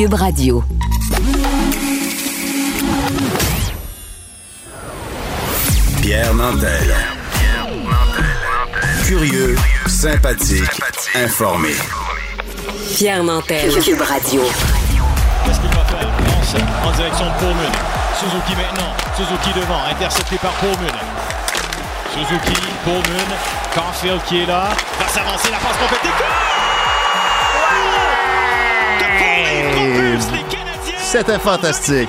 Cube Radio. Pierre Nantel. Curieux, sympathique, informé. Pierre Nantel. Cube Radio. Qu'est-ce qu'il va faire Lance en direction de Pourmune. Suzuki maintenant. Suzuki devant, intercepté par Pourmune. Suzuki, Pourmune, Caulfield qui est là, va s'avancer, la passe complète. C'était fantastique.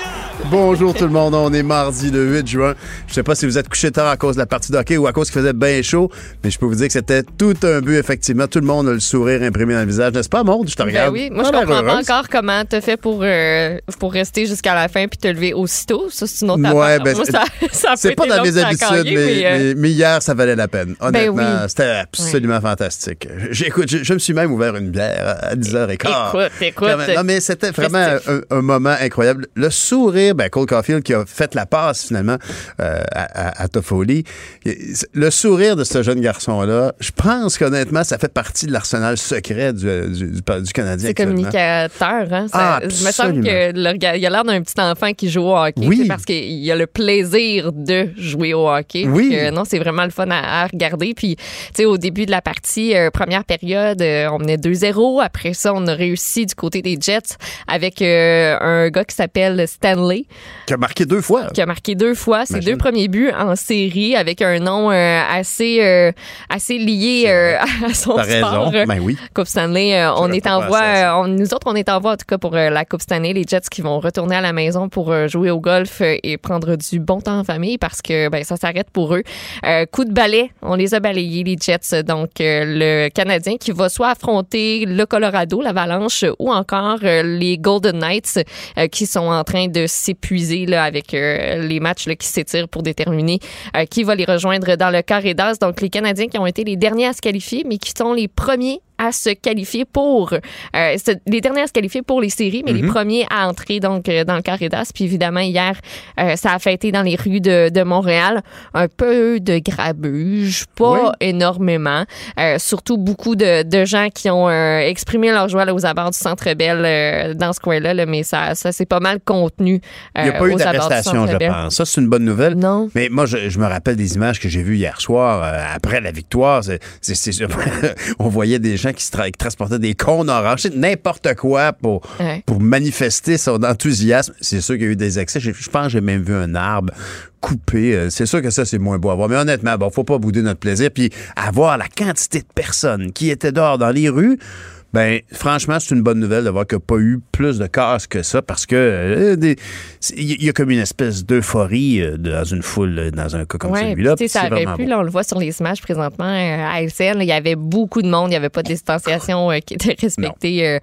Bonjour tout le monde, on est mardi le 8 juin. Je sais pas si vous êtes couché tard à cause de la partie de hockey ou à cause qu'il faisait bien chaud, mais je peux vous dire que c'était tout un but effectivement. Tout le monde a le sourire imprimé dans le visage, n'est-ce pas, Maud? Je te Ben regarde. oui, moi je comprends pas encore comment t'as fait pour, euh, pour rester jusqu'à la fin puis te lever aussitôt. Ça, c'est une autre Ouais, ben, Moi, c'est- ça, C'est pas dans mes habitudes, mais, euh, mais- mais hier, ça valait la peine. Honnêtement, oui. c'était absolument fantastique. J'écoute, je, je me suis même ouvert une bière à 10h15. Écoute, écoute. Non, mais c'était vraiment un moment incroyable. Le sourire, ben, Cole Caulfield qui a fait la passe finalement euh, à, à, à Toffoli. Le sourire de ce jeune garçon-là, je pense qu'honnêtement, ça fait partie de l'arsenal secret du, du, du, du Canadien. C'est communicateur, hein? Ça- Ah, il me semble absolument. que le regard- il a l'air d'un petit enfant qui joue au hockey. Oui. Parce qu'il a le plaisir de jouer au hockey. Oui. Que, non, c'est vraiment le fun à, à regarder. Puis, tu sais, au début de la partie, euh, première période, euh, on menait 2-0. Après ça, on a réussi du côté des Jets avec euh, un gars qui s'appelle Stanley, Qui a marqué deux fois. qui a marqué deux fois ses Imagine. deux premiers buts en série avec un nom euh, assez, euh, assez lié euh, à son T'as sport. raison. Ben oui. Coupe Stanley, on est en voie, on- nous autres, on est en voie en tout cas pour la Coupe Stanley, les Jets qui vont retourner à la maison pour jouer au golf et prendre du bon temps en famille parce que ben, ça s'arrête pour eux. Coup de balai, on les a balayés, les Jets. Donc, le Canadien qui va soit affronter le Colorado, l'Avalanche, ou encore les Golden Knights qui sont en train de s'épuiser avec euh, les matchs qui s'étirent pour déterminer euh, qui va les rejoindre dans le carré d'as. Donc, les Canadiens qui ont été les derniers à se qualifier, mais qui sont les premiers à se qualifier pour euh, c'est les derniers à se qualifier pour les séries, mais les premiers à entrer donc euh, dans le carré d'as. Puis évidemment hier, euh, ça a fêté dans les rues de, de Montréal un peu de grabuge, pas Oui. énormément. Euh, surtout beaucoup de, de gens qui ont exprimé leur joie là, aux abords du Centre Bell dans ce coin-là, là, mais ça, ça s'est pas mal contenu. Il n'y a pas eu d'arrestation, je pense. Ça, c'est une bonne nouvelle. Non. Mais moi, je, je me rappelle des images que j'ai vues hier soir après la victoire. C'est- c'est- c'est- on voyait des gens qui, se tra- qui transportaient des cônes oranges, n'importe quoi pour, Ouais. pour manifester son enthousiasme. C'est sûr qu'il y a eu des excès. Je pense que j'ai même vu un arbre coupé. Euh, C'est sûr que ça, c'est moins beau à voir. Mais honnêtement, bon, faut pas bouder notre plaisir. Puis avoir la quantité de personnes qui étaient dehors dans les rues. Ben, franchement, c'est une bonne nouvelle de voir qu'il n'y a pas eu plus de casse que ça parce que euh, il y a comme une espèce d'euphorie euh, dans une foule, euh, dans un cas comme Ouais, celui-là. ça aurait pu, là, on le voit sur les images présentement euh, à LCN, il y avait beaucoup de monde, il n'y avait pas de distanciation qui était respectée.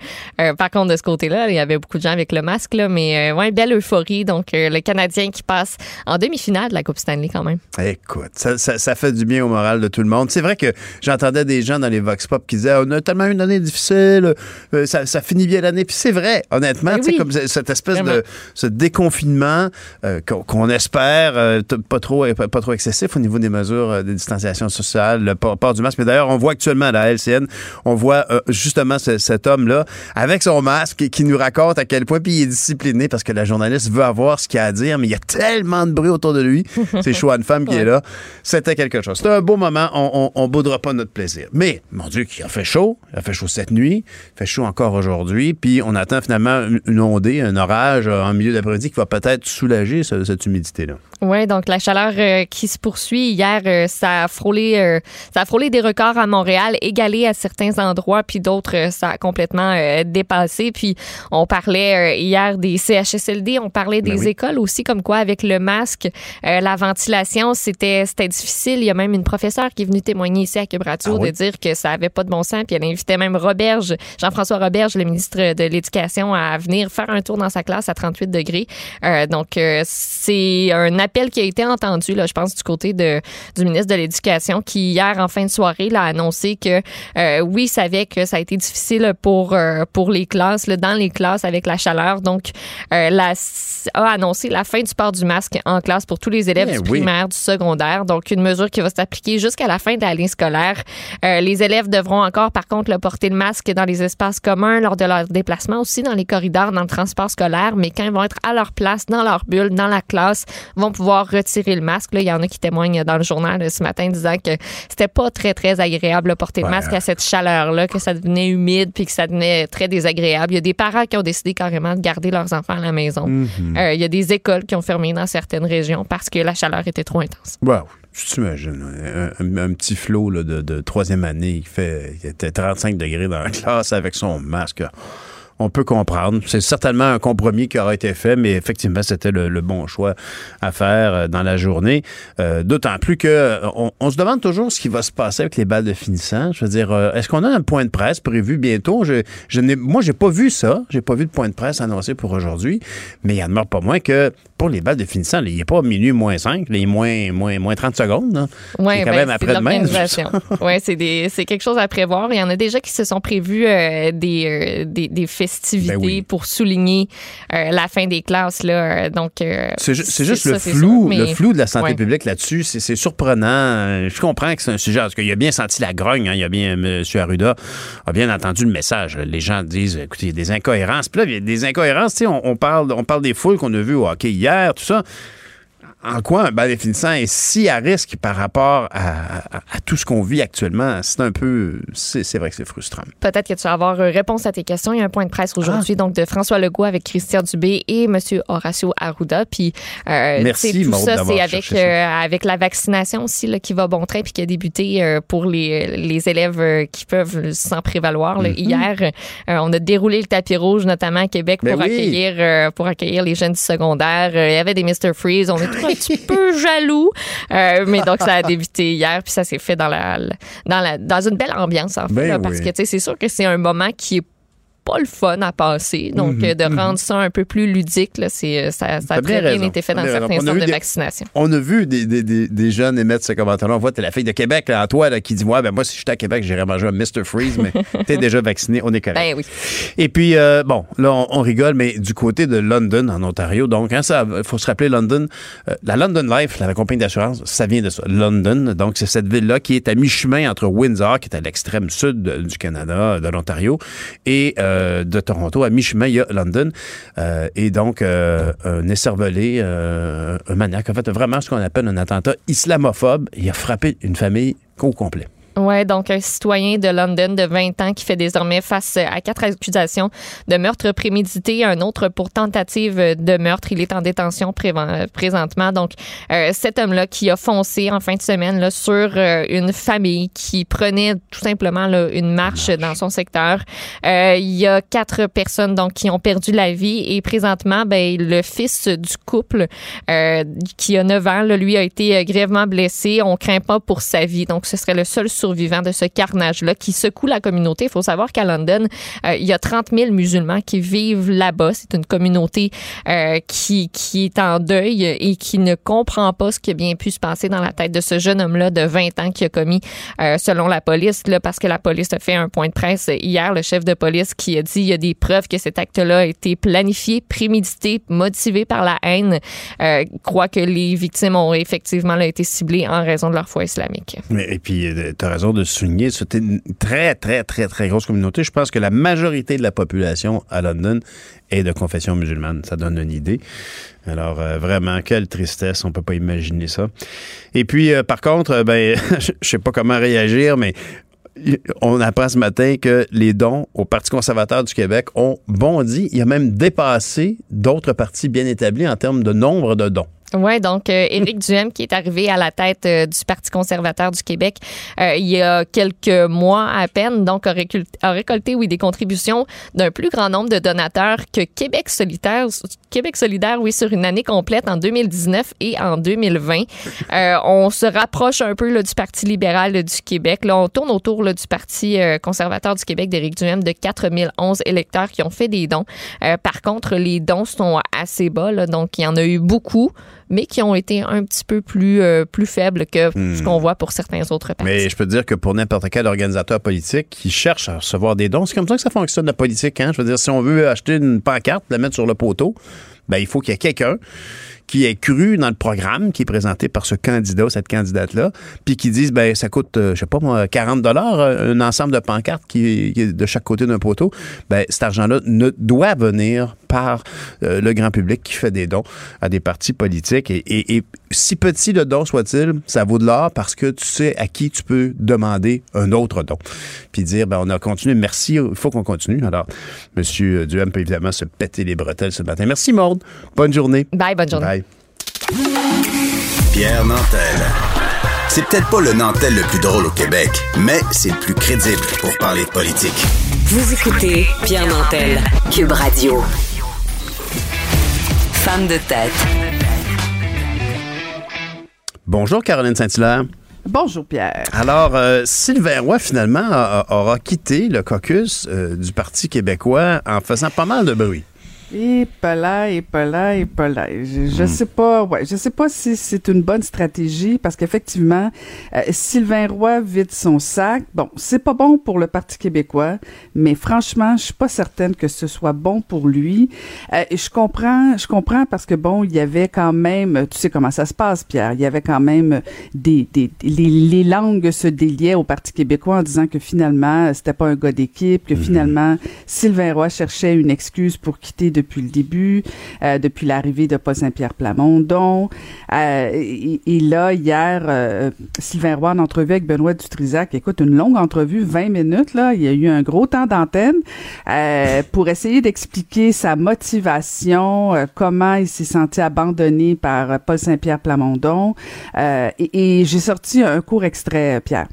par contre, de ce côté-là, il y avait beaucoup de gens avec le masque, là, mais ouais, belle euphorie. Donc, le Canadien qui passe en demi-finale de la Coupe Stanley quand même. Écoute, ça, ça- ça fait du bien au moral de tout le monde. C'est vrai que j'entendais des gens dans les Vox Pop qui disaient on a tellement une année difficile, euh, ça, ça finit bien l'année. Puis c'est vrai, honnêtement, Ben oui. comme cette espèce Vraiment. de ce déconfinement euh, qu'on espère euh, pas trop pas, pas trop excessif au niveau des mesures de distanciation sociale, le port, port du masque. Mais d'ailleurs, on voit actuellement à la LCN, on voit justement ce- cet homme-là avec son masque et qui nous raconte à quel point puis il est discipliné parce que la journaliste veut avoir ce qu'il a à dire, mais il y a tellement de bruit autour de lui. C'est choix une femme qui est là. C'était quelque chose. C'était un beau moment. On, on, on boudera pas notre plaisir. Mais, mon Dieu, qu'il a fait chaud. Il a fait chaud cette nuit. Fait chaud encore aujourd'hui. Puis, on attend finalement une, ondée, un orage en milieu d'après-midi qui va peut-être soulager ce- cette humidité-là. Oui, donc la chaleur euh, qui se poursuit. Hier, euh, ça a frôlé euh, ça a frôlé des records à Montréal, égalé à certains endroits, puis d'autres, euh, ça a complètement euh, dépassé. Puis on parlait euh, hier des CHSLD, on parlait des Ben oui. écoles aussi, comme quoi avec le masque, euh, la ventilation, c'était c'était difficile. Il y a même une professeure qui est venue témoigner ici à Cube Radio Ah oui? de dire que ça avait pas de bon sens, puis elle invitait même Roberge, Jean-François Roberge, le ministre de l'Éducation, à venir faire un tour dans sa classe à 38 degrés. Euh, donc, euh, c'est un appel qui a été entendu, là, je pense, du côté de, du ministre de l'Éducation, qui hier, en fin de soirée, là, a annoncé que, euh, oui, il savait que ça a été difficile pour, euh, pour les classes, là, dans les classes avec la chaleur. Donc, euh, la, a annoncé la fin du port du masque en classe pour tous les élèves Eh du oui. primaire, du secondaire. Donc, une mesure qui va s'appliquer jusqu'à la fin de l'année scolaire. Euh, les élèves devront encore, par contre, le porter le masque dans les espaces communs lors de leur déplacement, aussi dans les corridors, dans le transport scolaire. Mais quand ils vont être à leur place, dans leur bulle, dans la classe, vont pouvoir retirer le masque. Là, il y en a qui témoignent dans le journal ce matin disant que c'était pas très, très agréable de porter Ouais. le masque à cette chaleur-là, que ça devenait humide puis que ça devenait très désagréable. Il y a des parents qui ont décidé carrément de garder leurs enfants à la maison. Euh, il y a des écoles qui ont fermé dans certaines régions parce que la chaleur était trop intense. Wow. Tu t'imagines, un, un- un petit flot de, de troisième année qui fait qui était 35 degrés dans la classe avec son masque. On peut comprendre. C'est certainement un compromis qui aura été fait, mais effectivement, c'était le, le bon choix à faire euh, dans la journée. Euh, D'autant plus que euh, on, on se demande toujours ce qui va se passer avec les balles de finissant. Je veux dire, est-ce qu'on a un point de presse prévu bientôt? Je, je n'ai, moi, j'ai pas vu ça. J'ai pas vu de point de presse annoncé pour aujourd'hui. Mais il en demeure pas moins que pour les balles de finissant, il n'est pas minuit moins 5, il est moins, moins, moins 30 secondes. Ouais, c'est quand ben, même après-demain. c'est quelque chose à prévoir. Il y en a déjà qui se sont prévus euh, des, euh, des, des festivités Ben oui. pour souligner euh, la fin des classes là. Euh, Donc euh, C'est ju- c'est juste le ça, flou, sûr, mais- le flou de la santé Ouais. publique là-dessus. C'est surprenant. Je comprends que c'est un sujet parce qu'il a bien senti la grogne. hein. Il y a bien, M. Arruda a bien entendu le message. Les gens disent, écoutez, il y a des incohérences. Puis là, il y a des incohérences. On parle, on parle des foules qu'on a vues au hockey hier, tout ça. En quoi un bal définissant est si à risque par rapport à, à- à tout ce qu'on vit actuellement? C'est un peu. C'est vrai que c'est frustrant. Peut-être que tu vas avoir euh, réponse à tes questions. Il y a un point de presse aujourd'hui, Ah. donc de François Legault avec Christian Dubé et M. Horacio Arruda. Puis, euh, Merci, tout ça, c'est avec, euh, avec la vaccination aussi là, qui va bon train puis qui a débuté euh, pour les, les élèves euh, qui peuvent s'en prévaloir. là. Hier, euh, on a déroulé le tapis rouge, notamment à Québec, Ben pour, oui. accueillir, euh, pour accueillir les jeunes du secondaire. Il y avait des Mr. Freeze. On est un petit peu jaloux. Euh, mais donc, ça a débuté hier, puis ça s'est fait dans la, dans la dans une belle ambiance, en fait, Ben là, parce oui. que tu sais, c'est sûr que c'est un moment qui est pas le fun à passer. Donc, Mhm, de rendre ça un peu plus ludique, là, euh, ça, ça a très bien été fait dans certains centres de des- vaccination. On a vu des, des- des- des jeunes émettre ce commentaire-là. On voit, t'es la fille de Québec, là, à toi, là, qui dit Ouais, ben moi, si j'étais à Québec, j'irais manger un Mr. Freeze, mais t'es déjà vacciné, on est correct. Ben oui. Et puis, euh, bon, là, on, on rigole, mais du côté de London, en Ontario, donc, hein, ça, il faut se rappeler London, euh, la London Life, la compagnie d'assurance, ça vient de ça, London. Donc, c'est cette ville-là qui est à mi-chemin entre Windsor, qui est à l'extrême sud du Canada, de l'Ontario, et euh, de Toronto. À mi-chemin, il y a London. Euh, et donc, euh, un euh, un maniaque, en fait, vraiment ce qu'on appelle un attentat islamophobe. Il a frappé une famille au complet. Ouais, donc un citoyen de London de 20 ans qui fait désormais face à quatre accusations de meurtre prémédité, un autre pour tentative de meurtre. Il est en détention présentement. Donc, euh, cet homme-là qui a foncé en fin de semaine là, sur euh, une famille qui prenait tout simplement là, une marche dans son secteur. Euh, il y a quatre personnes donc qui ont perdu la vie et présentement, ben, le fils du couple euh, qui a 9 ans, là, lui a été grièvement blessé. On craint pas pour sa vie. Donc, ce serait le seul survivant de ce carnage-là qui secoue la communauté. Il faut savoir qu'à London, euh, il y a 30 000 musulmans qui vivent là-bas. C'est une communauté euh, qui, est en deuil et qui ne comprend pas ce qui a bien pu se passer dans la tête de ce jeune homme-là de 20 ans qui a commis, euh, selon la police, là, parce que la police a fait un point de presse hier, le chef de police qui a dit il y a des preuves que cet acte-là a été planifié, prémédité, motivé par la haine, croit que les victimes ont effectivement été ciblées en raison de leur foi islamique. Mais, et puis, tu de souligner, c'était une très, très, très, très grosse communauté. Je pense que la majorité de la population à London est de confession musulmane. Ça donne une idée. Alors, euh, vraiment, quelle tristesse. On peut pas imaginer ça. Et puis, euh, par contre, euh, ben, je sais pas comment réagir, mais on apprend ce matin que les dons au Parti conservateur du Québec ont bondi. Il a même dépassé d'autres partis bien établis en termes de nombre de dons. Oui, donc euh, Éric Duhem qui est arrivé à la tête euh, du Parti conservateur du Québec euh, il y a quelques mois à peine, donc a, récolté, a récolté oui des contributions d'un plus grand nombre de donateurs que Québec solidaire, Québec solidaire oui sur une année complète en 2019 et en 2020. Euh, on se rapproche un peu là, du Parti libéral là, du Québec. Là, on tourne autour là, du Parti euh, conservateur du Québec d'Éric Duhem de 4011 électeurs qui ont fait des dons. Euh, par contre, les dons sont assez bas, là, donc il y en a eu beaucoup mais qui ont été un petit peu plus, euh, plus faibles que ce qu'on voit pour certains autres partis. Mais je peux te dire que pour n'importe quel organisateur politique qui cherche à recevoir des dons, c'est comme ça que ça fonctionne la politique. Hein? Je veux dire, si on veut acheter une pancarte, la mettre sur le poteau, ben, il faut qu'il y ait quelqu'un qui ait cru dans le programme qui est présenté par ce candidat ou cette candidate-là, puis qui disent, ben ça coûte, euh, je sais pas moi, 40 dollars un ensemble de pancartes qui, qui est de chaque côté d'un poteau. Ben cet argent-là ne doit venir par euh, le grand public qui fait des dons à des partis politiques. Et, et- et si petit le don soit-il, ça vaut de l'or parce que tu sais à qui tu peux demander un autre don. Puis dire, ben on a continué, merci, il faut qu'on continue. Alors, M. Duhem peut évidemment se péter les bretelles ce matin. Merci, Maude. Bonne journée. Bye, bonne journée. Bye. Pierre Nantel. C'est peut-être pas le Nantel le plus drôle au Québec, mais c'est le plus crédible pour parler de politique. Vous écoutez Pierre Nantel, Cube Radio. Femme de tête. Bonjour, Caroline Saint-Hilaire. Bonjour Pierre. Alors, euh, Sylvain Roy, finalement, a- a- aura quitté le caucus euh, du Parti québécois en faisant pas mal de bruit. Et pas là, et pas là, et pas là. Je, je sais pas, ouais, je sais pas si c'est une bonne stratégie parce qu'effectivement, euh, Sylvain Roy vide son sac. Bon, c'est pas bon pour le Parti québécois, mais franchement, je suis pas certaine que ce soit bon pour lui. Euh, et je comprends, je comprends parce que bon, il y avait quand même, tu sais comment ça se passe, Pierre. Il y avait quand même des, des les, les langues se déliaient au Parti québécois en disant que finalement, c'était pas un gars d'équipe, que finalement, Sylvain Roy cherchait une excuse pour quitter depuis le début, euh, depuis l'arrivée de Paul Saint-Pierre Plamondon. Euh, et, et là, hier, euh, Sylvain Roy en entrevue avec Benoît Dutrisac, écoute, une longue entrevue, 20 minutes, là, il y a eu un gros temps d'antenne euh, pour essayer d'expliquer sa motivation, euh, comment il s'est senti abandonné par euh, Paul Saint-Pierre Plamondon. Euh, et et j'ai sorti un court extrait, Pierre.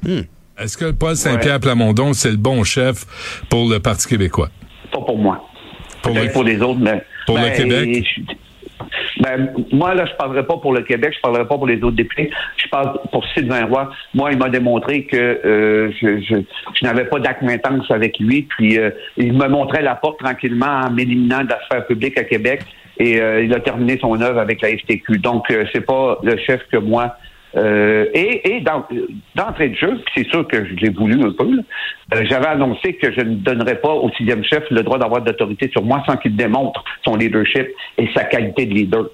Est-ce que Paul Saint-Pierre Plamondon, c'est le bon chef pour le Parti québécois? Pas pour moi. Pour le- pour les autres, mais. Pour le ben, Québec? je- ben, moi, là, je parlerai pas pour le Québec, je parlerai pas pour les autres députés. Je parle pour Sylvain Roy. Moi, il m'a démontré que euh, je, je, je n'avais pas d'acquaintance avec lui. Puis, euh, il me montrait la porte tranquillement en m'éliminant de la sphère publique à Québec. Et euh, il a terminé son œuvre avec la FTQ. Donc, euh, c'est pas le chef que moi euh, et et dans- d'entrée de jeu, c'est sûr que je l'ai voulu un peu, euh, j'avais annoncé que je ne donnerais pas au sixième chef le droit d'avoir d'autorité sur moi sans qu'il démontre son leadership et sa qualité de leader.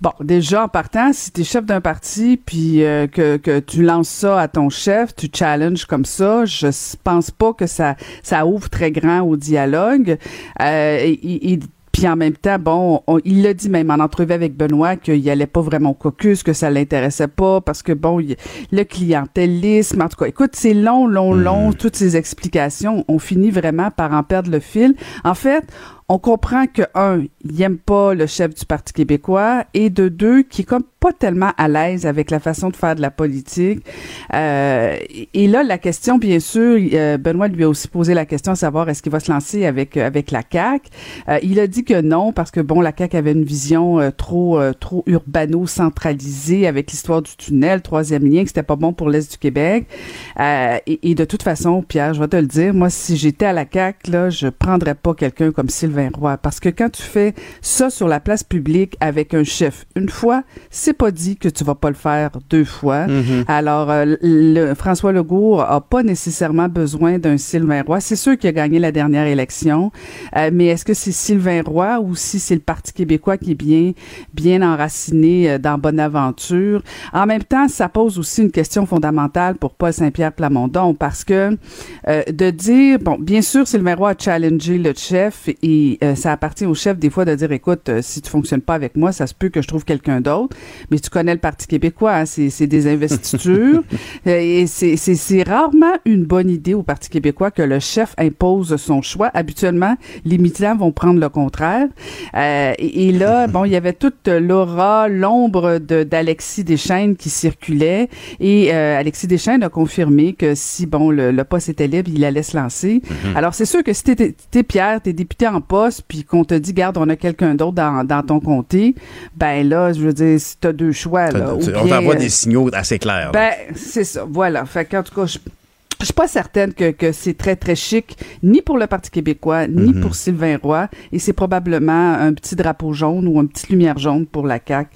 Bon, déjà en partant, si tu es chef d'un parti puis euh, que, que tu lances ça à ton chef, tu challenges comme ça, je pense pas que ça ça ouvre très grand au dialogue. Euh, et- et- puis en même temps, bon, on- il l'a dit même en entrevue avec Benoît qu'il allait pas vraiment au caucus, que ça l'intéressait pas parce que bon, il- le clientélisme, en tout cas, écoute, c'est long, long, long, toutes ces explications, on finit vraiment par en perdre le fil. En fait, on comprend que un, il aime pas le chef du Parti québécois et de deux, qui est comme pas tellement à l'aise avec la façon de faire de la politique. Euh, et là, la question, bien sûr, euh, Benoît lui a aussi posé la question à savoir est-ce qu'il va se lancer avec euh, avec la CAC. il a dit que non parce que bon, la CAC avait une vision euh, trop euh, trop urbano-centralisée avec l'histoire du tunnel, troisième lien, que c'était pas bon pour l'est du Québec. Euh, et, et de toute façon, Pierre, je vais te le dire, moi, si j'étais à la CAC, là, je prendrais pas quelqu'un comme Sylvain Roy parce que quand tu fais ça sur la place publique avec un chef une fois, c'est pas dit que tu vas pas le faire deux fois. Alors, euh, le, François Legault a pas nécessairement besoin d'un Sylvain Roy. C'est sûr qu'il a gagné la dernière élection, euh, mais est-ce que c'est Sylvain Roy ou si c'est le Parti québécois qui est bien, bien enraciné euh, dans Bonaventure? En même temps, ça pose aussi une question fondamentale pour Paul Saint-Pierre Plamondon parce que euh, de dire, bon, bien sûr, Sylvain Roy a challengé le chef et euh, ça appartient au chef des fois de dire, écoute, euh, si tu fonctionnes pas avec moi, ça se peut que je trouve quelqu'un d'autre. Mais tu connais le Parti québécois, hein, c'est des investitures Euh, et c'est- rarement une bonne idée au Parti québécois que le chef impose son choix. Habituellement, les militants vont prendre le contraire. Euh, et, et là, bon, il y avait toute l'aura, l'ombre de- d'Alexis Deschaines qui circulait et Alexis Deschaines a confirmé que si bon le, le poste était libre, il allait se lancer. Alors c'est sûr que si t'es t'es Pierre, t'es député en poste, puis qu'on te dit garde, on a quelqu'un d'autre dans, dans ton comté, ben là, je veux dire, si t'as deux choix là, ou On t'envoie des signaux assez clairs. ben, c'est ça, voilà. Fait qu'en tout cas, je je suis pas certaine que, que c'est très, très chic, ni pour le Parti québécois, ni Mhm. pour Sylvain Roy. Et c'est probablement un petit drapeau jaune ou une petite lumière jaune pour la CAQ.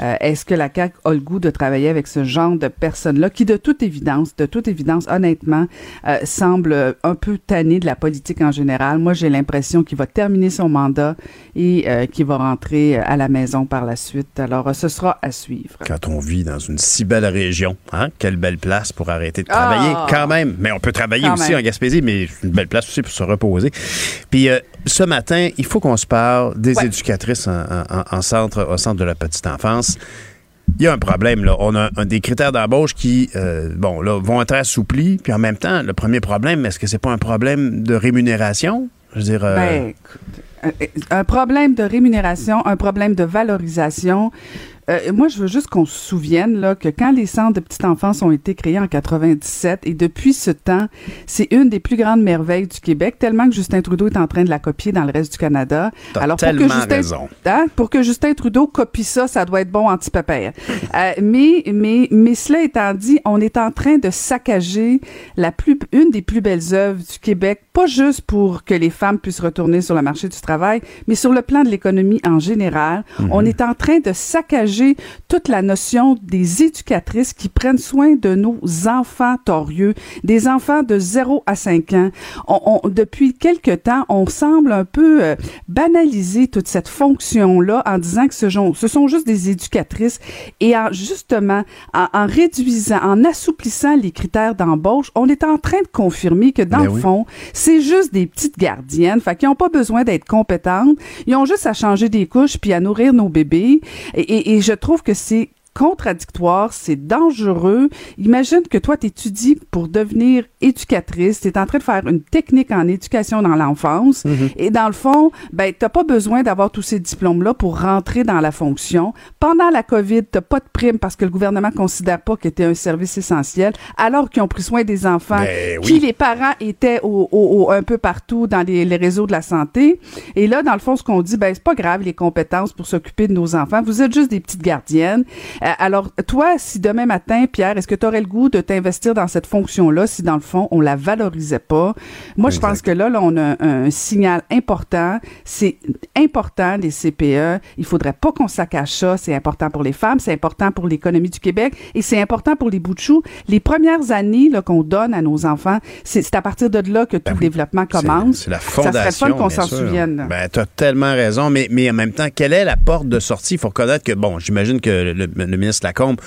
Euh, Est-ce que la CAQ a le goût de travailler avec ce genre de personnes-là qui, de toute évidence, de toute évidence, honnêtement, euh, semble un peu tanné de la politique en général? Moi, j'ai l'impression qu'il va terminer son mandat et euh, qu'il va rentrer à la maison par la suite. Alors, euh, ce sera à suivre. Quand on vit dans une si belle région, hein? quelle belle place pour arrêter de travailler Ah! quand même. Mais on peut travailler Quand aussi même. en Gaspésie, mais c'est une belle place aussi pour se reposer. Puis euh, ce matin, il faut qu'on se parle des Ouais. éducatrices en, en- en centre, au centre de la petite enfance. Il y a un problème, là. On a un, des critères d'embauche qui, euh, bon, là, vont être assouplis. Puis en même temps, le premier problème, est-ce que c'est pas un problème de rémunération? Je veux dire, euh, Ben, un problème de rémunération, un problème de valorisation. Euh, moi, je veux juste qu'on se souvienne là, que quand les centres de petite enfance ont été créés en 97 et depuis ce temps, c'est une des plus grandes merveilles du Québec, tellement que Justin Trudeau est en train de la copier dans le reste du Canada. Alors pour que Justin, raison. hein, pour que Justin Trudeau copie ça, ça doit être bon anti-pépère. Euh, mais mais mais cela étant dit, on est en train de saccager la plus une des plus belles œuvres du Québec, pas juste pour que les femmes puissent retourner sur le marché du travail, mais sur le plan de l'économie en général. On est en train de saccager toute la notion des éducatrices qui prennent soin de nos enfants torieux, des enfants de 0 à 5 ans. On, on- depuis quelque temps, on semble un peu euh, banaliser toute cette fonction-là en disant que ce, sont- ce sont juste des éducatrices et en justement en, en réduisant, en assouplissant les critères d'embauche, on est en train de confirmer que dans Ben le oui. fond, c'est juste des petites gardiennes, fait qu'ils n'ont pas besoin d'être compétentes, ils ont juste à changer des couches puis à nourrir nos bébés et, et- et je trouve que c'est contradictoire, c'est dangereux. Imagine que toi, tu étudies pour devenir éducatrice, tu es en train de faire une technique en éducation dans l'enfance et dans le fond, ben t'as pas besoin d'avoir tous ces diplômes-là pour rentrer dans la fonction. Pendant la COVID, t'as pas de prime parce que le gouvernement considère pas que t'es un service essentiel, alors qu'ils ont pris soin des enfants Ben oui. qui les parents étaient au, au- au- un peu partout dans les, les réseaux de la santé. Et là, dans le fond, ce qu'on dit, ben c'est pas grave les compétences pour s'occuper de nos enfants. Vous êtes juste des petites gardiennes. Euh, alors, toi, si demain matin, Pierre, est-ce que tu aurais le goût de t'investir dans cette fonction-là si dans le fond on la valorisait pas? Moi, je pense que là, là, on a un, un signal important. C'est important les CPE. Il faudrait pas qu'on s'accache ça. C'est important pour les femmes, c'est important pour l'économie du Québec et c'est important pour les bouts de chou. Les premières années qu'on donne à nos enfants, c'est à partir de là que tout le développement Ben C'est- commence. C'est la Ça serait fondation. fun qu'on s'en souvienne. Ben, tu as tellement raison, mais, mais en même temps, quelle est la porte de sortie? Il faut reconnaître que, bon, j'imagine que le, le ministre Lacombe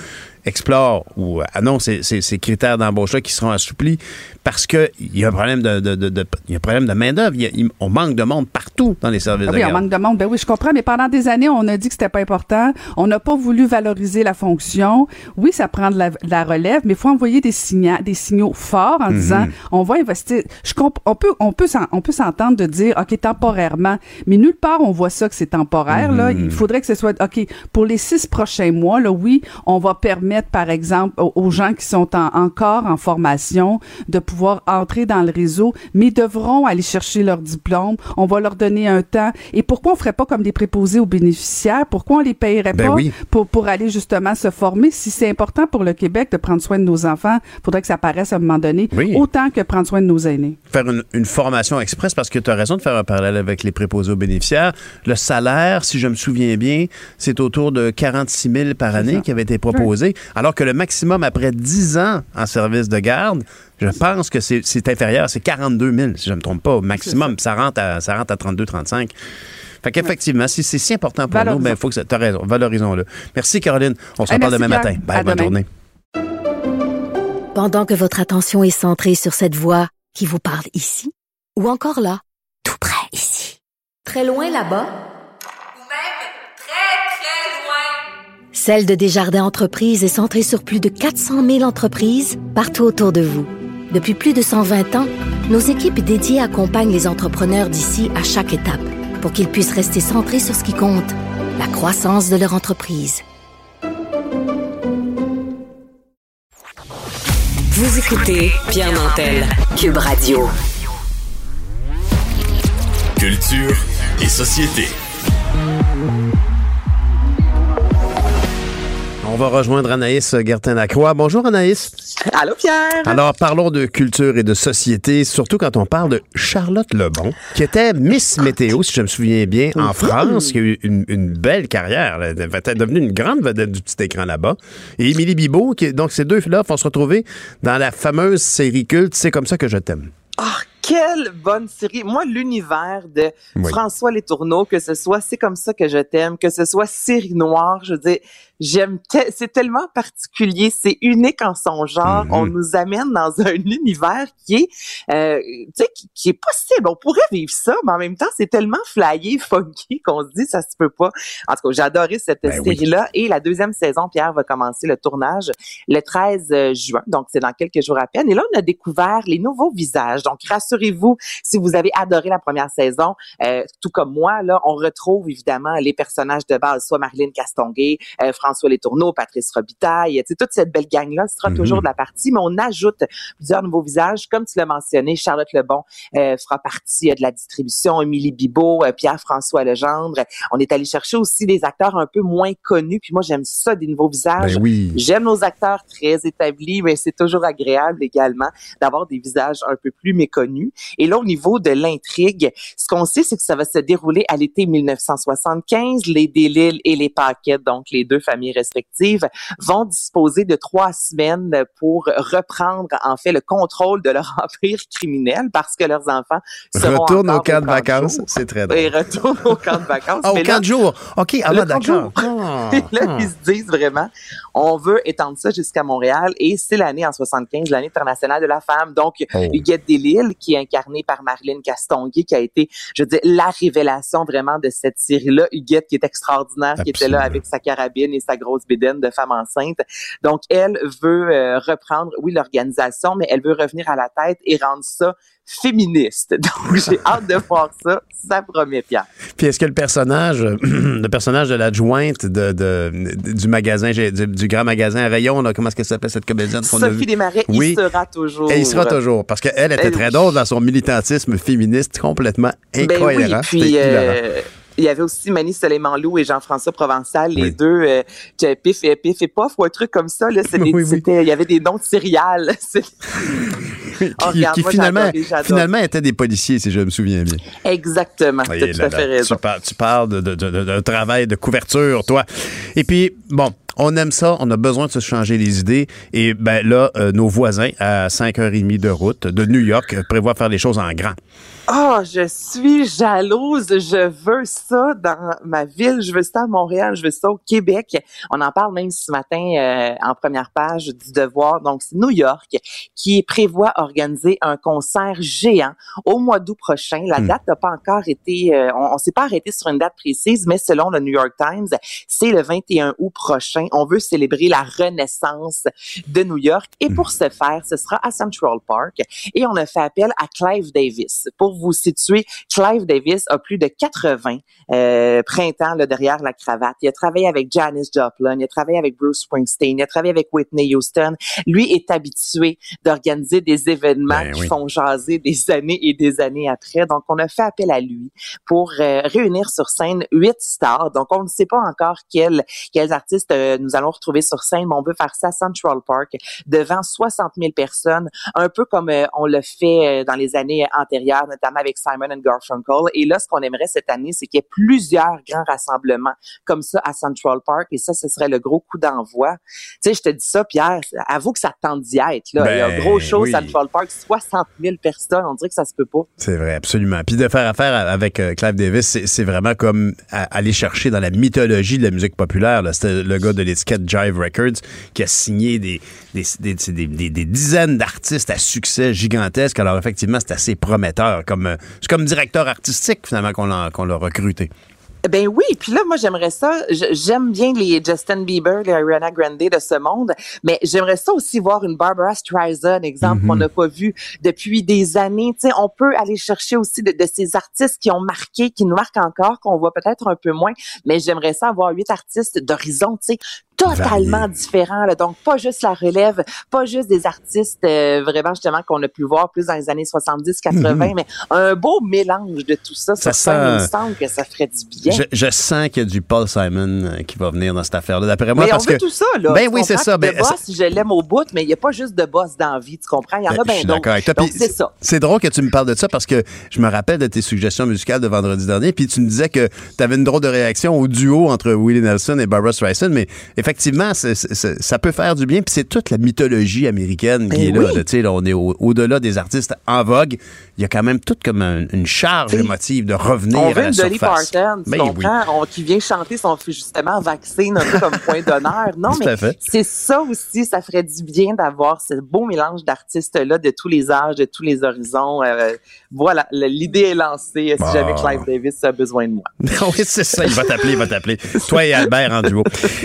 explore ou annonce ces, ces- critères d'embauche-là qui seront assouplis parce qu'il y a un problème de, de, de- de- il y a un problème de main-d'œuvre. Il y a- il- On manque de monde partout dans les services Ah de oui, on manque de monde. Ben oui, je comprends, mais pendant des années, on a dit que c'était pas important. On n'a pas voulu valoriser la fonction. Oui, ça prend de la, relève, mais il faut envoyer des signaux, des signaux forts en disant, on va investir. Je comp- on peut, on peut, on peut s'entendre de dire, ok, temporairement, mais nulle part on voit ça que c'est temporaire. Là, il faudrait que ce soit, ok, pour les six prochains mois, là, oui, on va permettre, par exemple, aux, aux gens qui sont en- encore en formation de pouvoir entrer dans le réseau, mais devront aller chercher leur diplôme. On va leur donner un temps. Et pourquoi on ferait pas comme des préposés aux bénéficiaires? Pourquoi on les payerait Ben pas oui. pour, pour aller justement se former? Si c'est important pour le Québec de prendre soin de nos enfants, faudrait que ça apparaisse à un moment donné, Oui. autant que prendre soin de nos aînés. faire une, une formation express parce que tu as raison de faire un parallèle avec les préposés aux bénéficiaires. Le salaire, si je me souviens bien, c'est autour de 46 000 par année qui avait été proposé, alors que le maximum après 10 ans en service de garde, je pense que c'est c'est inférieur, c'est 42 000, si je ne me trompe pas, au maximum. Ça rentre à, ça rentre à 32-35. Fait qu'effectivement, si c'est si important pour nous, ben, il faut que ça. Tu as raison, valorisons-le. Merci, Caroline. On se Hey, reparle demain Pierre. matin. Bye, À bonne demain. journée. Pendant que votre attention est centrée sur cette voix qui vous parle ici, ou encore là, tout près ici, Très loin là-bas? Ou même très, très loin? Celle de Desjardins Entreprises est centrée sur plus de 400 000 entreprises partout autour de vous. Depuis plus de 120 ans, nos équipes dédiées accompagnent les entrepreneurs d'ici à chaque étape pour qu'ils puissent rester centrés sur ce qui compte, la croissance de leur entreprise. Vous écoutez Pierre Nantel, Cube Radio. Culture et société. On va rejoindre Anaïs Gertin-Lacroix. Bonjour Anaïs. Allô Pierre. Alors parlons de culture et de société, surtout quand on parle de Charlotte Lebon, qui était Miss Météo, si je me souviens bien, en France, qui a eu une, une belle carrière. Elle est devenue une grande vedette du petit écran là-bas. Et Émilie Bibeau, qui, donc ces deux-là vont se retrouver dans la fameuse série culte C'est comme ça que je t'aime. Ah, quelle bonne série. Moi, l'univers de Oui. François Letourneau, que ce soit C'est comme ça que je t'aime, que ce soit Série Noire, je veux dire, j'aime, te- c'est tellement particulier, c'est unique en son genre. Mhm. On nous amène dans un univers qui est, euh, tu sais, qui, qui est possible. On pourrait vivre ça, mais en même temps, c'est tellement flyé, funky qu'on se dit, ça se peut pas. En tout cas, j'ai adoré cette Ben oui. série-là. Et la deuxième saison, Pierre, va commencer le tournage le 13 juin. Donc, c'est dans quelques jours à peine. Et là, on a découvert les nouveaux visages. Donc, rassurez-vous, si vous avez adoré la première saison, euh, tout comme moi, là, on retrouve évidemment les personnages de base, soit Marilyn Castonguay, euh, François Letourneau, Patrice Robitaille, tu sais, toute cette belle gang-là sera Mhm. toujours de la partie, mais on ajoute plusieurs nouveaux visages. Comme tu l'as mentionné, Charlotte Lebon euh, fera partie euh, de la distribution, Émilie Bibeau, euh, Pierre-François Legendre. On est allé chercher aussi des acteurs un peu moins connus, puis moi, j'aime ça, des nouveaux visages. Ben oui. J'aime nos acteurs très établis, mais c'est toujours agréable également d'avoir des visages un peu plus méconnus. Et là, au niveau de l'intrigue, ce qu'on sait, c'est que ça va se dérouler à l'été 1975. Les Delisle et les Paquette, donc les deux familles respectives, vont disposer de trois semaines pour reprendre, en fait, le contrôle de leur empire criminel parce que leurs enfants seront Retourne au camp de vacances. C'est très drôle. Et retourne au camp de vacances. Ah, au camp de jour. OK, ah, d'accord. jour. Ah, Et là, ah. ils se disent vraiment, on veut étendre ça jusqu'à Montréal et c'est l'année en 75, l'année internationale de la femme. Donc, Oh. Huguette Delisle, qui est incarnée par Marilyn Castonguay, qui a été, je veux dire, la révélation vraiment de cette série-là. Huguette qui est extraordinaire, qui était là avec sa carabine et sa grosse bédaine de femme enceinte. Donc, elle veut euh, reprendre, oui, l'organisation, mais elle veut revenir à la tête et rendre ça féministe. Donc, j'ai hâte de voir ça. Ça promet, Pierre. Puis est-ce que le personnage, le personnage de l'adjointe de, de- du magasin, du, du grand magasin Rayon, là, comment est-ce qu'elle s'appelle cette comédienne qu'on a vue? Sophie Desmarais, Oui. il sera toujours. Et il sera toujours. Parce qu'elle était Elle, très oui. drôle dans son militantisme féministe complètement Ben incohérent. oui, puis il y avait aussi Mani Soleiman-Lou et Jean-François Provençal, les deux, euh, pif et pif et pof ou un truc comme ça. Là, c'était, Oui, oui. c'était- il y avait des noms de céréales. Qui, Oh, qui moi, finalement, finalement étaient des policiers, si je me souviens bien. Exactement. Tu Oui, as tout là, à là, fait raison. Tu, par- tu parles de, de, de- de- d'un travail de couverture, toi. Et puis, bon, on aime ça, on a besoin de se changer les idées. Et ben là, euh, nos voisins, à 5h30 de route de New York, euh, prévoient faire les choses en grand. Oh, je suis jalouse. Je veux ça dans ma ville. Je veux ça à Montréal. Je veux ça au Québec. On en parle même ce matin euh, en première page du Devoir. Donc, c'est New York qui prévoit organiser un concert géant au mois d'août prochain. La Hmm. date n'a pas encore été... euh, on ne s'est pas arrêté sur une date précise, mais selon le New York Times, c'est le 21 août prochain. On veut célébrer la renaissance de New York. Et pour ce faire, ce sera à Central Park. Et on a fait appel à Clive Davis. Pour vous situer, Clive Davis a plus de 80 euh, printemps là, derrière la cravate. Il a travaillé avec Janis Joplin, il a travaillé avec Bruce Springsteen, il a travaillé avec Whitney Houston. Lui est habitué d'organiser des événements Ben qui oui. font jaser des années et des années après. Donc, on a fait appel à lui pour euh, réunir sur scène huit stars. Donc, on ne sait pas encore quels, quels artistes euh, nous allons retrouver sur scène, mais on veut faire ça à Central Park devant 60 000 personnes, un peu comme euh, on le fait dans les années antérieures, notamment avec Simon and Garfunkel. Et là, ce qu'on aimerait cette année, c'est qu'il y ait plusieurs grands rassemblements comme ça à Central Park. Et ça, ce serait le gros coup d'envoi. Tu sais, je te dis ça, Pierre, avoue que ça te tente d'y être. Là. Il y a un Ben gros show oui. Central le parc 60 000 personnes. On dirait que ça se peut pas. C'est vrai, absolument. Puis de faire affaire avec euh, Clive Davis, c'est- vraiment comme aller chercher dans la mythologie de la musique populaire. C'était le gars de l'étiquette Jive Records qui a signé des, dizaines d'artistes à succès gigantesques. Alors effectivement, c'est assez prometteur. Euh, c'est comme directeur artistique finalement qu'on l'a recruté. Ben oui, puis là, moi, j'aimerais ça. J'aime bien les Justin Bieber, les Ariana Grande de ce monde, mais j'aimerais ça aussi voir une Barbara Streisand, exemple, Mhm. qu'on n'a pas vu depuis des années. Tu sais, on peut aller chercher aussi de, de ces artistes qui ont marqué, qui nous marquent encore, qu'on voit peut-être un peu moins, mais j'aimerais ça avoir huit artistes d'horizon, tu sais, totalement différents. là. Donc, pas juste la relève, pas juste des artistes euh, vraiment, justement, qu'on a pu voir plus dans les années 70-80, Mhm. mais un beau mélange de tout ça. Ça. Il me sent- semble que ça ferait du bien. Je, je sens qu'il y a du Paul Simon euh, qui va venir dans cette affaire-là. D'après moi, mais parce on veut que tout ça, là. Ben Tu oui, c'est ça. Ben, boss, je l'aime au bout, mais il n'y a pas juste de boss dans la vie, tu comprends? Il y en a Ben, bien je suis d'autres. Donc, c'est ça. C'est drôle que tu me parles de ça parce que je me rappelle de tes suggestions musicales de vendredi dernier. Puis tu me disais que tu avais une drôle de réaction au duo entre Willie Nelson et Barbara Streisand. Mais effectivement, ça peut faire du bien. Puis c'est toute la mythologie américaine qui Ben est là. oui. là. Là, on est au- au-delà des artistes en vogue. Il y a quand même toute comme un- une charge émotive de revenir On à la une Dolly surface. Parton, Ben oui. On- qui vient chanter son justement vaccine un peu comme point d'honneur. Non, mais c'est ça aussi, ça ferait du bien d'avoir ce beau mélange d'artistes-là de tous les âges, de tous les horizons. Euh, voilà, l'idée est lancée. Si Bon. jamais Clive Davis a besoin de moi. oui, c'est ça. Il va t'appeler, il va t'appeler. Toi et Albert en duo.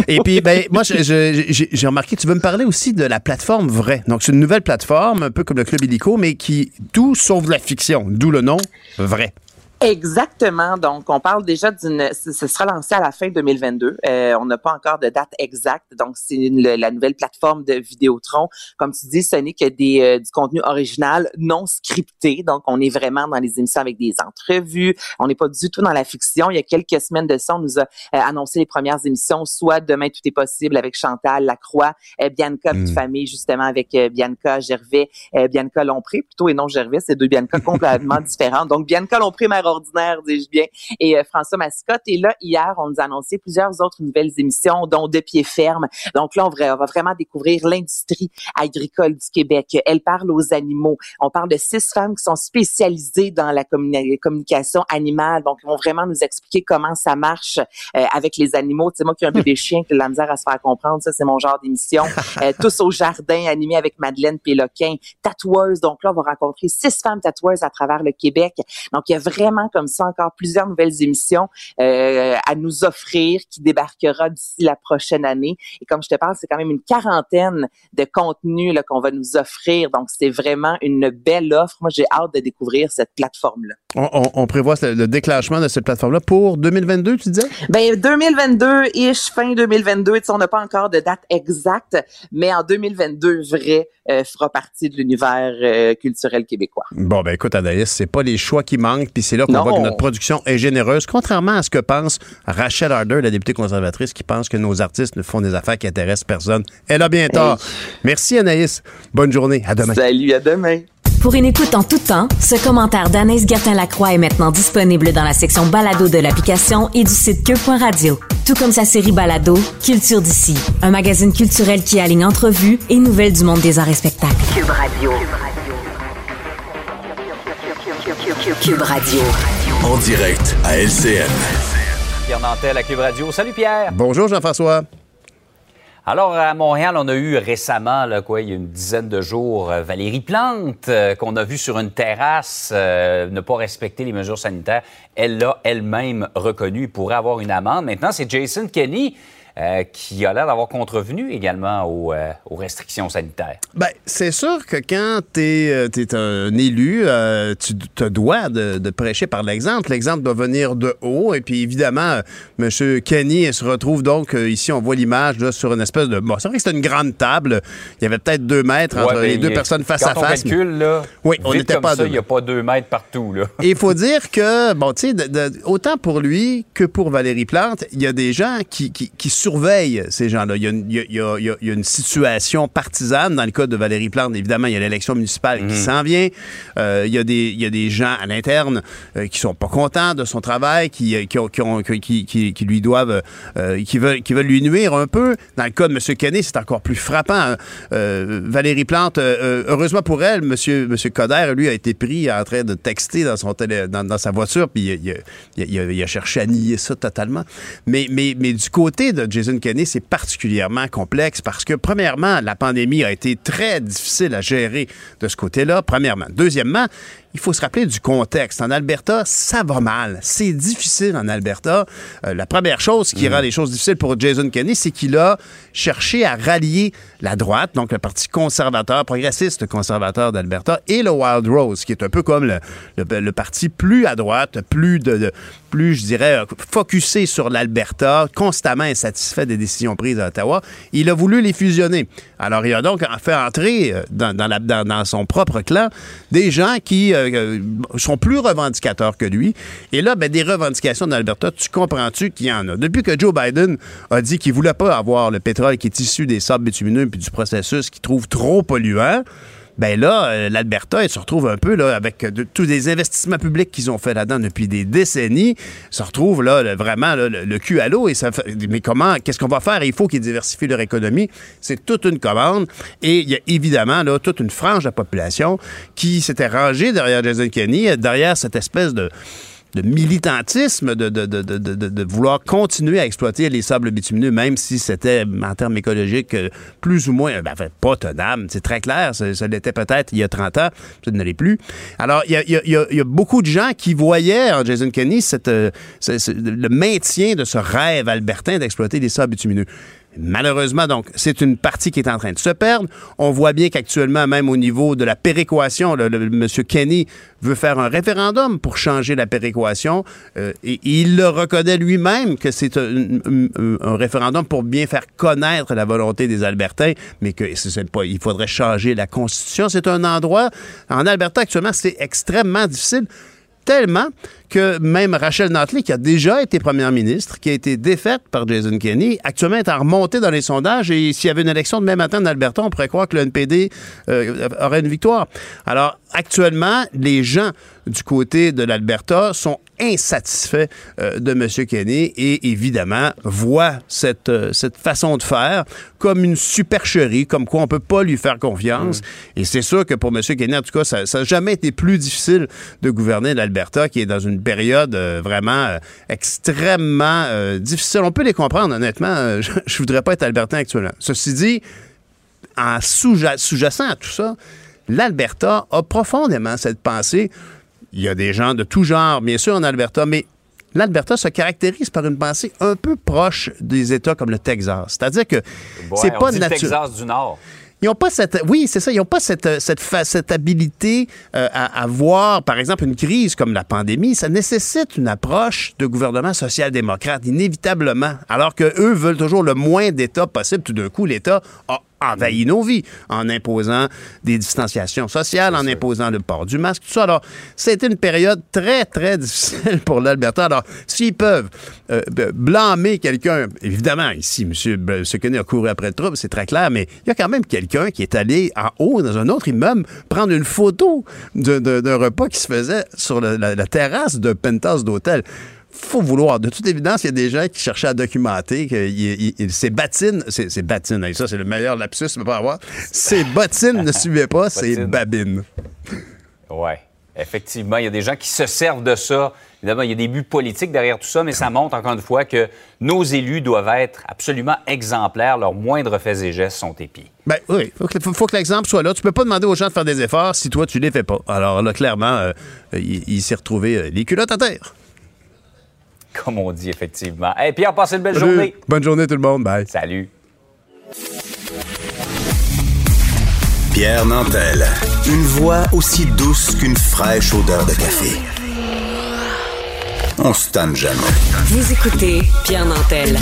Et puis, ben, moi, je- je- j'ai remarqué, tu veux me parler aussi de la plateforme Vrai. Donc, c'est une nouvelle plateforme, un peu comme le Club Illico, mais qui tout sauf la fiction. D'où le nom Vrai. Exactement. Donc, on parle déjà d'une. Ce sera lancé à la fin 2022. Euh, on n'a pas encore de date exacte. Donc, c'est la nouvelle plateforme de Vidéotron. Comme tu dis, ce n'est que des, euh, du contenu original, non scripté. Donc, on est vraiment dans les émissions avec des entrevues. On n'est pas du tout dans la fiction. Il y a quelques semaines de ça, on nous a euh, annoncé les premières émissions, soit Demain tout est possible avec Chantal Lacroix, euh, Bianca Mm. Petite Famille, justement avec euh, Bianca Gervais, euh, Bianca Lompré plutôt et non Gervais, c'est deux Bianca complètement différentes. Donc Bianca Lompré, mère ordinaire, dis-je bien, et euh, François Mascotte. Et là, hier, on nous a annoncé plusieurs autres nouvelles émissions, dont De pied ferme. Donc là, on va, on va vraiment découvrir l'industrie agricole du Québec. Elle parle aux animaux. On parle de six femmes qui sont spécialisées dans la communi- communication animale. Donc, ils vont vraiment nous expliquer comment ça marche euh, avec les animaux. Tu sais, moi qui ai un peu des chiens, qui de la misère à se faire comprendre, ça, c'est mon genre d'émission. Euh, tous au jardin, animé avec Madeleine Péloquin, tatoueuse. Donc là, on va rencontrer six femmes tatoueuses à travers le Québec. Donc, il y a vraiment comme ça encore plusieurs nouvelles émissions euh, à nous offrir qui débarquera d'ici la prochaine année. Et comme je te parle, c'est quand même une quarantaine de contenus qu'on va nous offrir. Donc, c'est vraiment une belle offre. Moi, j'ai hâte de découvrir cette plateforme-là. On, on- on prévoit le, le déclenchement de cette plateforme-là pour 2022, tu disais? Ben 2022-ish, fin 2022, tu sais, on n'a pas encore de date exacte, mais en 2022, vrai, euh, fera partie de l'univers euh, culturel québécois. Bon, ben écoute, Anaïs, c'est pas les choix qui manquent, puis c'est là qu'on voit que notre production est généreuse, contrairement à ce que pense Rachel Harder, la députée conservatrice, qui pense que nos artistes ne font des affaires qui intéressent personne. Elle a bien tort. Merci, Anaïs. Bonne journée. À demain. Salut, à demain. Pour une écoute en tout temps, ce commentaire d'Anaïs Gertin-Lacroix est maintenant disponible dans la section balado de l'application et du site cube.radio. Tout comme sa série balado, Culture d'ici, un magazine culturel qui aligne entrevues et nouvelles du monde des arts et spectacles. Cube Radio. Cube Radio. En direct à LCN. Pierre Nantel à Cube Radio. Salut Pierre. Bonjour, Jean-François. Alors, à Montréal, on a eu récemment, là, quoi, il y a une dizaine de jours, euh, Valérie Plante, euh, qu'on a vue sur une terrasse euh, ne pas respecter les mesures sanitaires. Elle l'a elle-même reconnu. Il pourrait avoir une amende. Maintenant, c'est Jason Kenney euh, qui a l'air d'avoir contrevenu également aux, euh, aux restrictions sanitaires. Ben, c'est sûr que quand tu es, un élu, euh, tu te dois de, de prêcher par l'exemple. L'exemple doit venir de haut. Et puis, évidemment, euh, M. Kenny se retrouve donc, euh, ici, on voit l'image sur une espèce de... Bon, c'est vrai que c'était une grande table. Il y avait peut-être deux mètres entre Ouais, les deux il- personnes face quand à face. on calcule, là, Oui, on n'était pas deux il n'y a pas deux mètres partout. Là. Et il faut dire que, bon, tu sais, autant pour lui que pour Valérie Plante, il y a des gens qui, qui, qui surveille ces gens-là. Il y, a une, il, y a, il, y a, il y a une situation partisane. Dans le cas de Valérie Plante, évidemment, il y a l'élection municipale qui s'en vient. Euh, il, y a des, il y a des gens à l'interne euh, qui sont pas contents de son travail, qui, qui, ont, qui, ont, qui, qui, qui lui doivent, euh, qui, veulent, qui veulent lui nuire un peu. Dans le cas de M. Kenney, c'est encore plus frappant. Euh, Valérie Plante, euh, heureusement pour elle, M. Monsieur, Coder, lui, a été pris en train de texter dans, son télé, dans, dans sa voiture, puis il, il a cherché à nier ça totalement. Mais, mais, mais du côté de Jason Kenney, c'est particulièrement complexe parce que, premièrement, la pandémie a été très difficile à gérer de ce côté-là, premièrement. Deuxièmement, il faut se rappeler du contexte. En Alberta, ça va mal. C'est difficile en Alberta. Euh, la première chose qui rend les choses difficiles pour Jason Kenney, c'est qu'il a cherché à rallier la droite, donc le Parti conservateur, progressiste conservateur d'Alberta, et le Wild Rose, qui est un peu comme le, le, le parti plus à droite, plus de, de plus, je dirais, focusé sur l'Alberta, constamment insatisfait des décisions prises à Ottawa. Il a voulu les fusionner. Alors, il a donc fait entrer dans, dans, la, dans, dans son propre clan des gens qui euh, sont plus revendicateurs que lui. Et là, ben, des revendications d'Alberta, tu comprends-tu qu'il y en a? Depuis que Joe Biden a dit qu'il voulait pas avoir le pétrole qui est issu des sables bitumineux puis du processus qu'il trouve trop polluant, ben là, euh, l'Alberta, se retrouve un peu là, avec de, tous les investissements publics qu'ils ont fait là-dedans depuis des décennies, se retrouve là, vraiment le, cul à l'eau. Mais comment, qu'est-ce qu'on va faire? Il faut qu'ils diversifient leur économie. C'est toute une commande. Et il y a évidemment là, toute une frange de la population qui s'était rangée derrière Jason Kenney, derrière cette espèce de de militantisme, de, de, vouloir continuer à exploiter les sables bitumineux, même si c'était, en termes écologiques, plus ou moins, ben, pas tenable. C'est très clair. Ça, l'était peut-être il y a 30 ans. Ça ne l'est plus. Alors, il y a, beaucoup de gens qui voyaient en Jason Kenney cette, le maintien de ce rêve albertain d'exploiter les sables bitumineux. Malheureusement, donc, c'est une partie qui est en train de se perdre. On voit bien qu'actuellement, même au niveau de la péréquation, M. Kenny veut faire un référendum pour changer la péréquation. Euh, et, il le reconnaît lui-même que c'est un, référendum pour bien faire connaître la volonté des Albertains, mais que pas, il faudrait changer la Constitution. C'est un endroit, en Alberta actuellement, c'est extrêmement difficile tellement que même Rachel Notley, qui a déjà été première ministre, qui a été défaite par Jason Kenney, actuellement est en remontée dans les sondages et s'il y avait une élection demain matin en Alberta, on pourrait croire que le NPD euh, aurait une victoire. Alors, actuellement, les gens du côté de l'Alberta sont insatisfaits euh, de M. Kenney et évidemment voient cette, euh, cette façon de faire comme une supercherie, comme quoi on peut pas lui faire confiance. Mmh. Et c'est sûr que pour M. Kenney, en tout cas, ça n'a jamais été plus difficile de gouverner l'Alberta, qui est dans une période euh, vraiment euh, extrêmement euh, difficile. On peut les comprendre, honnêtement. je, je voudrais pas être albertain actuellement. Ceci dit, en sous-jacent à tout ça, l'Alberta a profondément cette pensée. Il y a des gens de tout genre, bien sûr, en Alberta, mais l'Alberta se caractérise par une pensée un peu proche des États comme le Texas. C'est-à-dire que ouais, c'est pas naturel. Texas du Nord. Ils n'ont pas cette, oui, pas cette, cette, cette habilité euh, à, à, voir, par exemple, une crise comme la pandémie. Ça nécessite une approche de gouvernement social-démocrate, inévitablement. Alors que eux veulent toujours le moins d'État possible. Tout d'un coup, l'État a envahi nos vies en imposant des distanciations sociales, en imposant le port du masque, tout ça. Alors, c'était une période très, très difficile pour l'Alberta. Alors, s'ils peuvent euh, blâmer quelqu'un, évidemment, ici, M. Kenney a couru après le trouble, c'est très clair, mais il y a quand même quelqu'un qui est allé en haut, dans un autre immeuble, prendre une photo d'un repas qui se faisait sur la, la, la terrasse d'un penthouse d'hôtel faut vouloir. De toute évidence, il y a des gens qui cherchaient à documenter que ces bottines, c'est bottines, ça c'est le meilleur lapsus que pas avoir. Ces bottines ne suivaient pas, c'est babines. Ouais. Effectivement, il y a des gens qui se servent de ça. Évidemment, il y a des buts politiques derrière tout ça, mais ça montre encore une fois que nos élus doivent être absolument exemplaires. Leurs moindres faits et gestes sont épis. Ben oui, il faut, faut, que l'exemple soit là. Tu peux pas demander aux gens de faire des efforts si toi, tu les fais pas. Alors là, clairement, euh, il, il s'est retrouvé euh, les culottes à terre. Comme on dit, effectivement. Hey, Pierre, passez une belle Salut. journée. Bonne journée, tout le monde. Bye. Salut. Pierre Nantel. Une voix aussi douce qu'une fraîche odeur de café. On se tanne jamais. Vous écoutez Pierre Nantel.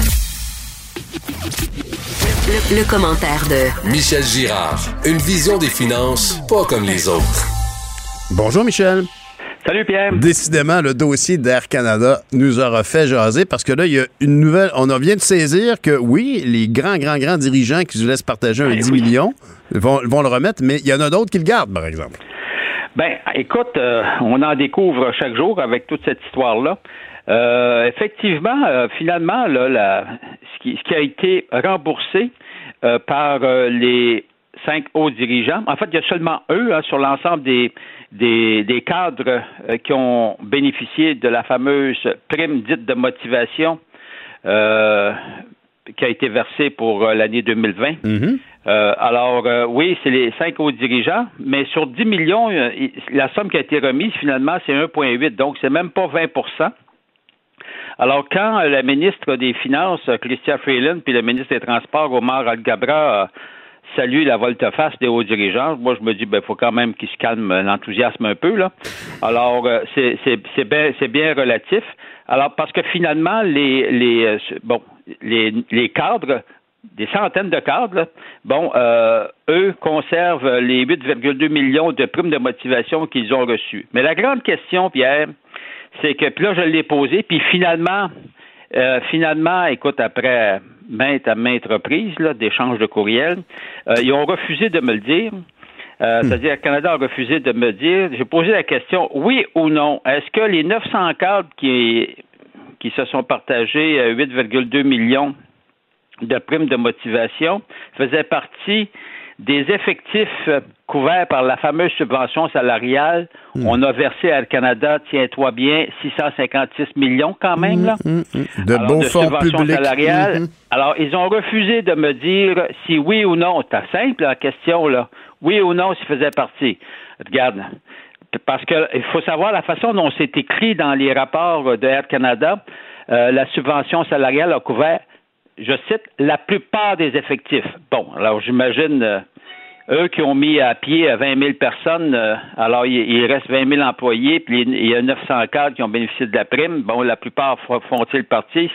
Le, le, commentaire de Michel Girard. Une vision des finances pas comme les autres. Bonjour, Michel. Salut Pierre. Décidément, le dossier d'Air Canada nous aura fait jaser parce que là, il y a une nouvelle. On vient de saisir que oui, les grands, grands, grands dirigeants qui se laissent partager un 10 millions vont, vont le remettre, mais il y en a d'autres qui le gardent, par exemple. Ben, écoute, euh, on en découvre chaque jour avec toute cette histoire-là. Euh, effectivement, euh, finalement, là, la, ce, qui, ce, qui, a été remboursé par les cinq hauts dirigeants, en fait, il y a seulement eux hein, sur l'ensemble des, des, des, cadres qui ont bénéficié de la fameuse prime dite de motivation qui a été versée pour l'année 2020. Mm-hmm. Euh, alors, euh, oui, c'est les cinq hauts dirigeants, mais sur 10 millions, euh, la somme qui a été remise, finalement, c'est 1,8, donc c'est même pas 20% alors, quand la ministre des Finances, Christian Freeland, puis le ministre des Transports, Omar Al-Gabra, saluent la volte-face des hauts dirigeants, moi, je me dis, ben, faut quand même qu'ils se calment l'enthousiasme un peu, là. Alors, c'est, c'est, bien, c'est bien relatif. Alors, parce que finalement, les, les, bon, les, les cadres des centaines de cadres, bon, euh, eux conservent les 8,2 millions de primes de motivation qu'ils ont reçues. Mais la grande question, Pierre, c'est que, puis là, je l'ai posé, puis finalement, euh, finalement, écoute, après maintes à maintes reprises d'échanges de courriels, euh, ils ont refusé de me le dire. Hmm. C'est-à-dire, le Canada a refusé de me dire. J'ai posé la question, oui ou non, est-ce que les 900 cadres qui, qui se sont partagés 8,2 millions de primes de motivation faisait partie des effectifs couverts par la fameuse subvention salariale. Hmm. On a versé à le Canada, tiens-toi bien, 656 millions quand même. Là. Hmm, hmm, de bons fonds publics. Salariale. Alors, ils ont refusé de me dire si oui ou non. C'est simple la question, là. Oui ou non, s'il faisait partie. Regarde. Parce qu'il faut savoir la façon dont c'est écrit dans les rapports de Air Canada. Euh, la subvention salariale a couvert je cite, la plupart des effectifs. Bon, alors j'imagine, euh, eux qui ont mis à pied 20 000 personnes, euh, alors il, reste 20 000 employés, puis il y a 900 cadres qui ont bénéficié de la prime. Bon, la plupart font-ils partie?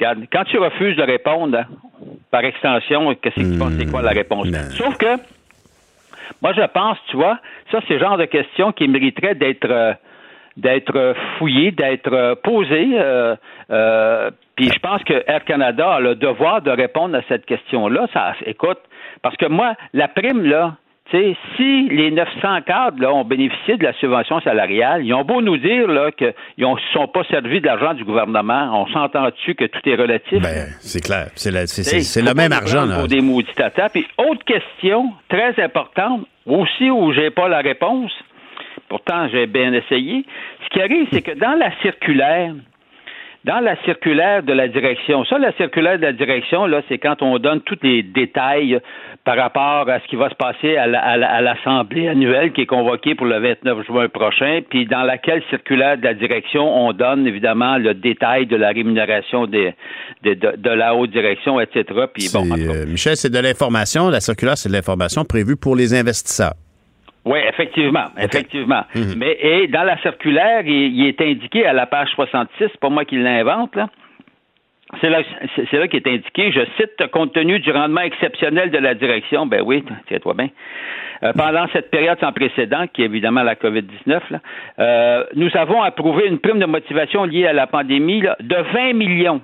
Quand tu refuses de répondre, hein, par extension, qu'est-ce que tu penses, c'est quoi la réponse? Hmm, Sauf que, moi, je pense, tu vois, ça, c'est le genre de questions qui mériteraient d'être... Euh, d'être fouillé, d'être posé. Euh, puis je pense que Air Canada a le devoir de répondre à cette question-là. Ça, écoute, parce que moi, la prime, là, sais, si les 900 cadres là, ont bénéficié de la subvention salariale, ils ont beau nous dire là, qu'ils ne sont pas servis de l'argent du gouvernement. On s'entend dessus que tout est relatif? Ben, c'est clair. C'est, le même argent. Là. Pour des maudits tatas. Puis, autre question très importante, aussi où j'ai pas la réponse, pourtant j'ai bien essayé. Ce qui arrive, c'est que dans la circulaire, dans la circulaire de la direction, ça, la circulaire de la direction, là, c'est quand on donne tous les détails par rapport à ce qui va se passer à l'Assemblée annuelle qui est convoquée pour le 29 juin prochain, puis dans laquelle circulaire de la direction, on donne évidemment le détail de la rémunération des, de, la haute direction, etc. Puis, bon, euh, Michel, c'est de l'information. La circulaire, c'est de l'information prévue pour les investisseurs. Oui, effectivement, effectivement. Mhm. Mais et dans la circulaire, il, est indiqué à la page 66, c'est pas moi qui l'invente, là. C'est là, c'est là qui est indiqué, je cite, compte tenu du rendement exceptionnel de la direction, ben oui, tiens-toi bien, euh, pendant cette période sans précédent, qui est évidemment la COVID-19, euh, nous avons approuvé une prime de motivation liée à la pandémie de 20 millions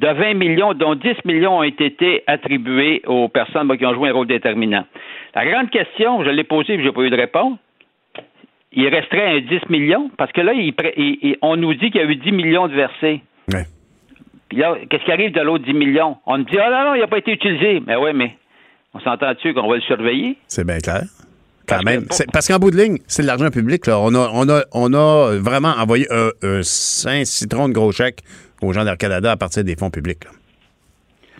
de 20 millions, dont 10 millions ont été attribués aux personnes qui ont joué un rôle déterminant. La grande question, je l'ai posée et je n'ai pas eu de réponse. Il resterait un 10 millions, parce que là, on nous dit qu'il y a eu 10 millions de versés. Puis là, qu'est-ce qui arrive de l'autre 10 millions? On nous dit, oh non, non, il n'a pas été utilisé. Mais oui, mais on s'entend-tu qu'on va le surveiller? C'est bien clair. Quand même. parce qu'en bout de ligne, c'est de l'argent public. Là. On, a, on, a, on a vraiment envoyé un, un saint citron de gros chèque aux gens d'Air Canada à partir des fonds publics.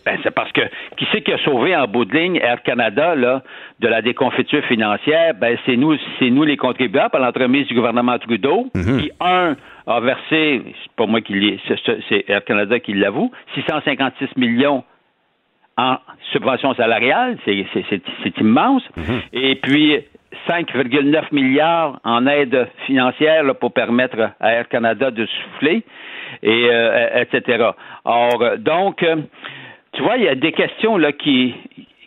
Ben, c'est parce que qui c'est qui a sauvé en bout de ligne Air Canada là, de la déconfiture financière? Ben, c'est nous, c'est nous les contribuables par l'entremise du gouvernement Trudeau, mhm. qui, un, a versé, c'est pas moi qui l'ai, c'est Air Canada qui l'avoue, 656 millions en subvention salariale, c'est immense. Mhm. Et puis 5,9 milliards en aide financière pour permettre à Air Canada de souffler et euh, etc. Or, donc, euh, tu vois, il y a des questions là qui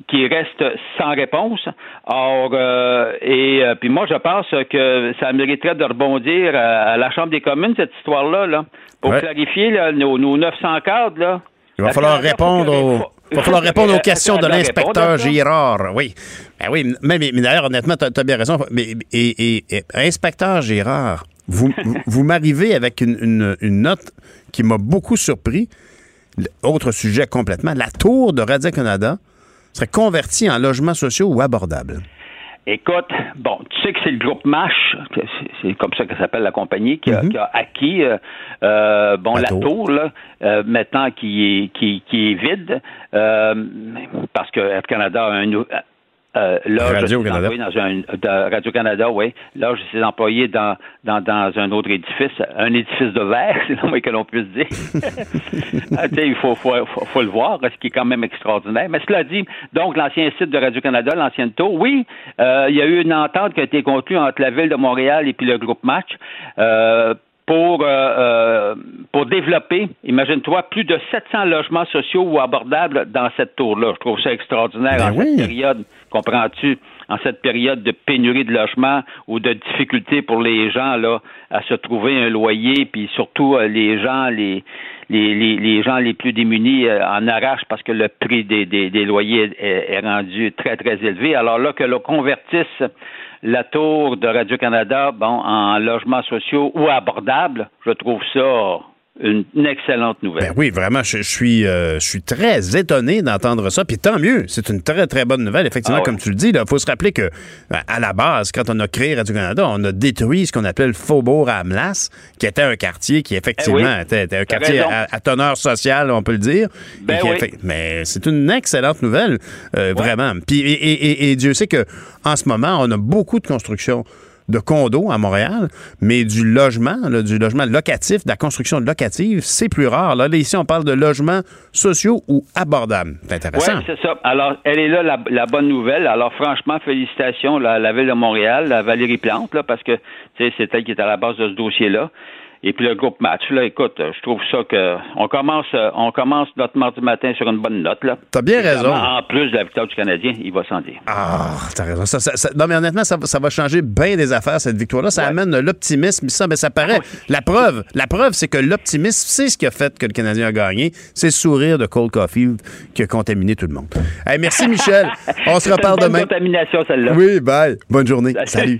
qui reste sans réponse. Or, euh, et puis moi, je pense que ça mériterait de rebondir à, la Chambre des communes, cette histoire-là, là, pour clarifier nos, nos 900 cadres. Là. Il va falloir répondre aux... Il va falloir répondre aux questions de l'inspecteur Girard. Oui. Ben oui, mais, mais, d'ailleurs, honnêtement, tu as, bien raison. Mais, et, inspecteur Girard, vous, vous m'arrivez avec une, note qui m'a beaucoup surpris. Autre sujet complètement. La tour de Radio-Canada serait convertie en logements sociaux ou abordables. Écoute, bon, tu sais que c'est le groupe MASH, c'est comme ça que s'appelle la compagnie, qui a, mhm. acquis euh, euh, bon la, tour, là, euh, maintenant qui est qui, qui est vide, parce que Air Canada a un, euh, là, Radio-Canada. Dans un, Radio-Canada, oui. Là, je suis employé dans, dans, dans un autre édifice, un édifice de verre, c'est le moins que l'on puisse dire. Ah, il faut, faut, faut, le voir, ce qui est quand même extraordinaire. Mais cela dit, donc, l'ancien site de Radio-Canada, l'ancienne tour, oui, euh, il y a eu une entente qui a été conclue entre la Ville de Montréal et puis le groupe Match. Euh, pour, euh, euh, pour développer, imagine-toi, plus de 700 logements sociaux ou abordables dans cette tour-là. Je trouve ça extraordinaire ben en cette période, comprends-tu, en cette période de pénurie de logements ou de difficulté pour les gens là à se trouver un loyer, puis surtout euh, les gens les les, les, gens les plus démunis en arrachent parce que le prix des, des, des loyers est, est, rendu très, très élevé. Alors là, que l'on convertisse la tour de Radio-Canada, bon, en logements sociaux ou abordables, je trouve ça une, excellente nouvelle. Ben oui, vraiment, je, suis, euh, je suis très étonné d'entendre ça. Puis tant mieux, c'est une très, très bonne nouvelle. Effectivement, ah comme tu le dis, il faut se rappeler que ben, à la base, quand on a créé Radio-Canada, on a détruit ce qu'on appelait le Faubourg Amlas, qui était un quartier qui, effectivement, eh était, un quartier à, teneur sociale, on peut le dire. Ben mais c'est une excellente nouvelle, euh, vraiment. Puis, et, et Dieu sait que en ce moment, on a beaucoup de constructions de condos à Montréal, mais du logement, du logement locatif, de la construction locative, c'est plus rare. Là, ici, on parle de logements sociaux ou abordables. C'est intéressant. Oui, c'est ça. Alors, elle est là, la, bonne nouvelle. Alors, franchement, félicitations à la Ville de Montréal, à Valérie Plante, parce que c'est elle qui est à la base de ce dossier-là. Et puis le groupe match, là, écoute, je trouve ça que on commence, on commence notre mardi matin sur une bonne note. Là. T'as bien raison. En plus de la victoire du Canadien, il va s'en dire. Ah, t'as raison. Ça, non, mais honnêtement, ça, va changer bien des affaires, cette victoire-là. Ça amène l'optimisme. Ça, mais ça paraît. Ah la preuve, la preuve, c'est que l'optimisme, c'est ce qui a fait que le Canadien a gagné. C'est le sourire de Cole Caulfield qui a contaminé tout le monde. merci, Michel. on se reparle demain. contamination, celle-là. Oui, bye. Bonne journée. Salut.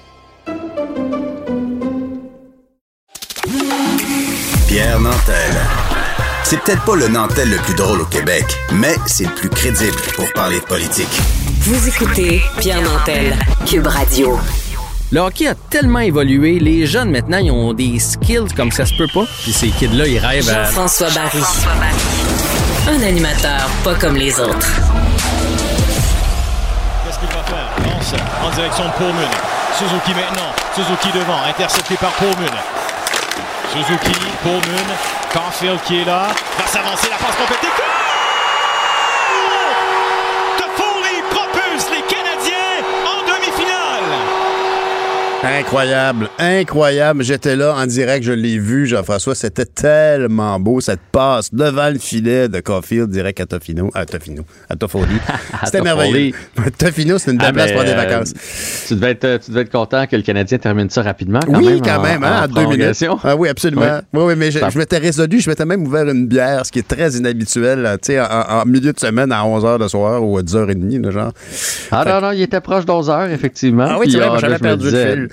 Pierre Nantel. C'est peut-être pas le Nantel le plus drôle au Québec, mais c'est le plus crédible pour parler de politique. Vous écoutez Pierre Nantel, Cube Radio. Le hockey a tellement évolué, les jeunes maintenant, ils ont des skills comme ça se peut pas. Puis ces kids-là, ils rêvent à... François Barry. Un animateur pas comme les autres. Qu'est-ce qu'il va faire? Lance en direction de Pourmune. Suzuki maintenant. Suzuki devant, intercepté par Pourmune. Suzuki, Pullman, Caulfield qui est là, va s'avancer, la passe complète. Incroyable, incroyable. J'étais là en direct, je l'ai vu, Jean-François. C'était tellement beau, cette passe devant le filet de Caulfield, direct à Tofino, à Tofino, à Toffoli. C'était merveilleux. Tofino, c'est une belle ah, place pour des euh, vacances. tu, devais être, tu devais être content que le Canadien termine ça rapidement, quand oui, même. Oui, quand même, hein, en, deux minutes. Ah oui, absolument. Oui, oui mais je, je m'étais résolu, je m'étais même ouvert une bière, ce qui est très inhabituel, tu sais, en, milieu de semaine à 11h le soir ou à 10h30, genre. Ah non, non, il était proche d'11h, effectivement. Ah oui, tu vois, j'avais perdu le fil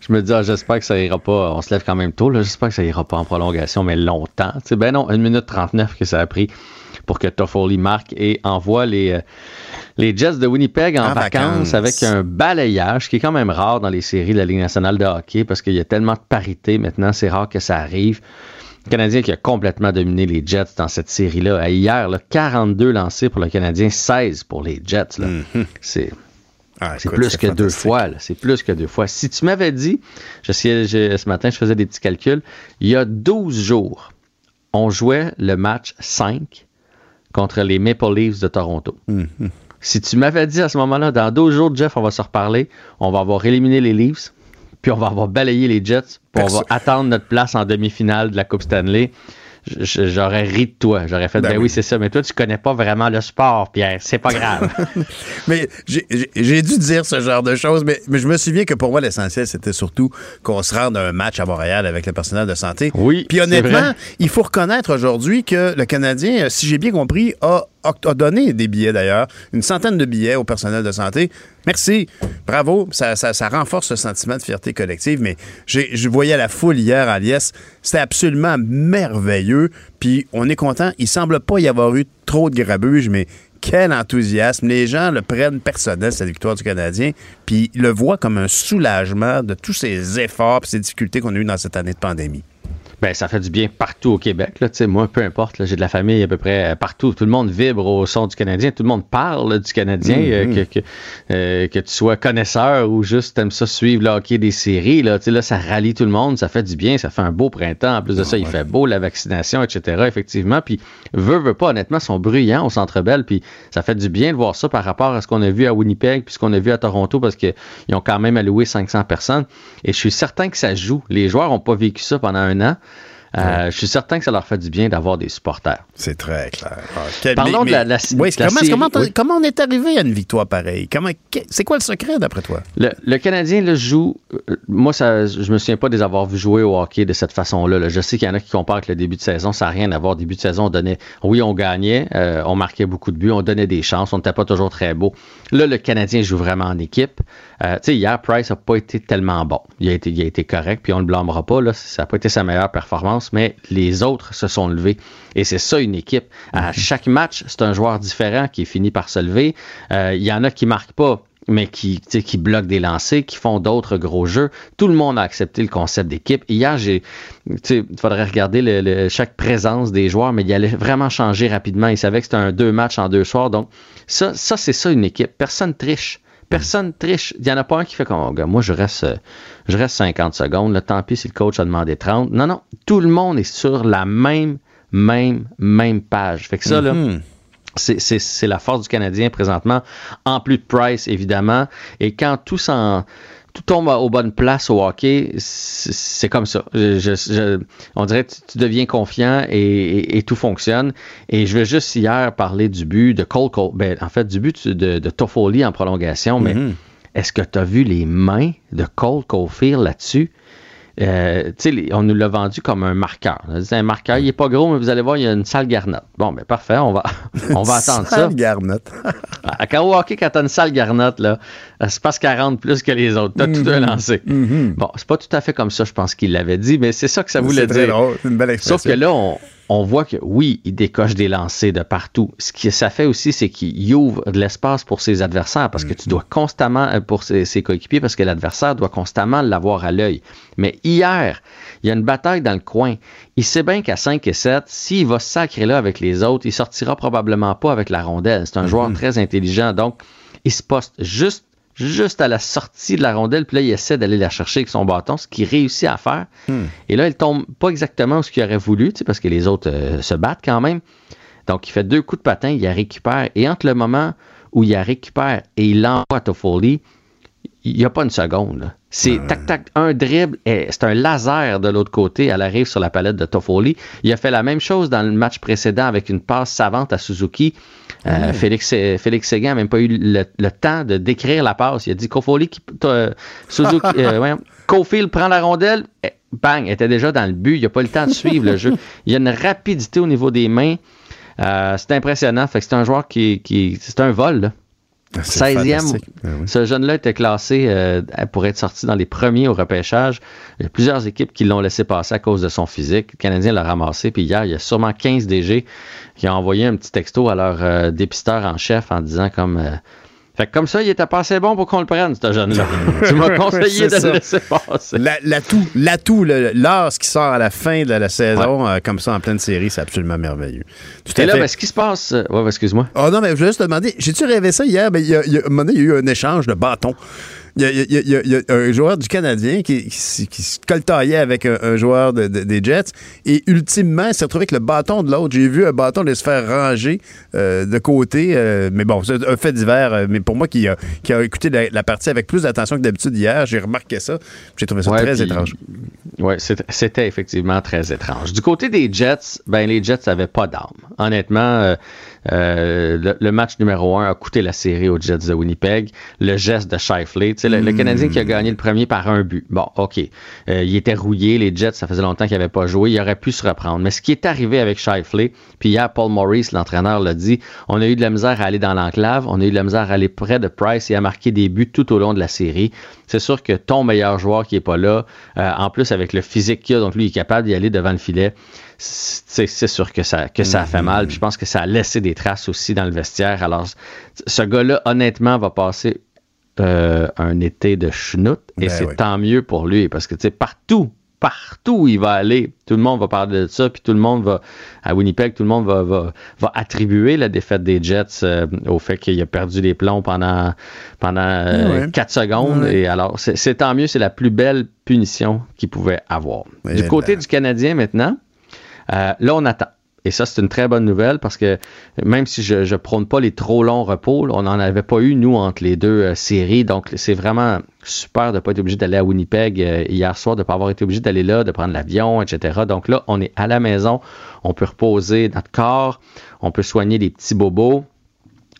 je me dis, ah, j'espère que ça ira pas. On se lève quand même tôt, j'espère que ça ira pas en prolongation, mais longtemps. ben non, 1 minute 39 que ça a pris pour que Toffoli marque et envoie les, euh, les Jets de Winnipeg en, vacances, avec un balayage qui est quand même rare dans les séries de la Ligue nationale de hockey parce qu'il y a tellement de parité maintenant, c'est rare que ça arrive. Le Canadien qui a complètement dominé les Jets dans cette série-là. Hier, là, 42 lancés pour le Canadien, 16 pour les Jets. Mm-hmm. C'est Ah, c'est plus que deux fois. C'est plus que deux fois. Si tu m'avais dit, je, ce matin, je faisais des petits calculs, il y a 12 jours, on jouait le match 5 contre les Maple Leafs de Toronto. Mhm. Si tu m'avais dit à ce moment-là, dans 12 jours, Jeff, on va se reparler, on va avoir éliminé les Leafs, puis on va avoir balayé les Jets, puis on va attendre notre place en demi-finale de la Coupe Stanley j'aurais ri de toi. J'aurais fait, ben, ben oui, c'est ça. Mais toi, tu connais pas vraiment le sport, Pierre. C'est pas grave. mais j'ai dû dire ce genre de choses, mais, je me souviens que pour moi, l'essentiel, c'était surtout qu'on se rende à un match à Montréal avec le personnel de santé. Oui. Puis honnêtement, il faut reconnaître aujourd'hui que le Canadien, si j'ai bien compris, a a donné des billets d'ailleurs, une centaine de billets au personnel de santé. Merci, bravo, ça, renforce ce sentiment de fierté collective. Mais je voyais la foule hier à Liesse, c'était absolument merveilleux. Puis on est content. Il semble pas y avoir eu trop de grabuge, mais quel enthousiasme. Les gens le prennent personnel, cette victoire du Canadien, puis le voient comme un soulagement de tous ces efforts et ces difficultés qu'on a eues dans cette année de pandémie. Ben, ça fait du bien partout au Québec. Là. Moi, peu importe, j'ai de la famille à peu près euh, partout. Tout le monde vibre au son du Canadien. Tout le monde parle du Canadien, euh, mm-hmm. que, que, euh, que, tu sois connaisseur ou juste aimes ça suivre le hockey des séries. Là, là, ça rallie tout le monde, ça fait du bien, ça fait un beau printemps. En plus de ça, il fait beau, la vaccination, etc. Effectivement. Puis, veut, veut pas, honnêtement, sont bruyants au Centre Bell. Puis, ça fait du bien de voir ça par rapport à ce qu'on a vu à Winnipeg puis ce qu'on a vu à Toronto parce qu'ils ont quand même alloué 500 personnes. Et je suis certain que ça joue. Les joueurs n'ont pas vécu ça pendant un an. Euh, je suis certain que ça leur fait du bien d'avoir des supporters. C'est très clair. Ah, Parlons de la, la, comment, on est arrivé à une victoire pareille? c'est quoi le secret d'après toi? Le, Canadien le joue. Euh, moi, ça, je me souviens pas de les avoir vus jouer au hockey de cette façon-là. Je sais qu'il y en a qui comparent avec le début de saison. Ça n'a rien à voir. Début de saison, on donnait. Oui, on gagnait, euh, on marquait beaucoup de buts, on donnait des chances, on n'était pas toujours très beau. Là, le Canadien joue vraiment en équipe. Tu sais, hier, Price n'a pas été tellement bon. Il a été, il a été correct, puis on ne le blâmera pas. Là. Ça n'a pas été sa meilleure performance, mais les autres se sont levés. Et c'est ça une équipe. À mhm. chaque match, c'est un joueur différent qui finit par se lever. Euh, il y en a qui marquent pas mais qui, qui bloquent des lancers, qui font d'autres gros jeux. Tout le monde a accepté le concept d'équipe. Hier, j'ai, il faudrait regarder chaque présence des joueurs, mais il allait vraiment changer rapidement. Ils savaient que c'était un deux matchs en deux soirs. Donc, ça, ça c'est ça une équipe. Personne triche. Personne triche. Il n'y en a pas un qui fait comme, oh, moi, je reste, je reste 50 secondes. Là, tant pis si le coach a demandé 30. Non, non. Tout le monde est sur la même, même, même page. Fait que ça, là. Mm-hmm. C'est la force du Canadien présentement, en plus de Price, évidemment. Et quand tout s'en tout tombe aux bonnes places au hockey, c'est comme ça. on dirait que tu, deviens confiant et, tout fonctionne. Et je vais juste hier parler du but de Cole, Cole ben, en fait, du but de, de Toffoli en prolongation, mais mm-hmm. est-ce que tu as vu les mains de Cole Caulfield là-dessus? Euh, on nous l'a vendu comme un marqueur. C'est un marqueur, il n'est pas gros, mais vous allez voir, il y a une sale garnotte. Bon, ben parfait, on va, on va attendre ça. Sale garnotte. à Karo Hockey, quand t'as une sale garnotte, là, c'est parce qu'elle rentre plus que les autres. T'as tout un mhm. lancé. Mhm. Bon, c'est pas tout à fait comme ça, je pense qu'il l'avait dit, mais c'est ça que ça voulait dire. C'est une belle expression. Sauf que là, on, on voit que oui, il décoche des lancers de partout. Ce que ça fait aussi, c'est qu'il ouvre de l'espace pour ses adversaires parce que tu dois constamment, euh, pour ses, coéquipiers, parce que l'adversaire doit constamment l'avoir à l'œil. Mais hier, il y a une bataille dans le coin. Il sait bien qu'à 5 et 7, s'il va sacrer là avec les autres, il sortira probablement pas avec la rondelle. C'est un joueur mm-hmm. très intelligent. Donc, il se poste juste juste à la sortie de la rondelle, puis là, il essaie d'aller la chercher avec son bâton, ce qu'il réussit à faire. Hmm. Et là, il tombe pas exactement ce qu'il aurait voulu, parce que les autres euh, se battent quand même. Donc, il fait deux coups de patin, il la récupère, et entre le moment où il la récupère et il l'envoie à Toffoli, il n'y a pas une seconde. C'est tac tac un dribble et c'est un laser de l'autre côté. Elle arrive sur la palette de Toffoli. Il a fait la même chose dans le match précédent avec une passe savante à Suzuki. Euh, Félix, Félix Séguin n'a même pas eu le, temps de décrire la passe. Il a dit Toffoli qui Suzuki, euh, prend la rondelle, bang, était déjà dans le but. Il n'a pas le temps de suivre le jeu. Il y a une rapidité au niveau des mains. Euh, c'est impressionnant. Fait c'est un joueur qui, qui c'est un vol. Là. 16e, ben ce jeune-là était classé euh, pour être sorti dans les premiers au repêchage. Il y a plusieurs équipes qui l'ont laissé passer à cause de son physique. Le Canadien l'a ramassé. Puis hier, il y a sûrement 15 DG qui ont envoyé un petit texto à leur euh, dépisteur en chef en disant comme euh, Fait que comme ça, il était pas assez bon pour qu'on le prenne, ce jeune-là. tu m'as conseillé de le laisser passer. L'atout, l'atout, l'as qui sort à la fin de la saison, euh, comme ça, en pleine série, c'est absolument merveilleux. Tout Et là, ben, ce qui se passe... Euh, ouais, excuse-moi. Oh non, mais je voulais juste te demander, j'ai-tu rêvé ça hier? Ben, il y a, il y a, il y a eu un échange de bâtons. Il y, a, un joueur du Canadien qui, se coltaillait avec un, joueur des Jets et ultimement, il s'est retrouvé avec le bâton de l'autre. J'ai vu un bâton de se faire ranger euh, de côté. Euh, mais bon, c'est un fait divers. Euh, mais pour moi qui a, qui a écouté la, partie avec plus d'attention que d'habitude hier, j'ai remarqué ça. J'ai trouvé ça très étrange. Oui, c'était effectivement très étrange. Du côté des Jets, ben les Jets n'avaient pas d'armes. Honnêtement, euh, le, match numéro un a coûté la série aux Jets de Winnipeg. Le geste de Shifley, le, le, Canadien qui a gagné le premier par un but. Bon, OK. Euh, il était rouillé. Les Jets, ça faisait longtemps qu'il n'avait pas joué. Il aurait pu se reprendre. Mais ce qui est arrivé avec Shifley, puis hier, Paul Maurice, l'entraîneur, l'a dit, on a eu de la misère à aller dans l'enclave. On a eu de la misère à aller près de Price et à marquer des buts tout au long de la série. C'est sûr que ton meilleur joueur qui n'est pas là, euh, en plus avec le physique qu'il a, donc lui, il est capable d'y aller devant le filet c'est sûr que ça, que ça a fait mal. je pense que ça a laissé des traces aussi dans le vestiaire. Alors, ce gars-là, honnêtement, va passer euh, un été de schnout et ben c'est tant mieux pour lui parce que, tu sais, partout, partout où il va aller, tout le monde va parler de ça, puis tout le monde va, à Winnipeg, tout le monde va, va, attribuer la défaite des Jets euh, au fait qu'il a perdu les plombs pendant, pendant 4 euh, secondes. Et alors, c'est tant mieux, c'est la plus belle punition qu'il pouvait avoir. du côté du Canadien maintenant, euh, là, on attend. Et ça, c'est une très bonne nouvelle parce que même si je ne prône pas les trop longs repos, on n'en avait pas eu, nous, entre les deux euh, séries. Donc, c'est vraiment super de ne pas être obligé d'aller à Winnipeg euh, hier soir, de ne pas avoir été obligé d'aller là, de prendre l'avion, etc. Donc là, on est à la maison, on peut reposer notre corps, on peut soigner les petits bobos.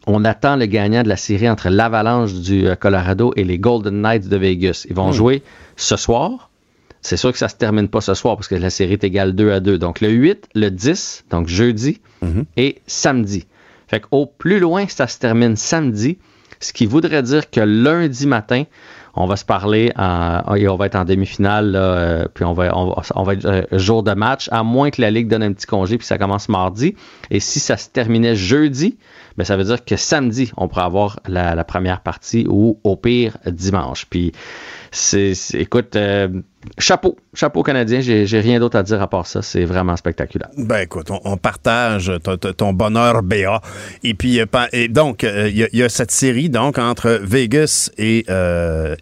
On attend le gagnant de la série entre l'Avalanche du Colorado et les Golden Knights de Vegas. Ils vont hmm. jouer ce soir c'est sûr que ça se termine pas ce soir parce que la série est égale 2 à 2. Donc le 8, le 10, donc jeudi mhm. et samedi. Fait qu'au plus loin, ça se termine samedi, ce qui voudrait dire que lundi matin, on va se parler et on va être en demi-finale, euh, puis on va, on va, être euh, jour de match, à moins que la Ligue donne un petit congé, puis ça commence mardi. Et si ça se terminait jeudi, ben ça veut dire que samedi, on pourrait avoir la, première partie ou au pire dimanche. Puis c'est, écoute, euh, chapeau, chapeau canadien. J'ai, rien d'autre à dire à part ça. C'est vraiment spectaculaire. Ben écoute, on, partage ton, bonheur BA. Et puis, euh, et donc, euh, il y, a cette série donc entre Vegas et,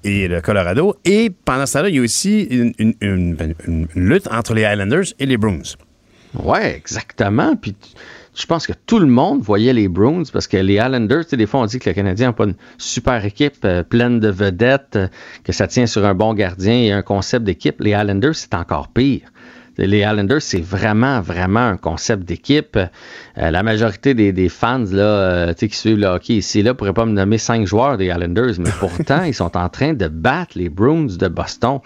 et le Colorado. Et pendant ce temps-là, il y a aussi une, une, lutte entre les Islanders et les Bruins. Ouais, exactement. Puis je pense que tout le monde voyait les Bruins parce que les Islanders, des fois, on dit que le Canadien n'a pas une super équipe euh, pleine de vedettes, euh, que ça tient sur un bon gardien et un concept d'équipe. Les Islanders, c'est encore pire. Les Islanders, c'est vraiment, vraiment un concept d'équipe. Euh, la majorité des, fans là, qui suivent le hockey ici là pourraient pas me nommer cinq joueurs des Islanders, mais pourtant, ils sont en train de battre les Bruins de Boston.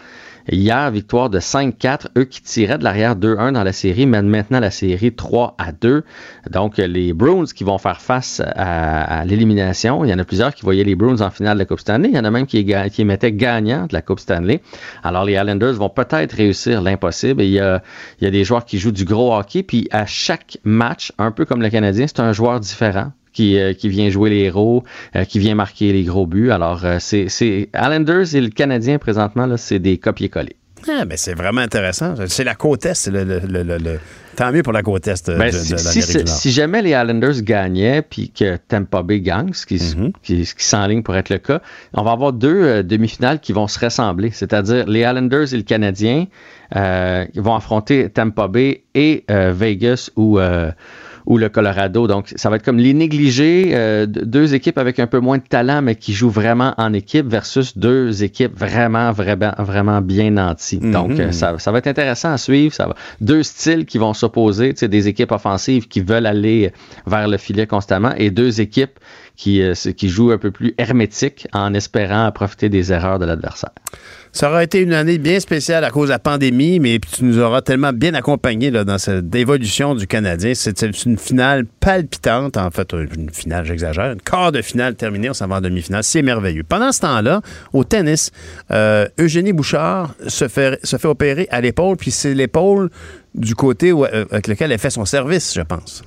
Hier, victoire de 5-4. Eux qui tiraient de l'arrière 2-1 dans la série mènent maintenant la série 3 à 2. Donc, les Bruins qui vont faire face à, l'élimination. Il y en a plusieurs qui voyaient les Bruins en finale de la Coupe Stanley. Il y en a même qui, mettaient gagnant de la Coupe Stanley. Alors, les Islanders vont peut-être réussir l'impossible. il il y a des joueurs qui jouent du gros hockey. Puis, à chaque match, un peu comme le Canadien, c'est un joueur différent qui, euh, qui vient jouer les héros, euh, qui vient marquer les gros buts. Alors, euh, c'est Islanders et le Canadien présentement, c'est des copier-coller. Ah, ben c'est vraiment intéressant. C'est la côte est, le, le, le, tant mieux pour la côte est de, ben, si, si, jamais les Islanders gagnaient puis que Tampa Bay gagne, ce qui, mm-hmm. qui, s'enligne pour être le cas, on va avoir deux demi-finales qui vont se ressembler. C'est-à-dire les Islanders et le Canadien vont affronter Tampa Bay et Vegas ou ou le Colorado. Donc, ça va être comme les négligés, euh, deux équipes avec un peu moins de talent, mais qui jouent vraiment en équipe versus deux équipes vraiment, vraiment, vraiment bien nanties. Mhm. Donc, euh, ça, ça, va être intéressant à suivre. Ça va, deux styles qui vont s'opposer, des équipes offensives qui veulent aller vers le filet constamment et deux équipes qui, euh, qui jouent un peu plus hermétique en espérant profiter des erreurs de l'adversaire. Ça aura été une année bien spéciale à cause de la pandémie, mais tu nous auras tellement bien accompagnés là, dans cette évolution du Canadien. C'est une finale palpitante, en fait, une finale, j'exagère, une quart de finale terminée, on s'en va en demi-finale. C'est merveilleux. Pendant ce temps-là, au tennis, euh, Eugénie Bouchard se fait, se fait opérer à l'épaule, puis c'est l'épaule du côté euh, avec lequel elle fait son service, je pense.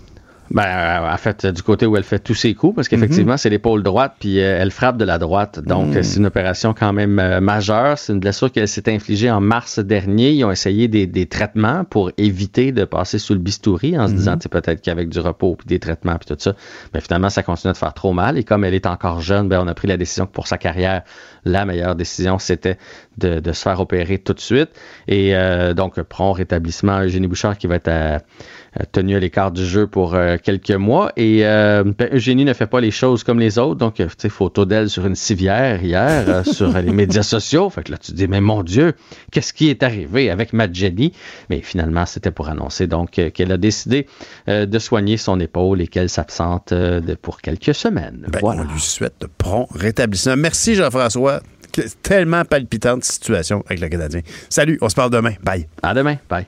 Ben, euh, en fait, du côté où elle fait tous ses coups, parce qu'effectivement, Mhm. c'est l'épaule droite, puis euh, elle frappe de la droite. Donc, Mm. c'est une opération quand même euh, majeure. C'est une blessure qu'elle s'est infligée en mars dernier. Ils ont essayé des, des traitements pour éviter de passer sous le bistouri en se Mhm. disant, tu sais, peut-être qu'avec du repos, puis des traitements, puis tout ça. Mais finalement, ça continue de faire trop mal. Et comme elle est encore jeune, ben, on a pris la décision que pour sa carrière, la meilleure décision, c'était de, de se faire opérer tout de suite. Et euh, donc, prompt rétablissement. Eugénie Bouchard qui va être à, à tenu à l'écart du jeu pour euh, quelques mois. Et euh, ben, Eugénie ne fait pas les choses comme les autres. Donc, euh, tu sais, photo d'elle sur une civière hier euh, sur les médias sociaux. Fait que là, tu te dis, mais mon Dieu, qu'est-ce qui est arrivé avec ma Jenny? Mais finalement, c'était pour annoncer donc euh, qu'elle a décidé euh, de soigner son épaule et qu'elle s'absente euh, pour quelques semaines. Ben, voilà. On lui souhaite de prompt rétablissement. Merci Jean-François. Tellement palpitante situation avec le Canadien. Salut, on se parle demain. Bye. À demain. Bye.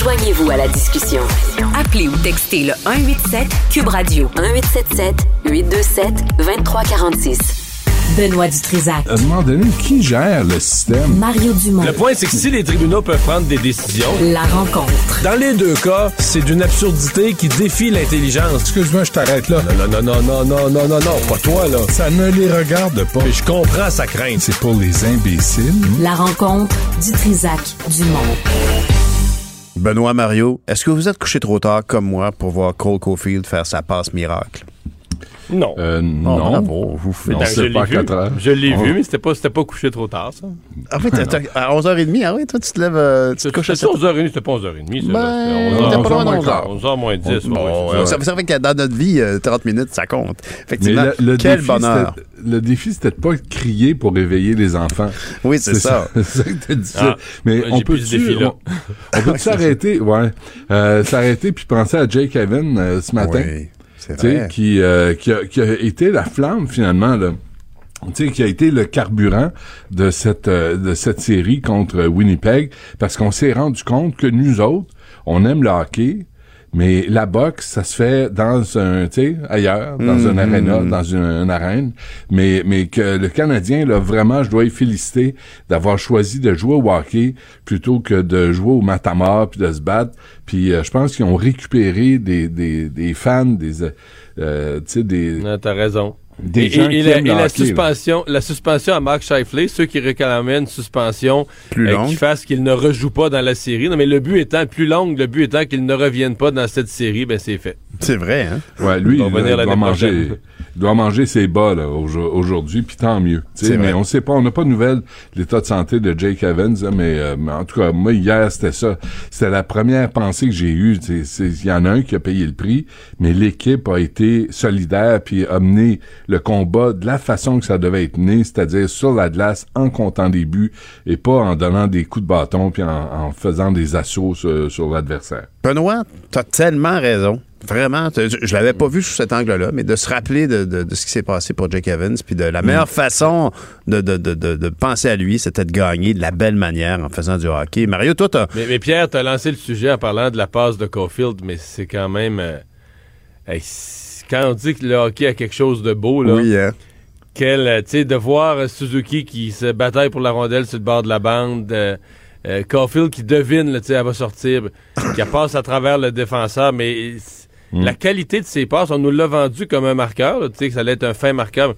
Joignez-vous à la discussion. Appelez ou textez le 187 Cube Radio 1877 827 2346. Benoît Dutrisac. À un moment donné, qui gère le système? Mario Dumont. Le point, c'est que si les tribunaux peuvent prendre des décisions. La rencontre. Dans les deux cas, c'est d'une absurdité qui défie l'intelligence. Excuse-moi, je t'arrête là. Non, non, non, non, non, non, non, non, pas toi, là. Ça ne les regarde pas. Mais je comprends sa crainte. C'est pour les imbéciles. La rencontre Dutrisac Dumont. Benoît Mario, est-ce que vous êtes couché trop tard comme moi pour voir Cole Caulfield faire sa passe miracle? Non. Euh, Oh, non. bravo, vous faites Ben, je l'ai vu. Je l'ai Oh. vu, mais c'était pas, c'était pas couché trop tard, ça. Ah oui, t'as- t'as- à 11h30, ah oui, toi, tu te lèves, euh, tu te couches à C'était 7 11h30, c'était pas 11h30. ça, Ben, on était 11h pas loin de 11h. 11h. 11h moins 10. Bon, ouais, ouais, c'est ça, ça. ça fait que dans notre vie, euh, 30 minutes, ça compte. Mais Effectivement, le, le quel défi, bonheur. c'était- Le défi, c'était de pas crier pour réveiller les enfants. Oui, c'est ça. C'est ça qui était difficile. Ah, Mais on peut s'arrêter, ouais, euh, s'arrêter puis penser à Jake Evan euh, ce matin? Vrai. qui, euh, qui, a, qui a été la flamme finalement là. Tu sais, qui a été le carburant de cette euh, de cette série contre Winnipeg parce qu'on s'est rendu compte que nous autres, on aime le hockey, mais la boxe, ça se fait dans un, tu sais, ailleurs, dans Mhm. un aréna, dans une, une arène, mais mais que le Canadien là vraiment, je dois y féliciter d'avoir choisi de jouer au hockey plutôt que de jouer au matamor puis de se battre. Puis euh, je pense qu'ils ont récupéré des des, des fans, des euh, euh, tu sais des Non, T'as raison. Des et, gens et- et qui la, aiment et le la hockey, là. suspension, la suspension à Mark Scheifele, ceux qui réclamaient une suspension Plus euh, longue. qui fasse qu'il ne rejoue pas dans la série. Non, mais le but étant plus long, le but étant qu'il ne revienne pas dans cette série, ben c'est fait. C'est vrai, hein? Ouais, lui, Il il, doit manger, doit manger ses bas là, aujo- aujourd'hui, puis tant mieux. Mais vrai. on sait pas, on n'a pas de nouvelles de l'état de santé de Jake Evans, hein, mais, euh, mais en tout cas, moi hier c'était ça. C'était la première pensée que j'ai eue. Il y en a un qui a payé le prix, mais l'équipe a été solidaire puis a mené le combat de la façon que ça devait être mené, c'est-à-dire sur la glace en comptant des buts et pas en donnant des coups de bâton puis en, en faisant des assauts sur, sur l'adversaire. Benoît, t'as tellement raison. Vraiment, je, je l'avais pas vu sous cet angle-là, mais de se rappeler de, de- de ce qui s'est passé pour Jake Evans, puis de la meilleure façon de, de, de, de- de penser à lui, c'était de gagner de la belle manière en faisant du hockey. Mario, toi, t'as... Mais, mais Pierre, t'as lancé le sujet en parlant de la passe de Caulfield, mais c'est quand même... euh, hey, c'est- quand on dit que le hockey a quelque chose de beau, là, Oui, hein? quel, euh, tu sais, de voir Suzuki qui se bataille pour la rondelle sur le bord de la bande, euh, euh, Caulfield qui devine, tu sais, elle va sortir, qui passe à travers le défenseur, mais c- la qualité de ses passes, on nous l'a vendu comme un marqueur, tu sais, que ça allait être un fin marqueur.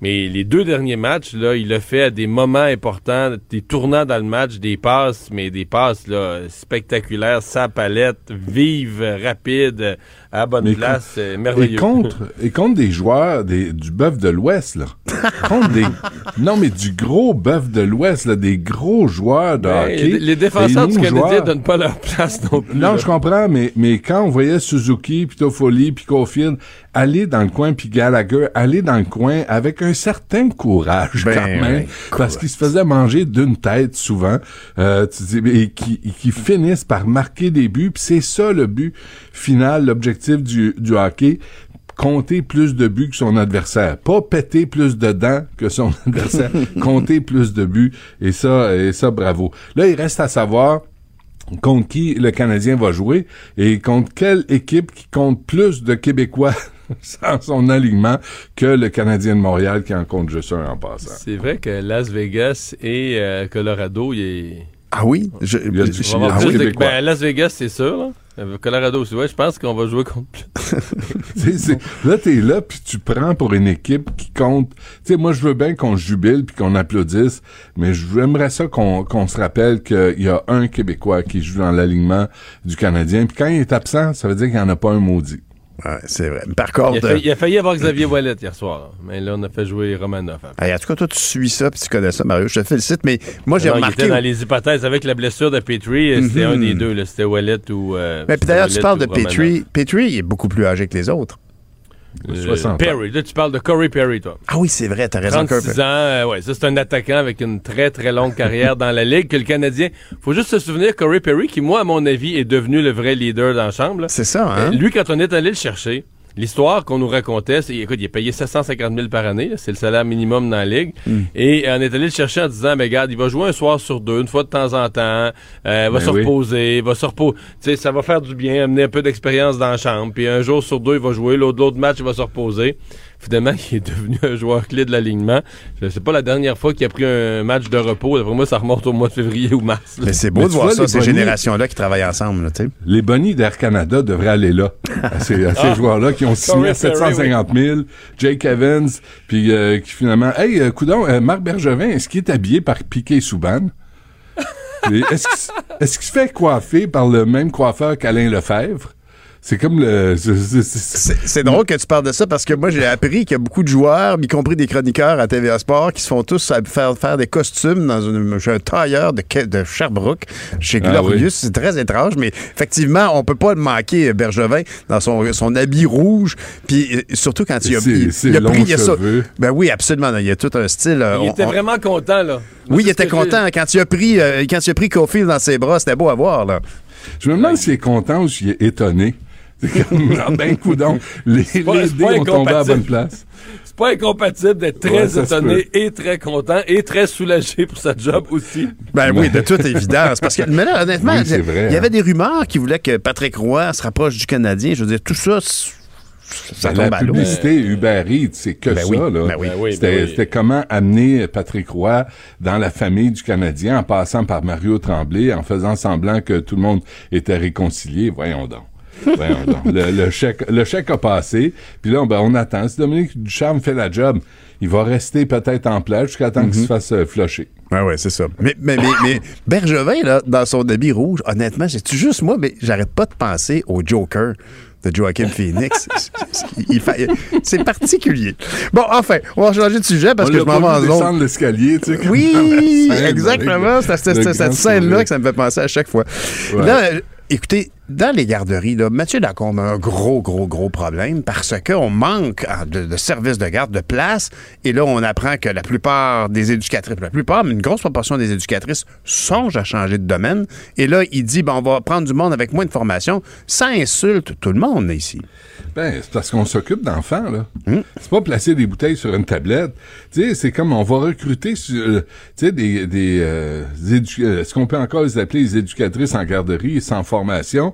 Mais les deux derniers matchs, là, il a fait à des moments importants, des tournants dans le match, des passes, mais des passes là, spectaculaires, sa palette, vive, rapide, à la bonne Mais place, euh, merveilleux. Et contre, et contre des joueurs des, du bœuf de l'Ouest, là. contre des, non, mais du gros bœuf de l'Ouest, là, des gros joueurs de hockey. les, les défenseurs du Canadien joueurs- donnent pas leur place non plus. Non, là. je comprends, mais, mais quand on voyait Suzuki, puis Toffoli, puis Caulfield aller dans le coin, puis Gallagher aller dans le coin avec un certain courage Ben quand même, parce qu'ils se faisaient manger d'une tête souvent, euh, tu dis, et qui, qui finissent par marquer des buts. Puis c'est ça le but final, l'objectif du, du hockey compter plus de buts que son adversaire. Pas péter plus de dents que son adversaire. compter plus de buts. Et ça, et ça, bravo. Là, il reste à savoir contre qui le Canadien va jouer et contre quelle équipe qui compte plus de Québécois sans son alignement que le Canadien de Montréal qui en compte juste un en passant. C'est vrai que Las Vegas et euh, Colorado, il est... Ah oui? Je, avoir Ah oui, ben, Las Vegas, c'est sûr. Là. Euh, Colorado aussi. Ouais, je pense qu'on va jouer contre plus. Tu sais, c'est- là, t'es là, puis tu prends pour une équipe qui compte. Tu sais, moi, je veux bien qu'on jubile puis qu'on applaudisse, mais j'aimerais ça qu'on qu'on se rappelle qu'il y a un Québécois qui joue dans l'alignement du Canadien. Puis quand il est absent, ça veut dire qu'il n'y en a pas un maudit. Ouais, c'est vrai. Par Il contre, a, failli, il a failli avoir Xavier Wallet hier soir. Mais là, on a fait jouer Romanoff. hein. hey, en tout cas, toi, tu suis ça puis tu connais ça, Mario. Je te félicite, mais moi, j'ai Non, il remarqué. était dans les hypothèses avec la blessure de Petrie. euh, C'était Mhm. un des deux. C'était Wallet ou. euh, Mais d'ailleurs, tu parles de. Petrie. Petrie, il est beaucoup plus âgé que les autres. Euh, 60 ans. Perry. Là, tu parles de Corey Perry, toi. Ah oui, c'est vrai, t'as raison. 36 Kirby. ans, euh, ouais, ça c'est un attaquant avec une très très longue carrière dans la ligue que le Canadien. Faut juste se souvenir Corey Perry qui moi à mon avis est devenu le vrai leader dans la chambre. là. C'est ça, hein? Euh, lui quand on est allé le chercher, l'histoire qu'on nous racontait, c'est écoute, il est payé 750 000 par année, c'est le salaire minimum dans la ligue, Hmm. et euh, on est allé le chercher en disant, mais regarde, il va jouer un soir sur deux, une fois de temps en temps, euh, va Ben se oui. reposer, va se reposer, tu sais, ça va faire du bien, amener un peu d'expérience dans la chambre, puis un jour sur deux il va jouer, l'autre l'autre match il va se reposer. Finalement, il est devenu un joueur clé de l'alignement. Je sais pas la dernière fois qu'il a pris un match de repos. D'après moi, ça remonte au mois de février ou mars. là. Mais c'est beau Mais de voir vois, ça, ces bonnies- générations-là qui travaillent ensemble, là, tu sais. Les bonnies d'Air Canada devraient aller là, à ces, à ces Ah. joueurs-là qui ont signé à Corey Perry, 750 000, Jake Evans, puis euh, qui finalement... Hey, euh, coudon, euh, Marc Bergevin, est-ce qu'il est habillé par Piquet Souban? Qu'il est-ce qu'il se fait coiffer par le même coiffeur qu'Alain Lefebvre? C'est comme le... c'est- drôle que tu parles de ça parce que moi, j'ai appris qu'il y a beaucoup de joueurs, y compris des chroniqueurs à TVA Sport, qui se font tous faire, faire des costumes dans une, un tailleur de, Ke- de Sherbrooke, chez Ah Glorious. oui. C'est très étrange, mais effectivement, on peut pas le manquer, Bergevin, dans son, son habit rouge. Puis euh, surtout quand il a, il, il pris il y a ça. Ben oui, absolument. Il y a tout un style. euh, Il on- était on- vraiment content, là. Oui, il était content. Quand il a pris, euh, quand il a pris Caulfield dans ses bras, c'était beau à voir, là. Je me demande s'il est content ou s'il est étonné. C'est comme, ah ben, coudon, les, pas- les dés ont tombé à la bonne place. C'est pas incompatible d'être très Ouais, étonné et très content et très soulagé pour sa job aussi. Ben oui, de toute évidence. Parce que, mais là, honnêtement, Oui, il y avait hein. des rumeurs qui voulaient que Patrick Roy se rapproche du Canadien. Je veux dire, tout ça, ça Ben, tombe la à l'eau. publicité Uber Eats, c'est que Ben ça. oui, là. ben oui. Ben C'était ben oui. c'était comment amener Patrick Roy dans la famille du Canadien en passant par Mario Tremblay, en faisant semblant que tout le monde était réconcilié. Voyons donc. Le, le chèque, le chèque a passé, puis là, ben, on attend. Si Dominique Ducharme fait la job, il va rester peut-être en place jusqu'à temps qu'il se fasse euh, flusher. Ouais, ouais, c'est ça. Mais, mais, mais, mais Bergevin, là, dans son habit rouge, honnêtement, c'est juste moi, mais j'arrête pas de penser au Joker de Joaquin Phoenix. C'est- particulier. Bon, enfin, on va changer de sujet parce on que je m'en vais en zone. l'escalier, tu sais. Oui, scène exactement. C'est cette, scène-là que ça me fait penser à chaque fois. Ouais. Là, écoutez, dans les garderies, là, Mathieu Lacombe a un gros, gros, gros problème parce qu'on manque ah, de, de services de garde, de place. Et là, on apprend que la plupart des éducatrices, la plupart, mais une grosse proportion des éducatrices songent à changer de domaine. Et là, il dit, ben, on va prendre du monde avec moins de formation. Ça insulte tout le monde ici. Ben, c'est parce qu'on s'occupe d'enfants, là. Hmm. C'est pas placer des bouteilles sur une tablette. Tu sais, c'est comme on va recruter, euh, tu sais, des, des euh, édu- euh, est-ce qu'on peut encore les appeler les éducatrices en garderie sans formation?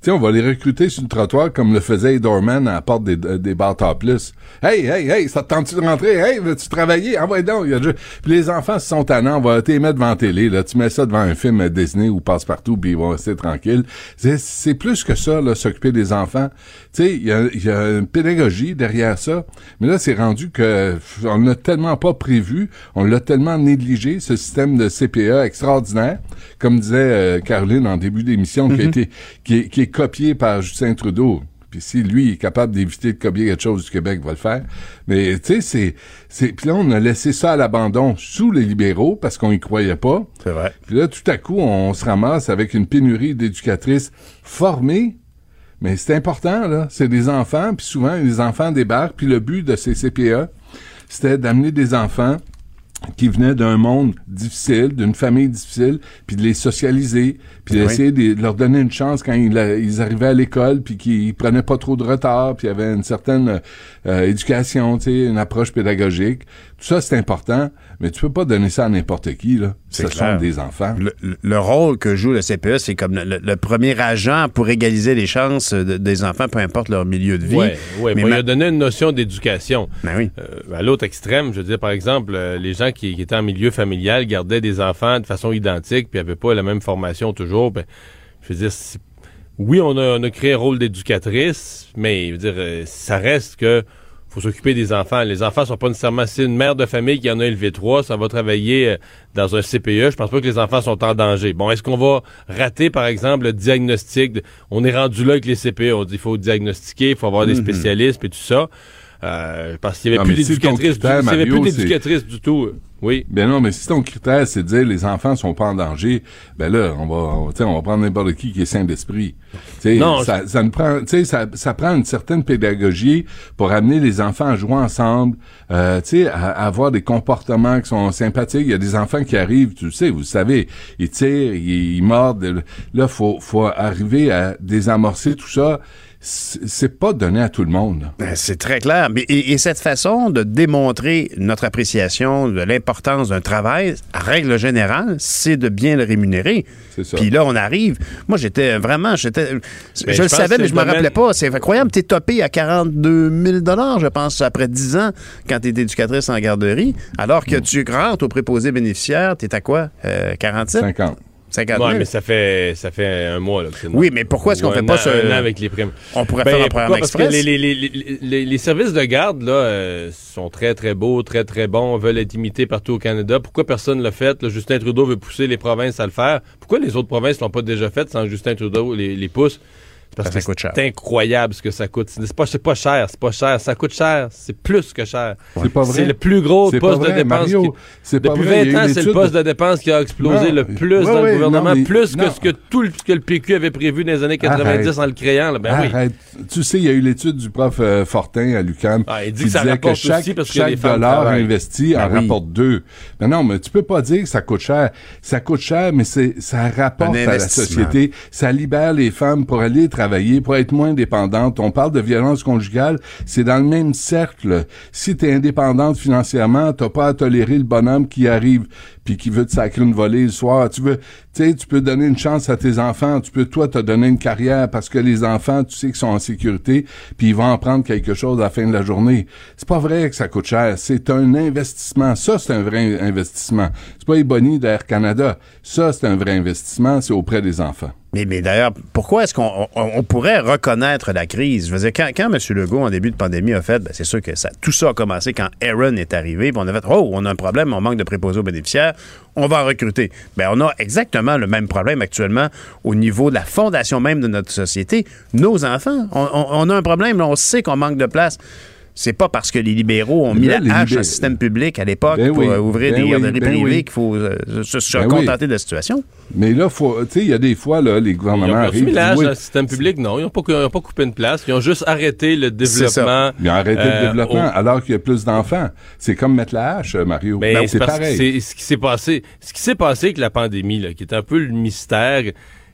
Sais, on va les recruter sur le trottoir comme le faisait Dorman à la porte des, des bars plus. Hey, hey, hey, ça te tente-tu de rentrer? Hey, veux-tu travailler? Envoie donc. Il y a déjà- Puis les enfants, se sont tannants, on va les mettre devant la télé, là. Tu mets ça devant un film à Disney ou passe-partout, puis ils vont rester tranquilles. C'est, plus que ça, là, s'occuper des enfants. Tu sais, il y a, y a une pédagogie derrière ça. Mais là, c'est rendu que on l'a tellement pas prévu, on l'a tellement négligé, ce système de CPA extraordinaire, comme disait euh, Caroline en début d'émission, qui a Mhm. été, qui est, qui copié par Justin Trudeau. Puis si lui est capable d'éviter de copier quelque chose du Québec, il va le faire. Mais tu sais, c'est, c'est, puis là on a laissé ça à l'abandon sous les libéraux parce qu'on y croyait pas. C'est vrai. Puis là, tout à coup, on se ramasse avec une pénurie d'éducatrices formées. Mais c'est important, là. C'est des enfants, puis souvent, les enfants débarquent, puis le but de ces CPA, c'était d'amener des enfants qui venaient d'un monde difficile, d'une famille difficile, puis de les socialiser, puis d'essayer de leur donner une chance quand ils, ils arrivaient à l'école, puis qu'ils prenaient pas trop de retard, puis il y avait une certaine euh, éducation, tu sais, une approche pédagogique. Tout ça, c'est important, mais tu peux pas donner ça à n'importe qui, là. Ce clair. sont des enfants. Le, le rôle que joue le CPE, c'est comme le, le premier agent pour égaliser les chances de- des enfants, peu importe leur milieu de vie. Oui, ouais, Mais bon, il a donné une notion d'éducation. Ben oui. Euh, à l'autre extrême, je veux dire, par exemple, euh, les gens qui, qui étaient en milieu familial gardaient des enfants de façon identique, puis n'avaient pas la même formation toujours. Ben, je veux dire, oui, on a, on a créé un rôle d'éducatrice, mais je veux dire, euh, ça reste que faut s'occuper des enfants. Les enfants sont pas nécessairement... Si une mère de famille qui en a élevé trois, ça va travailler euh, dans un CPE. Je pense pas que les enfants sont en danger. Bon, est-ce qu'on va rater, par exemple, le diagnostic? de- on est rendu là avec les CPE. On dit qu'il faut diagnostiquer, il faut avoir des Mhm. spécialistes et tout ça. Euh, parce qu'il n'y Non, avait plus si d'éducatrices du, du tout. Oui. Ben non, mais si ton critère, c'est de dire les enfants sont pas en danger, ben là, on va, on, tu sais, on va prendre n'importe qui qui est sain d'esprit. Non, ça, ça, nous prend, tu sais, ça, ça prend une certaine pédagogie pour amener les enfants à jouer ensemble, euh, tu sais, à, à avoir des comportements qui sont sympathiques. Il y a des enfants qui arrivent, tu sais, vous savez, ils tirent, ils, ils mordent. Là, faut, faut arriver à désamorcer tout ça. C'est pas donné à tout le monde. Ben, C'est très clair. Mais, et, et cette façon de démontrer notre appréciation de l'importance d'un travail, à règle générale, c'est de bien le rémunérer. Puis là, on arrive. Moi, j'étais vraiment, j'étais, Ben, je, je le savais, mais je me le rappelais pas. C'est incroyable. T'es topé à 42 000 je pense, après 10 ans, quand t'es éducatrice en garderie, alors que tu rentres au préposé bénéficiaire, t'es à quoi? Euh, 47? 50. 50 Ouais, 000. mais ça fait, ça fait un mois. Là, Oui, mais pourquoi est-ce qu'on Ou fait un pas ce- un an avec les primes? On pourrait Ben, faire un pourquoi? programme Parce express? que les, les, les, les, services de garde là, euh, sont très, très beaux, très, très bons, veulent être imités partout au Canada. Pourquoi personne ne l'a fait? Là, Justin Trudeau veut pousser les provinces à le faire. Pourquoi les autres provinces ne l'ont pas déjà fait sans Justin Trudeau les, les pousse? C'est Parce Ça que coûte cher. c'est incroyable ce que ça coûte. C'est pas, pas cher, c'est pas cher. Ça coûte cher, c'est plus que cher. C'est pas vrai. C'est le plus gros poste de dépense. Mario. qui- C'est pas Depuis vrai. Il y 20 a eu ans, c'est le poste de- dépense qui a explosé Non, le plus ouais, dans ouais, le gouvernement, non, mais- plus que non. ce que tout le, que le PQ avait prévu dans les années 90 Arrête. en le créant. là. Ben oui. Arrête. Tu sais, il y a eu l'étude du prof euh, Fortin à l'UQAM Ah, il dit qui que ça disait rapporte chaque, aussi parce que chaque dollar investi en Ben oui. rapporte deux. Mais non, mais tu peux pas dire que ça coûte cher. Ça coûte cher, mais ça rapporte à la société. Ça libère les femmes pour aller travailler, pour être moins dépendantes. On parle de violence conjugale, c'est dans le même cercle. Si tu es indépendante financièrement, t'as pas à tolérer le bonhomme qui arrive puis qui veut te sacrer une volée le soir. Tu veux, tu tu peux donner une chance à tes enfants. Tu peux, toi, te donner une carrière parce que les enfants, tu sais qu'ils sont en sécurité puis ils vont en prendre quelque chose à la fin de la journée. C'est pas vrai que ça coûte cher. C'est un investissement. Ça, c'est un vrai investissement. C'est pas bonnies d'Air Canada. Ça, c'est un vrai investissement. C'est auprès des enfants. Mais, d'ailleurs, pourquoi est-ce qu'on on, on pourrait reconnaître la crise? Je veux dire, quand, M. Legault, en début de pandémie, a fait, ben, c'est sûr que tout ça a commencé quand Aaron est arrivé, on a fait, oh, on a un problème, on manque de préposés aux bénéficiaires, on va en recruter. Ben, on a exactement le même problème actuellement au niveau de la fondation même de notre société. Nos enfants, on, on- on a un problème, on sait qu'on manque de place. C'est pas parce que les libéraux ont mis là, la hache au système public à l'époque Ben pour oui, euh, ouvrir ben des oui, garderies ben privées oui. qu'il faut euh, se, se Ben oui. contenter de la situation. Mais là, faut, tu sais, il y a des fois, là, les Ils gouvernements ont pas arrivent. mis l'âge disent, dans le système public, non. Ils n'ont pas, ils ont pas coupé une place. Ils ont juste arrêté le ça. développement. Ils ont arrêté euh, le développement au- alors qu'il y a plus d'enfants. C'est comme mettre la hache, Mario. Mais Ben, c'est pareil. c'est ce qui s'est passé. Ce qui s'est passé avec la pandémie, là, qui est un peu le mystère,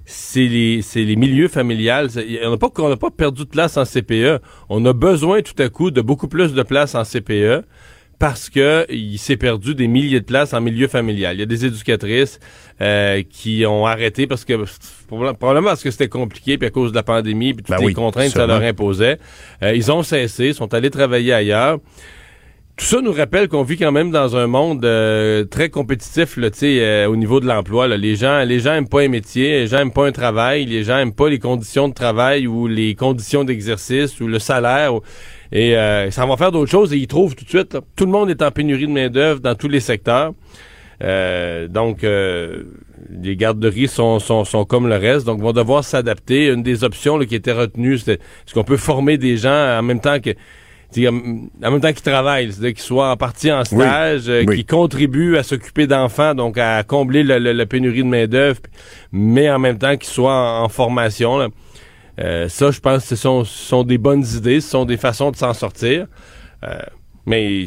c'est les, c'est les milieux familiales. On n'a pas, on n'a pas perdu de place en CPE. On a besoin tout à coup de beaucoup plus de place en CPE parce que il s'est perdu des milliers de places en milieu familial. Il y a des éducatrices euh, qui ont arrêté parce que probablement parce que c'était compliqué puis à cause de la pandémie puis toutes Ben les oui, contraintes que ça leur imposait. Euh, ils ont cessé, sont allés travailler ailleurs. Tout ça nous rappelle qu'on vit quand même dans un monde euh, très compétitif là, euh, au niveau de l'emploi. Les gens, les gens aiment pas un métier, les gens aiment pas un travail, les gens aiment pas les conditions de travail ou les conditions d'exercice ou le salaire. et euh, ça va faire d'autres choses et ils trouvent tout de suite. Tout le monde est en pénurie de main d'œuvre dans tous les secteurs. Euh, donc, euh, les garderies sont, sont, sont comme le reste, donc vont devoir s'adapter. Une des options là, qui était retenue, c'était est-ce qu'on peut former des gens en même temps que en même temps qu'ils travaillent, c'est-à-dire qu'ils soient en partie en stage, euh, oui. qui contribuent à s'occuper d'enfants, donc à combler le, le- la pénurie de main-d'œuvre, mais en même temps qu'ils soient en, en formation. là. Euh, ça, je pense que ce sont, des bonnes idées, ce sont des façons de s'en sortir. Euh, mais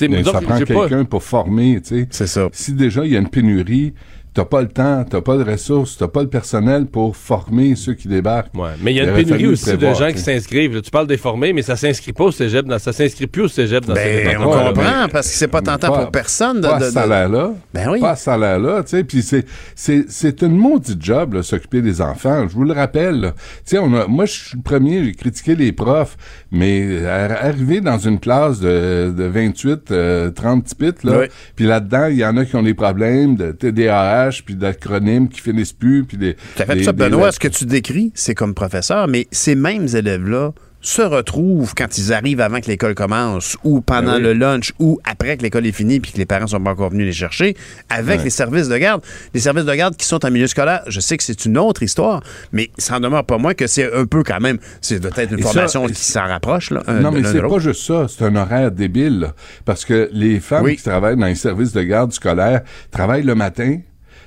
Mais ça prend quelqu'un pour former, tu sais. C'est ça. Si déjà il y a une pénurie, t'as pas le temps, t'as pas de ressources, t'as pas le personnel pour former ceux qui débarquent. Ouais, mais il y a une pénurie aussi de gens qui s'inscrivent. Tu parles des formés, mais ça s'inscrit pas au cégep, ça s'inscrit plus au cégep dans ben, On comprend, parce que c'est pas tentant pour personne de. Pas de, salaire-là. Ben oui. Pas salaire-là, tu sais. Puis c'est, c'est, c'est une maudite job, là, s'occuper des enfants. Je vous le rappelle, Tu sais, on a, moi, je suis le premier, j'ai critiqué les profs, mais arriver dans une classe de, de 28, 30 tipites, là, puis là-dedans, il y en a qui ont des problèmes de TDAH, puis d'acronymes qui finissent plus. Puis des, fait ça, Benoît, ce que tu décris, c'est comme professeur, mais ces mêmes élèves-là se retrouvent quand ils arrivent avant que l'école commence ou pendant ben le lunch ou après que l'école est finie puis que les parents sont pas encore venus les chercher avec les services de garde. Les services de garde qui sont en milieu scolaire, je sais que c'est une autre histoire, mais ça en demeure pas moins que c'est un peu quand même, c'est peut-être une formation qui s'en rapproche. Là, non, mais c'est pas juste ça, c'est un horaire débile parce que les femmes qui travaillent dans les services de garde scolaire travaillent le matin,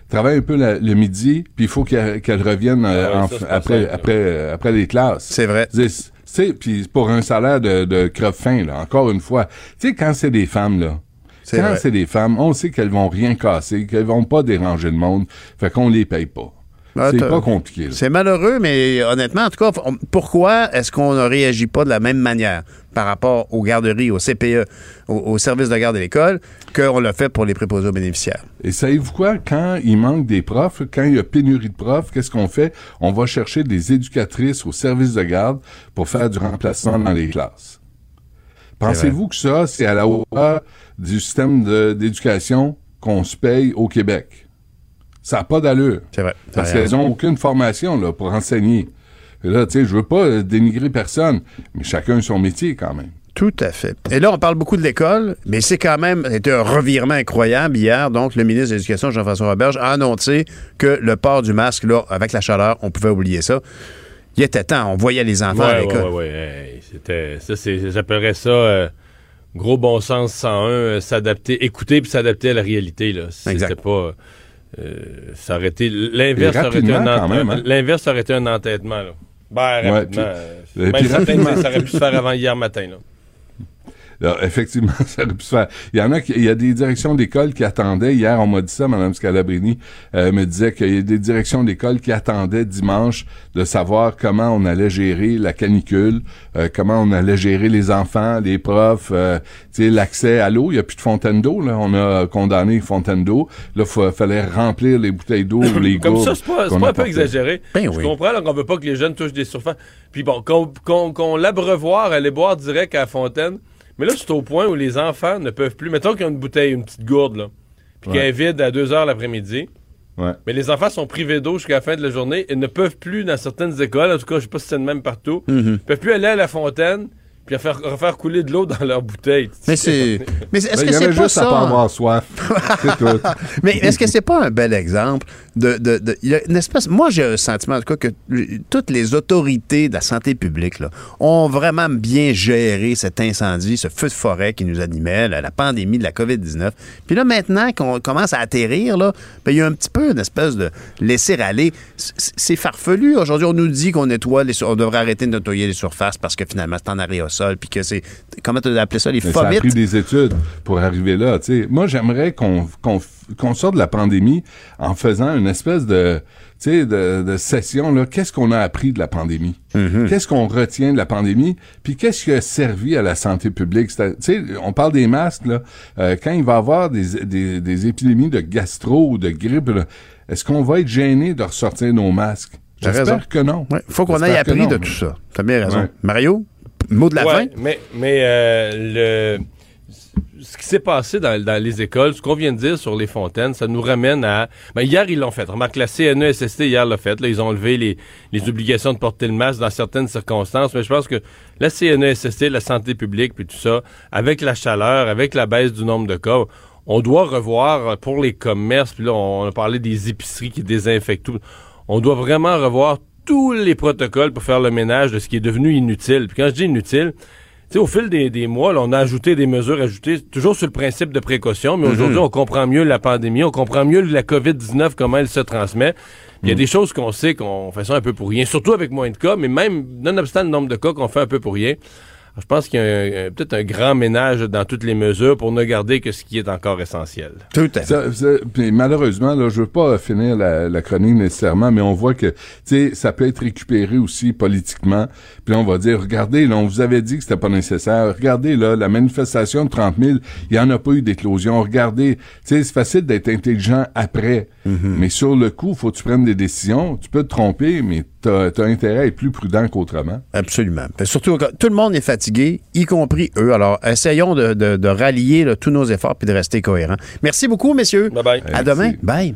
travaille un peu le midi, puis il faut qu'elle revienne euh, ah après, après, euh, après les classes. C'est vrai. C'est puis pour un salaire de, de creve-fin, là, encore une fois. Tu sais, quand c'est des femmes, là, quand c'est des femmes, on sait qu'elles vont rien casser, qu'elles vont pas déranger le monde, fait qu'on les paye pas. Ah, c'est pas compliqué. C'est malheureux, mais honnêtement, en tout cas, pourquoi est-ce qu'on ne réagit pas de la même manière par rapport aux garderies, au CPE, au, service de garde de l'école, qu'on l'a fait pour les préposés aux bénéficiaires? Et savez-vous quoi? Quand il manque des profs, quand il y a pénurie de profs, qu'est-ce qu'on fait? On va chercher des éducatrices au service de garde pour faire du remplacement dans les classes. Pensez-vous que ça, c'est à la hauteur du système d'éducation qu'on se paye au Québec? Ça n'a pas d'allure. C'est vrai. Parce qu'elles n'ont aucune formation là, pour enseigner. Et là, tu sais, je veux pas euh, dénigrer personne, mais chacun son métier quand même. Tout à fait. Et là, on parle beaucoup de l'école, mais c'est quand même c'était un revirement incroyable hier. Donc, le ministre de l'Éducation, Jean-François Roberge, a annoncé que le port du masque, là, avec la chaleur, on pouvait oublier ça. Il était temps, on voyait les enfants à l'école. Oui, oui, oui. C'était, ça, j'appellerais ça euh, gros bon sens 101, euh, s'adapter, écouter puis s'adapter à la réalité. Là. C'était pas euh, ça aurait été l'inverse aurait été un hein? l'inverse aurait été un entêtement là. Ben, rapidement. Euh, même ça aurait pu se faire avant hier matin là effectivement, ça aurait pu se faire. Il y en a, il y a des directions d'école qui attendaient. Hier, on m'a dit ça, Mme Scalabrini euh, me disait qu'il y a des directions d'école qui attendaient dimanche de savoir comment on allait gérer la canicule, euh, comment on allait gérer les enfants, les profs, euh, l'accès à l'eau. Il n'y a plus de fontaine d'eau. Là. On a condamné fontaine d'eau. Là, il fallait remplir les bouteilles d'eau ou les Comme ça, c'est pas, pas un peu exagéré. Ben Je comprends qu'on veut pas que les jeunes touchent des surfaces. Puis bon, qu'on l'abreuvoir, aller boire direct à la fontaine, mais là, c'est au point où les enfants ne peuvent plus. Mettons qu'ils ont une bouteille, une petite gourde, là, puis qu'elle est vide à 2 heures l'après-midi. Mais les enfants sont privés d'eau jusqu'à la fin de la journée et ne peuvent plus, dans certaines écoles, en tout cas, je sais pas si c'est le même partout, mm-hmm. ne peuvent plus aller à la fontaine puis refaire, refaire couler de l'eau dans leur bouteille. Mais c'est. Mais est-ce que c'est pas juste ça? à pas avoir soif. c'est tout. Mais est-ce que c'est pas un bel exemple de. de, de y a une espèce. Moi, j'ai un sentiment, en tout cas, que toutes les autorités de la santé publique là, ont vraiment bien géré cet incendie, ce feu de forêt qui nous animait, la pandémie de la COVID-19. Puis là, maintenant qu'on commence à atterrir, là, ben, il y a un petit peu une espèce de laisser aller. C'est farfelu. Aujourd'hui, on nous dit qu'on nettoie les. On devrait arrêter de nettoyer les surfaces parce que finalement, c'est en arrêt sol, puis que c'est. Comment tu as appelé ça, les fomites? Ça a pris des études pour arriver là. sais. Moi, j'aimerais qu'on qu'on sorte de la pandémie en faisant une espèce de, de, de session. là. Qu'est-ce qu'on a appris de la pandémie? Mm-hmm. Qu'est-ce qu'on retient de la pandémie? Puis qu'est-ce qui a servi à la santé publique? On parle des masques. Là. Euh, quand il va y avoir des, des, des, épidémies de gastro ou de grippe, est-ce qu'on va être gêné de ressortir nos masques? J'espère que non. Il faut qu'on ait appris de tout ça. Tu as bien raison. Mario? Mot de la fin? Mais, mais euh, le, ce qui s'est passé dans, les écoles, ce qu'on vient de dire sur les fontaines, ça nous ramène à... Ben, hier, ils l'ont fait. Remarque, la CNESST, hier, l'a fait. Là, ils ont levé les, les, obligations de porter le masque dans certaines circonstances. Mais je pense que la CNESST, la santé publique, puis tout ça, avec la chaleur, avec la baisse du nombre de cas, on doit revoir pour les commerces, puis là, on a parlé des épiceries qui désinfectent tout. On doit vraiment revoir tous les protocoles pour faire le ménage de ce qui est devenu inutile. Puis quand je dis inutile, sais, au fil des, mois, on a ajouté des mesures ajoutées, toujours sur le principe de précaution, mais aujourd'hui, mhm. on comprend mieux la pandémie, on comprend mieux la COVID-19, comment elle se transmet. Il y a mhm. des choses qu'on sait qu'on fait ça un peu pour rien, surtout avec moins de cas, mais même, nonobstant le nombre de cas qu'on fait un peu pour rien. Je pense qu'il y a peut-être un grand ménage dans toutes les mesures pour ne garder que ce qui est encore essentiel. Tout à fait. malheureusement, là, je veux pas finir la, chronique nécessairement, mais on voit que, tu sais, ça peut être récupéré aussi politiquement. Puis on va dire, regardez, là, on vous avait dit que c'était pas nécessaire. Regardez, là, la manifestation de 30 000, il y en a pas eu d'éclosion. Regardez, tu sais, c'est facile d'être intelligent après. Mm-hmm. Mais sur le coup, faut que tu prennes des décisions. Tu peux te tromper, mais tu as, intérêt à être plus prudent qu'autrement. Absolument. surtout, tout le monde est fatigué, y compris eux. Alors, essayons de, rallier tous nos efforts puis de rester cohérents. Merci beaucoup, messieurs. Bye bye. À demain. Bye.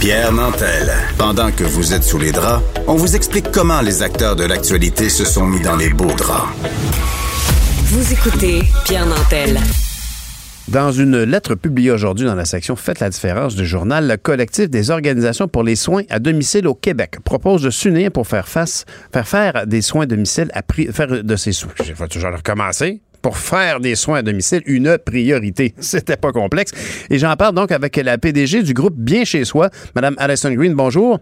Pierre Nantel. Pendant que vous êtes sous les draps, on vous explique comment les acteurs de l'actualité se sont mis dans les beaux draps. Vous écoutez Pierre Nantel. Dans une lettre publiée aujourd'hui dans la section Faites la différence du journal, le collectif des organisations pour les soins à domicile au Québec propose de s'unir pour faire face, faire faire des soins à domicile à prix, faire de ces soins. Je vais toujours recommencer pour faire des soins à domicile une priorité. C'était pas complexe. Et j'en parle donc avec la PDG du groupe Bien chez soi, Madame Alison Green. Bonjour.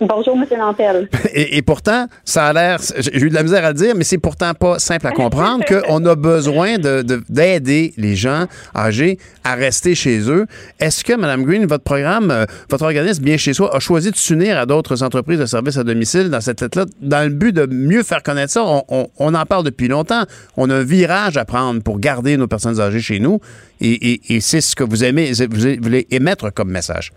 Bonjour, M. Nantel. Et, pourtant, ça a l'air, j'ai eu de la misère à le dire, mais c'est pourtant pas simple à comprendre qu'on a besoin d'aider les gens âgés à rester chez eux. Est-ce que, Mme Green, votre programme, euh, votre organisme Bien chez soi a choisi de s'unir à d'autres entreprises de services à domicile dans cette lettre-là, dans le but de mieux faire connaître ça? On, en parle depuis longtemps. On a un virage à prendre pour garder nos personnes âgées chez nous et, et c'est ce que vous aimez, vous voulez émettre comme message.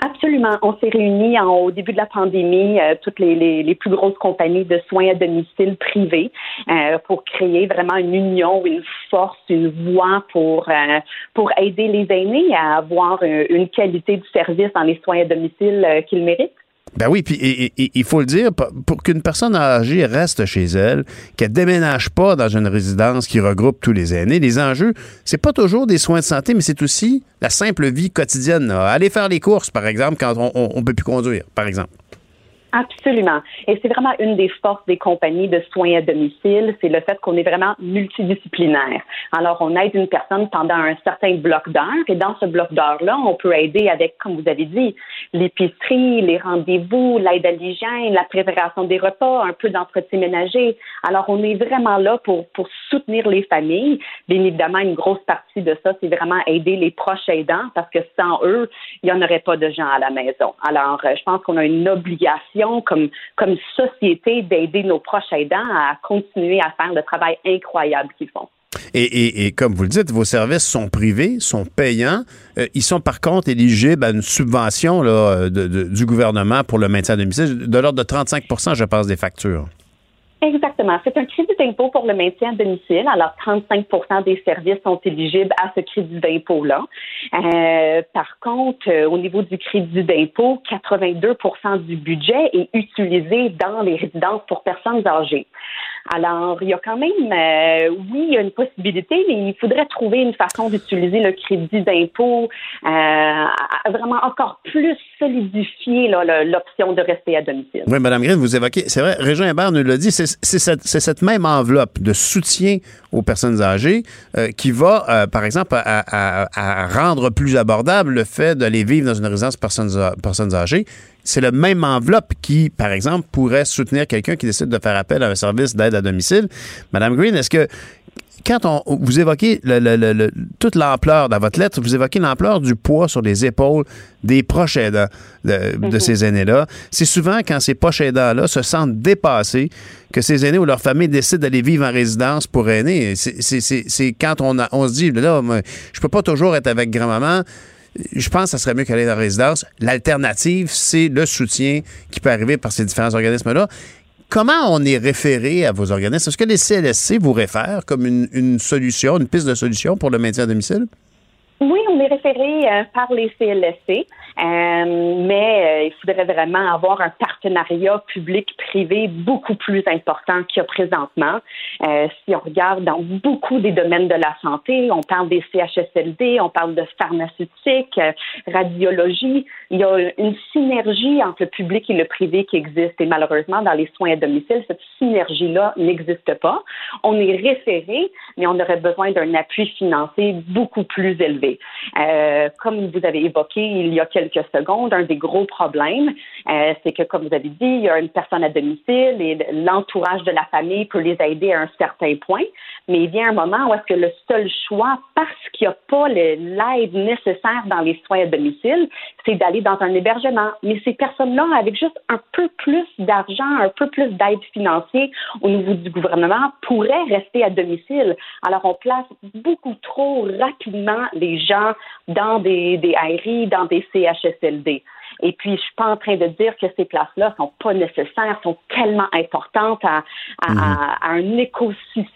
Absolument. On s'est réunis au début de la pandémie, euh, toutes les, les, plus grosses compagnies de soins à domicile privés, euh, pour créer vraiment une union, une force, une voix pour euh, pour aider les aînés à avoir une qualité de service dans les soins à domicile qu'ils méritent. Ben oui, puis il faut le dire, pour qu'une personne âgée reste chez elle, qu'elle déménage pas dans une résidence qui regroupe tous les aînés, les enjeux, c'est pas toujours des soins de santé, mais c'est aussi la simple vie quotidienne. Aller faire les courses, par exemple, quand on, on peut plus conduire, par exemple. Absolument. Et c'est vraiment une des forces des compagnies de soins à domicile, c'est le fait qu'on est vraiment multidisciplinaire. Alors, on aide une personne pendant un certain bloc d'heures et dans ce bloc d'heures-là, on peut aider avec, comme vous avez dit, l'épicerie, les rendez-vous, l'aide à l'hygiène, la préparation des repas, un peu d'entretien ménager. Alors, on est vraiment là pour, pour soutenir les familles. Bien évidemment, une grosse partie de ça, c'est vraiment aider les proches aidants parce que sans eux, il n'y en aurait pas de gens à la maison. Alors, euh, je pense qu'on a une obligation comme, comme société d'aider nos proches aidants à continuer à faire le travail incroyable qu'ils font. Et, comme vous le dites, vos services sont privés, sont payants. Euh, ils sont par contre éligibles à une subvention là, du gouvernement pour le maintien à domicile de l'ordre de 35% je pense, des factures. Exactement. C'est un crédit d'impôt pour le maintien à domicile. Alors, 35% des services sont éligibles à ce crédit d'impôt-là. Euh, par contre, euh, au niveau du crédit d'impôt, 82% du budget est utilisé dans les résidences pour personnes âgées. Alors, il y a quand même, euh, oui, il y a une possibilité, mais il faudrait trouver une façon d'utiliser le crédit d'impôt euh, vraiment encore plus solidifier l'option de rester à domicile. Oui, Mme Green, vous évoquez, c'est vrai, Régent Hébert nous l'a dit, c'est cette, même enveloppe de soutien aux personnes âgées euh, qui va, par exemple, rendre plus abordable le fait d'aller vivre dans une résidence personnes, personnes âgées c'est le même enveloppe qui, par exemple, pourrait soutenir quelqu'un qui décide de faire appel à un service d'aide à domicile. Madame Green, est-ce que quand on, vous évoquez toute l'ampleur dans votre lettre, vous évoquez l'ampleur du poids sur les épaules des proches aidants de, mm-hmm. ces aînés-là. C'est souvent quand ces proches aidants-là se sentent dépassés que ces aînés ou leurs familles décident d'aller vivre en résidence pour aînés. C'est quand on, on se dit, là, je peux pas toujours être avec grand-maman je pense que ça serait mieux qu'aller dans la résidence. L'alternative, c'est le soutien qui peut arriver par ces différents organismes-là. Comment on est référé à vos organismes? Est-ce que les CLSC vous réfèrent comme une, solution, une piste de solution pour le maintien à domicile? Oui, on est référé euh, par les CLSC. Euh, mais euh, il faudrait vraiment avoir un partenariat public-privé beaucoup plus important qu'il y a présentement. Euh, si on regarde dans beaucoup des domaines de la santé, on parle des CHSLD, on parle de pharmaceutique, radiologie, il y a une synergie entre le public et le privé qui existe. Et malheureusement, dans les soins à domicile, cette synergie-là n'existe pas. On est référé, mais on aurait besoin d'un appui financier beaucoup plus élevé. Euh, comme vous avez évoqué il y a quelques secondes, un des gros problèmes, euh, c'est que, comme vous avez dit, il y a une personne à domicile et l'entourage de la famille peut les aider à un certain point, mais il vient un moment où est-ce que le seul choix, parce qu'il n'y a pas l'aide nécessaire dans les soins à domicile, c'est d'aller dans un hébergement. Mais ces personnes-là, avec juste un peu plus d'argent, un peu plus d'aide financière au niveau du gouvernement, pourraient rester à domicile. Alors, on place beaucoup trop rapidement les gens dans des, des ARI, dans des CHSLD. Et puis, je suis pas en train de dire que ces places-là sont pas nécessaires, sont tellement importantes à, à, mhm. à, un écosystème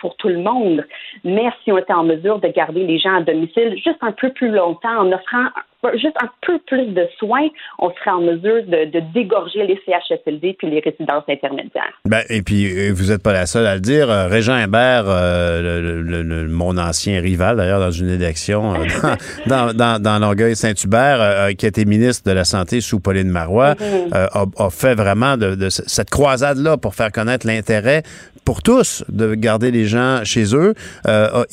pour tout le monde. Mais si on était en mesure de garder les gens à domicile juste un peu plus longtemps en offrant juste un peu plus de soins, on serait en mesure de, dégorger les CHSLD puis les résidences intermédiaires. Ben, et puis, euh, vous n'êtes pas la seule à le dire. Euh, Régent Imbert, euh, le, mon ancien rival, d'ailleurs, dans une élection dans, dans, dans, Longueuil-Saint-Hubert, qui a été ministre de la Santé sous Pauline Marois, mm-hmm. a, fait vraiment de, cette croisade-là pour faire connaître l'intérêt pour tous de garder les gens chez eux.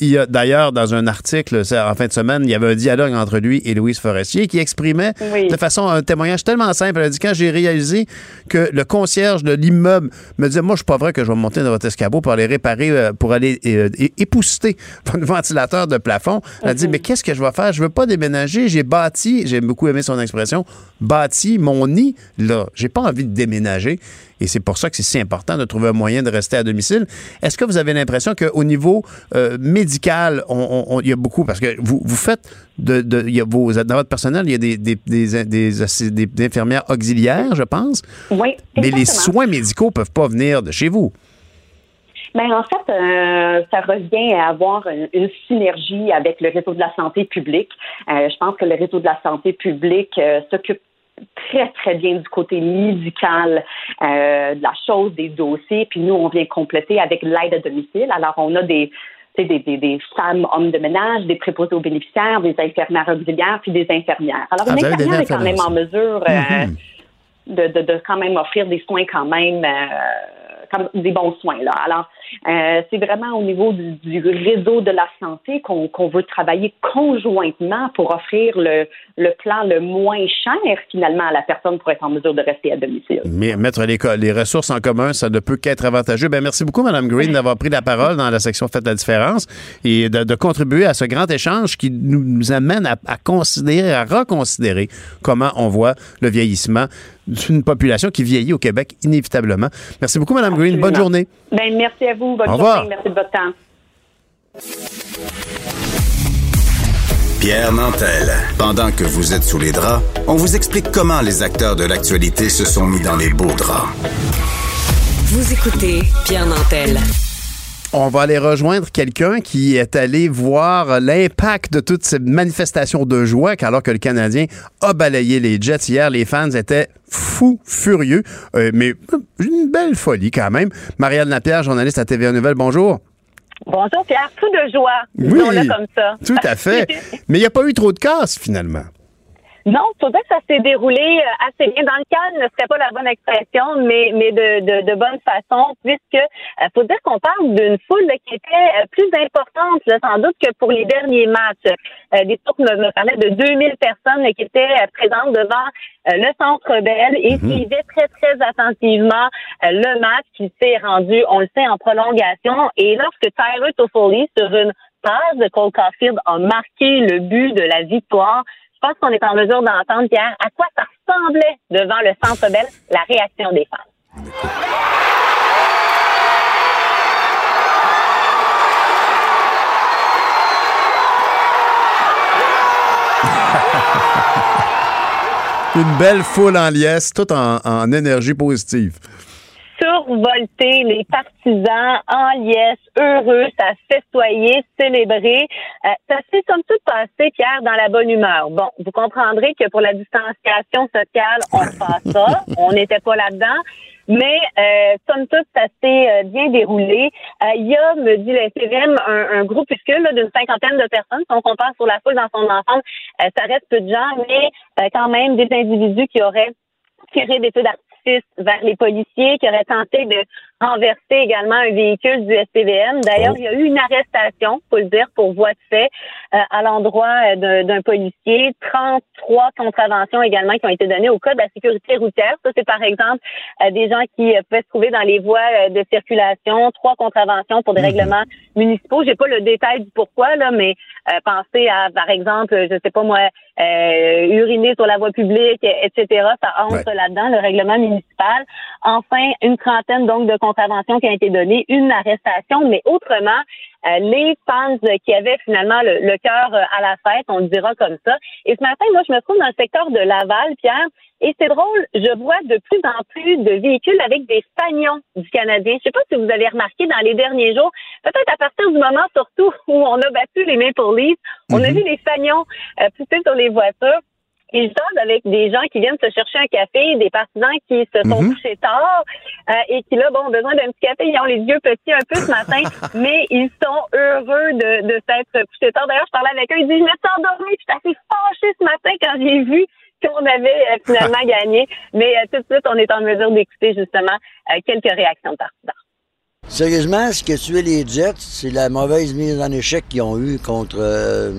il y a d'ailleurs, dans un article en fin de semaine, il y avait un dialogue entre lui et Louise Forest qui exprimait de façon un témoignage tellement simple. Elle a dit quand j'ai réalisé que le concierge de l'immeuble me disait moi je suis pas vrai que je vais monter dans votre escabeau pour aller réparer euh, pour aller euh, épousseter votre ventilateur de plafond. Elle a dit mhm. mais qu'est-ce que je vais faire? Je veux pas déménager. J'ai bâti, j'ai beaucoup aimé son expression, bâti mon nid là. J'ai pas envie de déménager. Et c'est pour ça que c'est si important de trouver un moyen de rester à domicile. Est-ce que vous avez l'impression qu'au niveau euh, médical, il y a beaucoup, parce que vous, vous faites, de, de y a vos, dans votre personnel, il y a des, des, des, des, infirmières auxiliaires, je pense. Oui. Mais les soins médicaux peuvent pas venir de chez vous. Bien, en fait, euh, ça revient à avoir une, synergie avec le réseau de la santé publique. Euh, je pense que le réseau de la santé publique s'occupe très, très bien du côté médical euh, de la chose, des dossiers. Puis nous, on vient compléter avec l'aide à domicile. Alors, on a des, des, des, des, femmes, hommes de ménage, des préposés aux bénéficiaires, des infirmières auxiliaires, puis des infirmières. Alors, une ah, infirmière est quand même en mesure euh, mm-hmm. de, de, de, quand même offrir des soins quand même, euh, comme des bons soins. Là. Alors, euh, c'est vraiment au niveau du, réseau de la santé qu'on veut travailler conjointement pour offrir le, plan le moins cher finalement à la personne pour être en mesure de rester à domicile. Mais mettre les, les ressources en commun, ça ne peut qu'être avantageux. Ben, merci beaucoup, Mme Green, d'avoir pris la parole dans la section Faites la différence et de, contribuer à ce grand échange qui nous amène à, considérer, à reconsidérer comment on voit le vieillissement d'une population qui vieillit au Québec inévitablement. Merci beaucoup, Mme Green. Bonne journée. Ben, merci à vous. Bonne Au revoir. Merci de votre temps. Pierre Nantel. Pendant que vous êtes sous les draps, on vous explique comment les acteurs de l'actualité se sont mis dans les beaux draps. Vous écoutez Pierre Nantel. On va aller rejoindre quelqu'un qui est allé voir l'impact de toutes ces manifestations de joie, alors que le Canadien a balayé les Jets hier. Les fans étaient fous, furieux, euh, mais une belle folie quand même. Marielle Lapierre, journaliste à TVA Nouvelle, bonjour. Bonjour Pierre, tout de joie. Oui, comme ça. tout à fait. mais il n'y a pas eu trop de casse finalement. Non, faut dire que ça s'est déroulé euh, assez bien. Dans le calme, ce serait pas la bonne expression, mais mais de, de, de bonne façon, puisque euh, faut dire qu'on parle d'une foule qui était euh, plus importante, sans doute, que pour les derniers matchs. des tours me, me parlaient de 2000 personnes qui étaient présentes devant le Centre Bell et mhm. suivaient très, très attentivement le match qui s'est rendu, on le sait, en prolongation. Et lorsque Tyler Toffoli, sur une passe de Cole Caulfield, a marqué le but de la victoire, pense qu'on est en mesure d'entendre, Pierre, à quoi ça ressemblait devant le Centre Bell, la réaction des fans. Une belle foule en liesse, tout en énergie positive survolter les partisans en liesse, heureux, ça festoyer, célébrer. Euh, ça s'est comme tout passé, Pierre, dans la bonne humeur. Bon, vous comprendrez que pour la distanciation sociale, on passe ça. On n'était pas là-dedans. Mais euh, somme toute, ça s'est euh, bien déroulé. Euh, il y a, me dit le SPVM, un, un groupuscule d'une cinquantaine de personnes. Si on compare sur la foule dans son ensemble, ça reste peu de gens, mais quand même des individus qui auraient tiré des feux d'artifice vers les policiers, qui auraient tenté de renverser également un véhicule du SPVM. D'ailleurs, oh. il y a eu une arrestation, faut le dire, pour voie de fait euh, à l'endroit euh, d'un policier. 33 contraventions également qui ont été données au code de la sécurité routière. Ça, c'est par exemple euh, des gens qui pouvaient se trouver dans les voies de circulation. Trois contraventions pour des mhm. règlements municipaux. J'ai pas le détail du pourquoi là, mais pensez à, par exemple, je sais pas moi, uriner sur la voie publique, etc. Ça entre là-dedans, le règlement municipal. Enfin, une trentaine donc de contraventions qui ont été données, une arrestation, mais autrement, euh, les fans qui avaient finalement le, cœur euh, à la fête, on le dira comme ça. Et ce matin, moi, je me trouve dans le secteur de Laval, Pierre, et c'est drôle, je vois de plus en plus de véhicules avec des fanions du Canadien. Je sais pas si vous avez remarqué dans les derniers jours, peut-être à partir du moment surtout où on a battu les Maple Leafs, on a mhm. vu les fanions euh, pousser sur les voitures. Et je avec des gens qui viennent se chercher un café, des partisans qui se sont mhm. couchés tard euh, et qui, là, bon, ont besoin d'un petit café. Ils ont les yeux petits un peu ce matin, mais ils sont heureux de, de s'être couchés tard. D'ailleurs, je parlais avec eux, ils disent, je me suis endormi, je suis assez fâchée ce matin quand j'ai vu qu'on avait euh, finalement gagné. Mais euh, tout de suite, on est en mesure d'écouter justement quelques réactions de partisans. Sérieusement, ce qui a tué les Jets, c'est la mauvaise mise en échec qu'ils ont eue contre euh,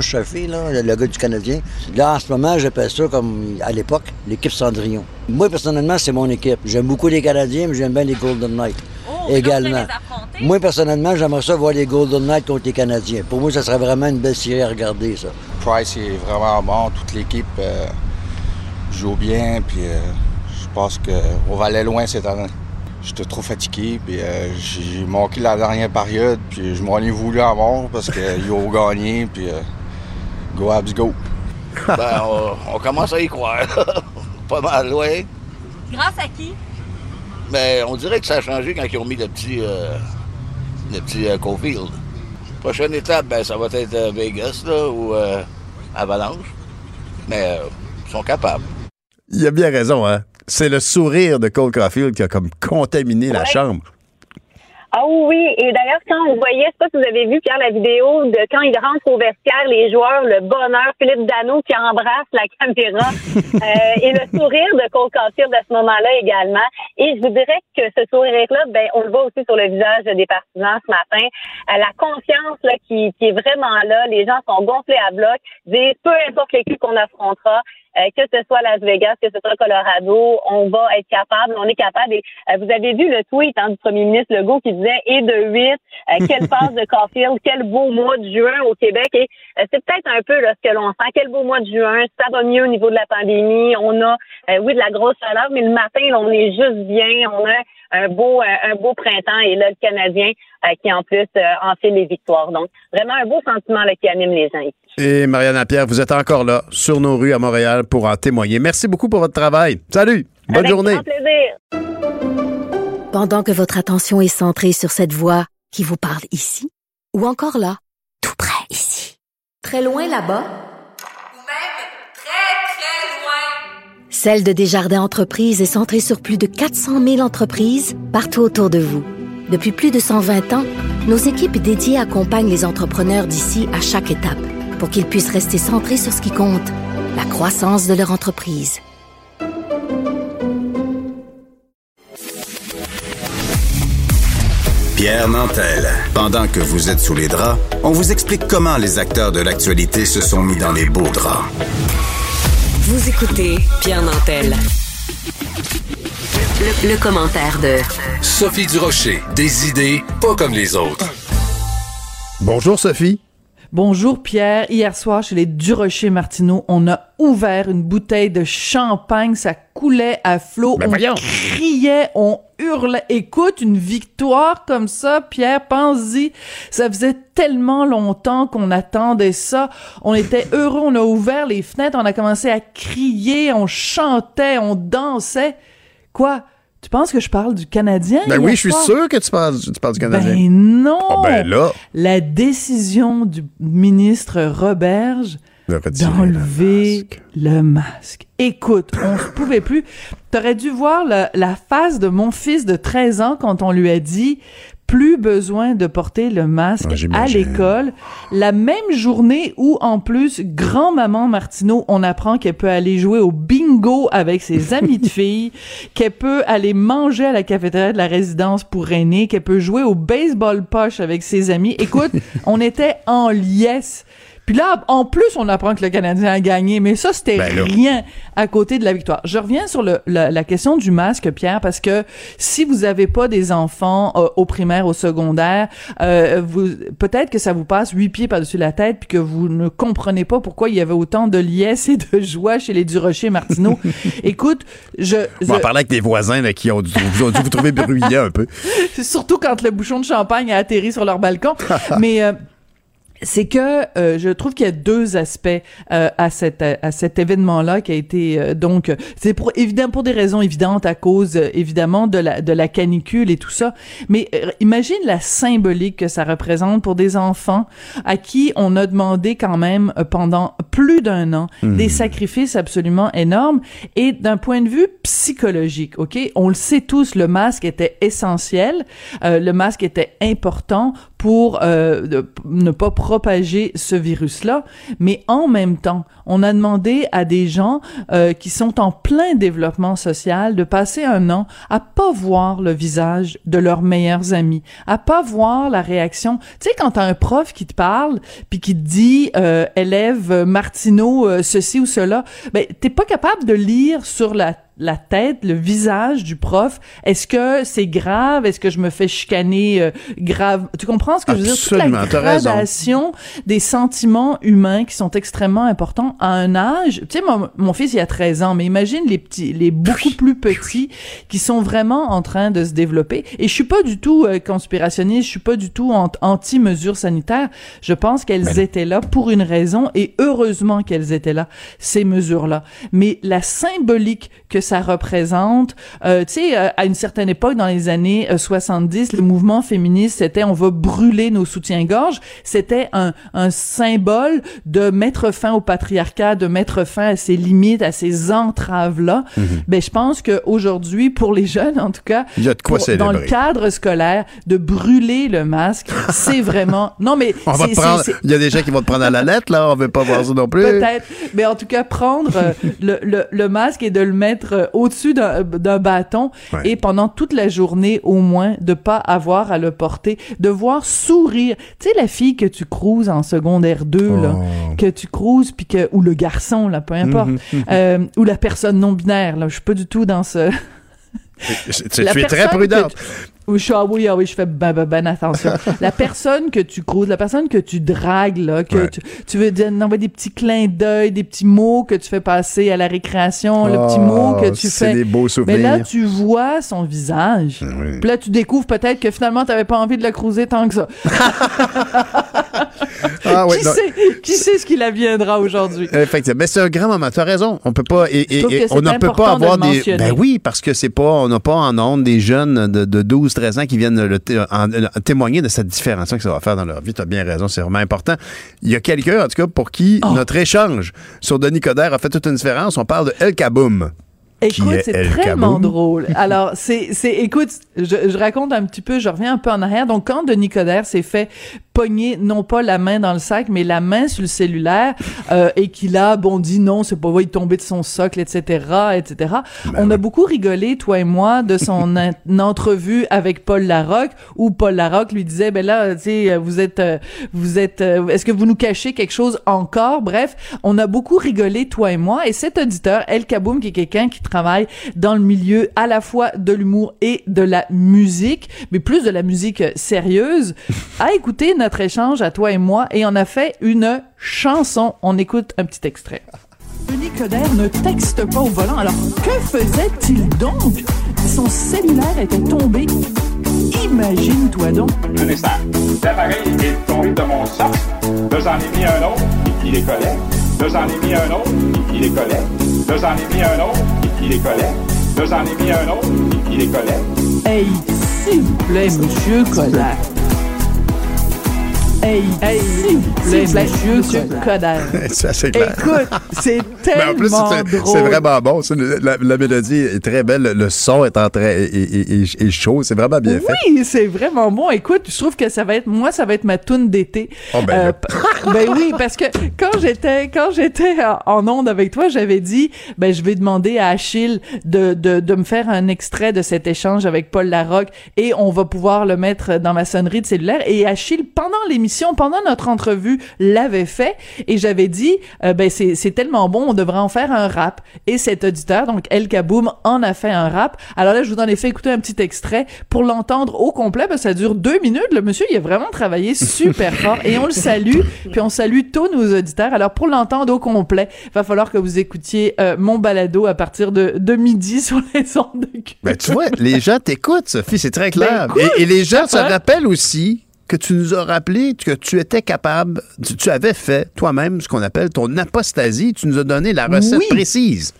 Chaffee, là, le gars du Canadien? Là, en ce moment, j'appelle ça comme à l'époque, l'équipe Cendrillon. Moi, personnellement, c'est mon équipe. J'aime beaucoup les Canadiens, mais j'aime bien les Golden Knights oh, également. Moi, personnellement, j'aimerais ça voir les Golden Knights contre les Canadiens. Pour moi, ça serait vraiment une belle série à regarder, ça. Price est vraiment bon. Toute l'équipe euh, joue bien, puis euh, je pense qu'on va aller loin cette année. J'étais trop fatigué, puis euh, j'ai manqué la dernière période, puis je m'en ai voulu à mort parce qu'ils ont gagné, puis euh, go Abs go. ben, on, commence à y croire. Pas mal, ouais. Grâce à qui? Ben, on dirait que ça a changé quand ils ont mis le petit, euh, le petit euh, Cofield. Prochaine étape, ben, ça va être Vegas, là, ou Avalanche. Mais ils sont capables. Il a bien raison, hein? C'est le sourire de Cole Caulfield qui a comme contaminé la chambre. Ah oui, et d'ailleurs, quand on voyait, je sais pas si vous avez vu, Pierre, la vidéo de quand il rentre au vestiaire, les joueurs, le bonheur, Philippe Dano qui embrasse la caméra, euh, et le sourire de Cole Caulfield à ce moment-là également. Et je vous dirais que ce sourire-là, ben, on le voit aussi sur le visage des partisans ce matin. Euh, la confiance là, qui, qui est vraiment là, les gens sont gonflés à bloc, disent peu importe l'équipe qu'on affrontera, que ce soit Las Vegas, que ce soit Colorado, on va être capable, on est capable. Et, euh, vous avez vu le tweet hein, du premier ministre Legault qui disait et de 8, euh, quelle passe de Caulfield, quel beau mois de juin au Québec. Et c'est peut-être un peu là, ce que l'on sent. Quel beau mois de juin, ça va mieux au niveau de la pandémie. On a, oui, de la grosse chaleur, mais le matin, on est juste bien. On a un beau, un beau printemps. Et là, le Canadien qui en plus en fait les victoires. Donc, vraiment un beau sentiment là, qui anime les gens ici. Et Marianne Pierre, vous êtes encore là, sur nos rues à Montréal, pour en témoigner. Merci beaucoup pour votre travail. Salut! Bonne journée! Grand plaisir. Pendant que votre attention est centrée sur cette voix qui vous parle ici, ou encore là, tout près ici, très loin là-bas, ou même très, très loin, Celle de Desjardins Entreprises est centrée sur plus de 400 000 entreprises partout autour de vous. Depuis plus de 120 ans, nos équipes dédiées accompagnent les entrepreneurs d'ici à chaque étape pour qu'ils puissent rester centrés sur ce qui compte, la croissance de leur entreprise. Pierre Nantel. Pendant que vous êtes sous les draps, on vous explique comment les acteurs de l'actualité se sont mis dans les beaux draps. Vous écoutez Pierre Nantel. Le, le commentaire de Sophie Durocher. Des idées pas comme les autres. Bonjour Sophie. Bonjour Pierre. Hier soir, chez les Durocher Martineau, on a ouvert une bouteille de champagne. Ça coulait à flot. Ben on criait, on hurlait. Écoute, une victoire comme ça, Pierre, pense-y. Ça faisait tellement longtemps qu'on attendait ça. On était heureux. On a ouvert les fenêtres. On a commencé à crier. On chantait. On dansait. Quoi? Tu penses que je parle du Canadien? Ben oui, je suis sûr que tu parles, tu parles du Canadien. Ben non! Ah ben là! La décision du ministre Roberge d'enlever le masque. Écoute, on ne pouvait plus. T'aurais dû voir la face de mon fils de 13 ans quand on lui a dit plus besoin de porter le masque à l'école. La même journée où, en plus, grand-maman Martineau, on apprend qu'elle peut aller jouer au bingo avec ses amis de filles, qu'elle peut aller manger à la cafétéria de la résidence pour aînés, qu'elle peut jouer au baseball poche avec ses amis. Écoute, on était en liesse. Puis là, en plus, on apprend que le Canadien a gagné, mais ça, c'était ben rien à côté de la victoire. Je reviens sur le, la, question du masque, Pierre, parce que si vous avez pas des enfants euh, au primaire, au secondaire, euh, vous peut-être que ça vous passe huit pieds par-dessus la tête, puis que vous ne comprenez pas pourquoi il y avait autant de liesse et de joie chez les Durocher Martineau. Écoute, je... On va parler avec des voisins là, qui ont dû, vous, vous trouver bruyant un peu. Surtout quand le bouchon de champagne a atterri sur leur balcon. mais... Euh, c'est que euh, je trouve qu'il y a deux aspects euh, à cet à cet événement-là qui a été euh, donc c'est pour évidemment pour des raisons évidentes à cause évidemment de la de la canicule et tout ça mais imagine la symbolique que ça représente pour des enfants à qui on a demandé quand même pendant plus d'un an mmh. des sacrifices absolument énormes et d'un point de vue psychologique OK? On le sait tous le masque était essentiel le masque était important pour ne pas propager ce virus-là, mais en même temps, on a demandé à des gens euh, qui sont en plein développement social de passer un an à pas voir le visage de leurs meilleurs amis, à pas voir la réaction. Tu sais, quand t'as un prof qui te parle puis qui te dit euh, élève Martineau euh, ceci ou cela, ben t'es pas capable de lire sur la la tête, le visage du prof. Est-ce que c'est grave? Est-ce que je me fais chicaner euh, grave? Tu comprends ce que je veux dire? Toute la gradation des sentiments humains qui sont extrêmement importants à un âge. Tu sais, mon, mon, fils, il a 13 ans, mais imagine les petits, les beaucoup plus petits qui sont vraiment en train de se développer. Et je suis pas du tout euh, conspirationniste, je suis pas du tout anti-mesures sanitaires. Je pense qu'elles étaient là pour une raison et heureusement qu'elles étaient là, ces mesures-là. Mais la symbolique que ça représente. Euh, tu sais, euh, à une certaine époque, dans les années 70, euh, le mouvement féministe, c'était on va brûler nos soutiens-gorge. C'était un, un symbole de mettre fin au patriarcat, de mettre fin à ces limites, à ces entraves-là. Mm Ben, je pense qu'aujourd'hui, pour les jeunes, en tout cas, Il y a de quoi pour, dans le cadre scolaire, de brûler le masque, c'est vraiment... Non, mais... On va prendre... Il y a des gens qui vont te prendre à la lettre, là. On veut pas voir ça non plus. Peut-être. Mais en tout cas, prendre le, le, le masque et de le mettre euh, au-dessus d'un bâton et pendant toute la journée au moins de pas avoir à le porter, de voir sourire. Tu sais la fille que tu cruises en secondaire 2 là, oh. que tu cruises puis que ou le garçon là, peu importe, mhm, mhm. euh, ou la personne non binaire là, je suis pas du tout dans ce tu, es très prudente. Oui, je ah oui, ah oui, je fais ben, ben, ben attention. la personne que tu cruises, la personne que tu dragues, là, que tu, tu, veux dire, envoyer des petits clins d'œil, des petits mots que tu fais passer à la récréation, le petit mot que tu fais. des beaux souvenirs. Mais là, tu vois son visage. Puis là, tu découvres peut-être que finalement, tu n'avais pas envie de la cruiser tant que ça. ah, qui, sait, qui sait ce qu'il adviendra aujourd'hui? Effectivement. Mais c'est un grand moment. Tu as raison. On peut pas, et, et, on ne peut pas avoir des, ben oui, parce que c'est pas, on n'a pas en ondes des jeunes de, de 12, 13 ans qui viennent le témoigner de cette différence que ça va faire dans leur vie. Tu as bien raison, c'est vraiment important. Il y a quelqu'un, en tout cas, pour qui oh. notre échange sur Denis Coderre a fait toute une différence. On parle de El Kaboum. Écoute, c'est très drôle. Alors, c'est, c'est, écoute, je, je, raconte un petit peu, je reviens un peu en arrière. Donc, quand Denis Coderre s'est fait pogner, non pas la main dans le sac, mais la main sur le cellulaire, euh, et qu'il a, bon, dit non, c'est pas vrai, il tombé de son socle, etc., etc. Ben On a beaucoup rigolé, toi et moi, de son entrevue avec Paul Larocque, où Paul Larocque lui disait, ben là, tu sais, vous êtes, euh, vous êtes, euh, est-ce que vous nous cachez quelque chose encore? Bref, on a beaucoup rigolé, toi et moi, et cet auditeur, El Kaboum, qui est quelqu'un qui travaille dans le milieu à la fois de l'humour et de la musique, mais plus de la musique sérieuse, a écouté notre échange à toi et moi et on a fait une chanson. On écoute un petit extrait. Denis Coderre ne texte pas au volant. Alors, que faisait-il donc? Son cellulaire était tombé. Imagine-toi donc. Un instant. L'appareil est tombé de mon sac. Là, j'en ai mis un autre, il est collé. Là, j'en ai mis un autre, il est collé. Là, j'en ai mis un autre, il est collé. Là, j'en ai mis un autre, il est collé. Hey, s'il vous plaît, monsieur Coderre. Hey, hey, s'il vous plaît, S'il vous plaît, monsieur Coder. c'est assez clair. Écoute, c'est Mais tellement en plus, c'est- drôle. c'est vraiment bon. La, la mélodie est très belle. Le son est, en très, est, est- chaud. C'est vraiment bien fait. Oui, c'est vraiment bon. Écoute, je trouve que ça va être, moi, ça va être ma toune d'été. Oh, ben p- ben oui, parce que quand j'étais, quand j'étais en- en onde avec toi, j'avais dit, ben je vais demander à Achille de, de, de me faire un extrait de cet échange avec Paul Larocque et on va pouvoir le mettre dans ma sonnerie de cellulaire. Et Achille, pendant l'émission, pendant notre entrevue, l'avait fait et j'avais dit, euh, ben c'est, c'est tellement bon, on devrait en faire un rap. Et cet auditeur, donc El Kaboum, en a fait un rap. Alors là, je vous en ai fait écouter un petit extrait pour l'entendre au complet, parce que ça dure deux minutes. Le monsieur, il a vraiment travaillé super fort et on le salue. Puis on salue tous nos auditeurs. Alors pour l'entendre au complet, va falloir que vous écoutiez euh, mon balado à partir de, de midi sur les ondes de Cube. Ben, tu vois, les gens t'écoutent, Sophie, c'est très clair. Ben, écoute, et, et les gens se rappellent aussi que tu nous as rappelé que tu étais capable, tu, tu avais fait toi-même ce qu'on appelle ton apostasie. Tu nous as donné la recette Oui. précise.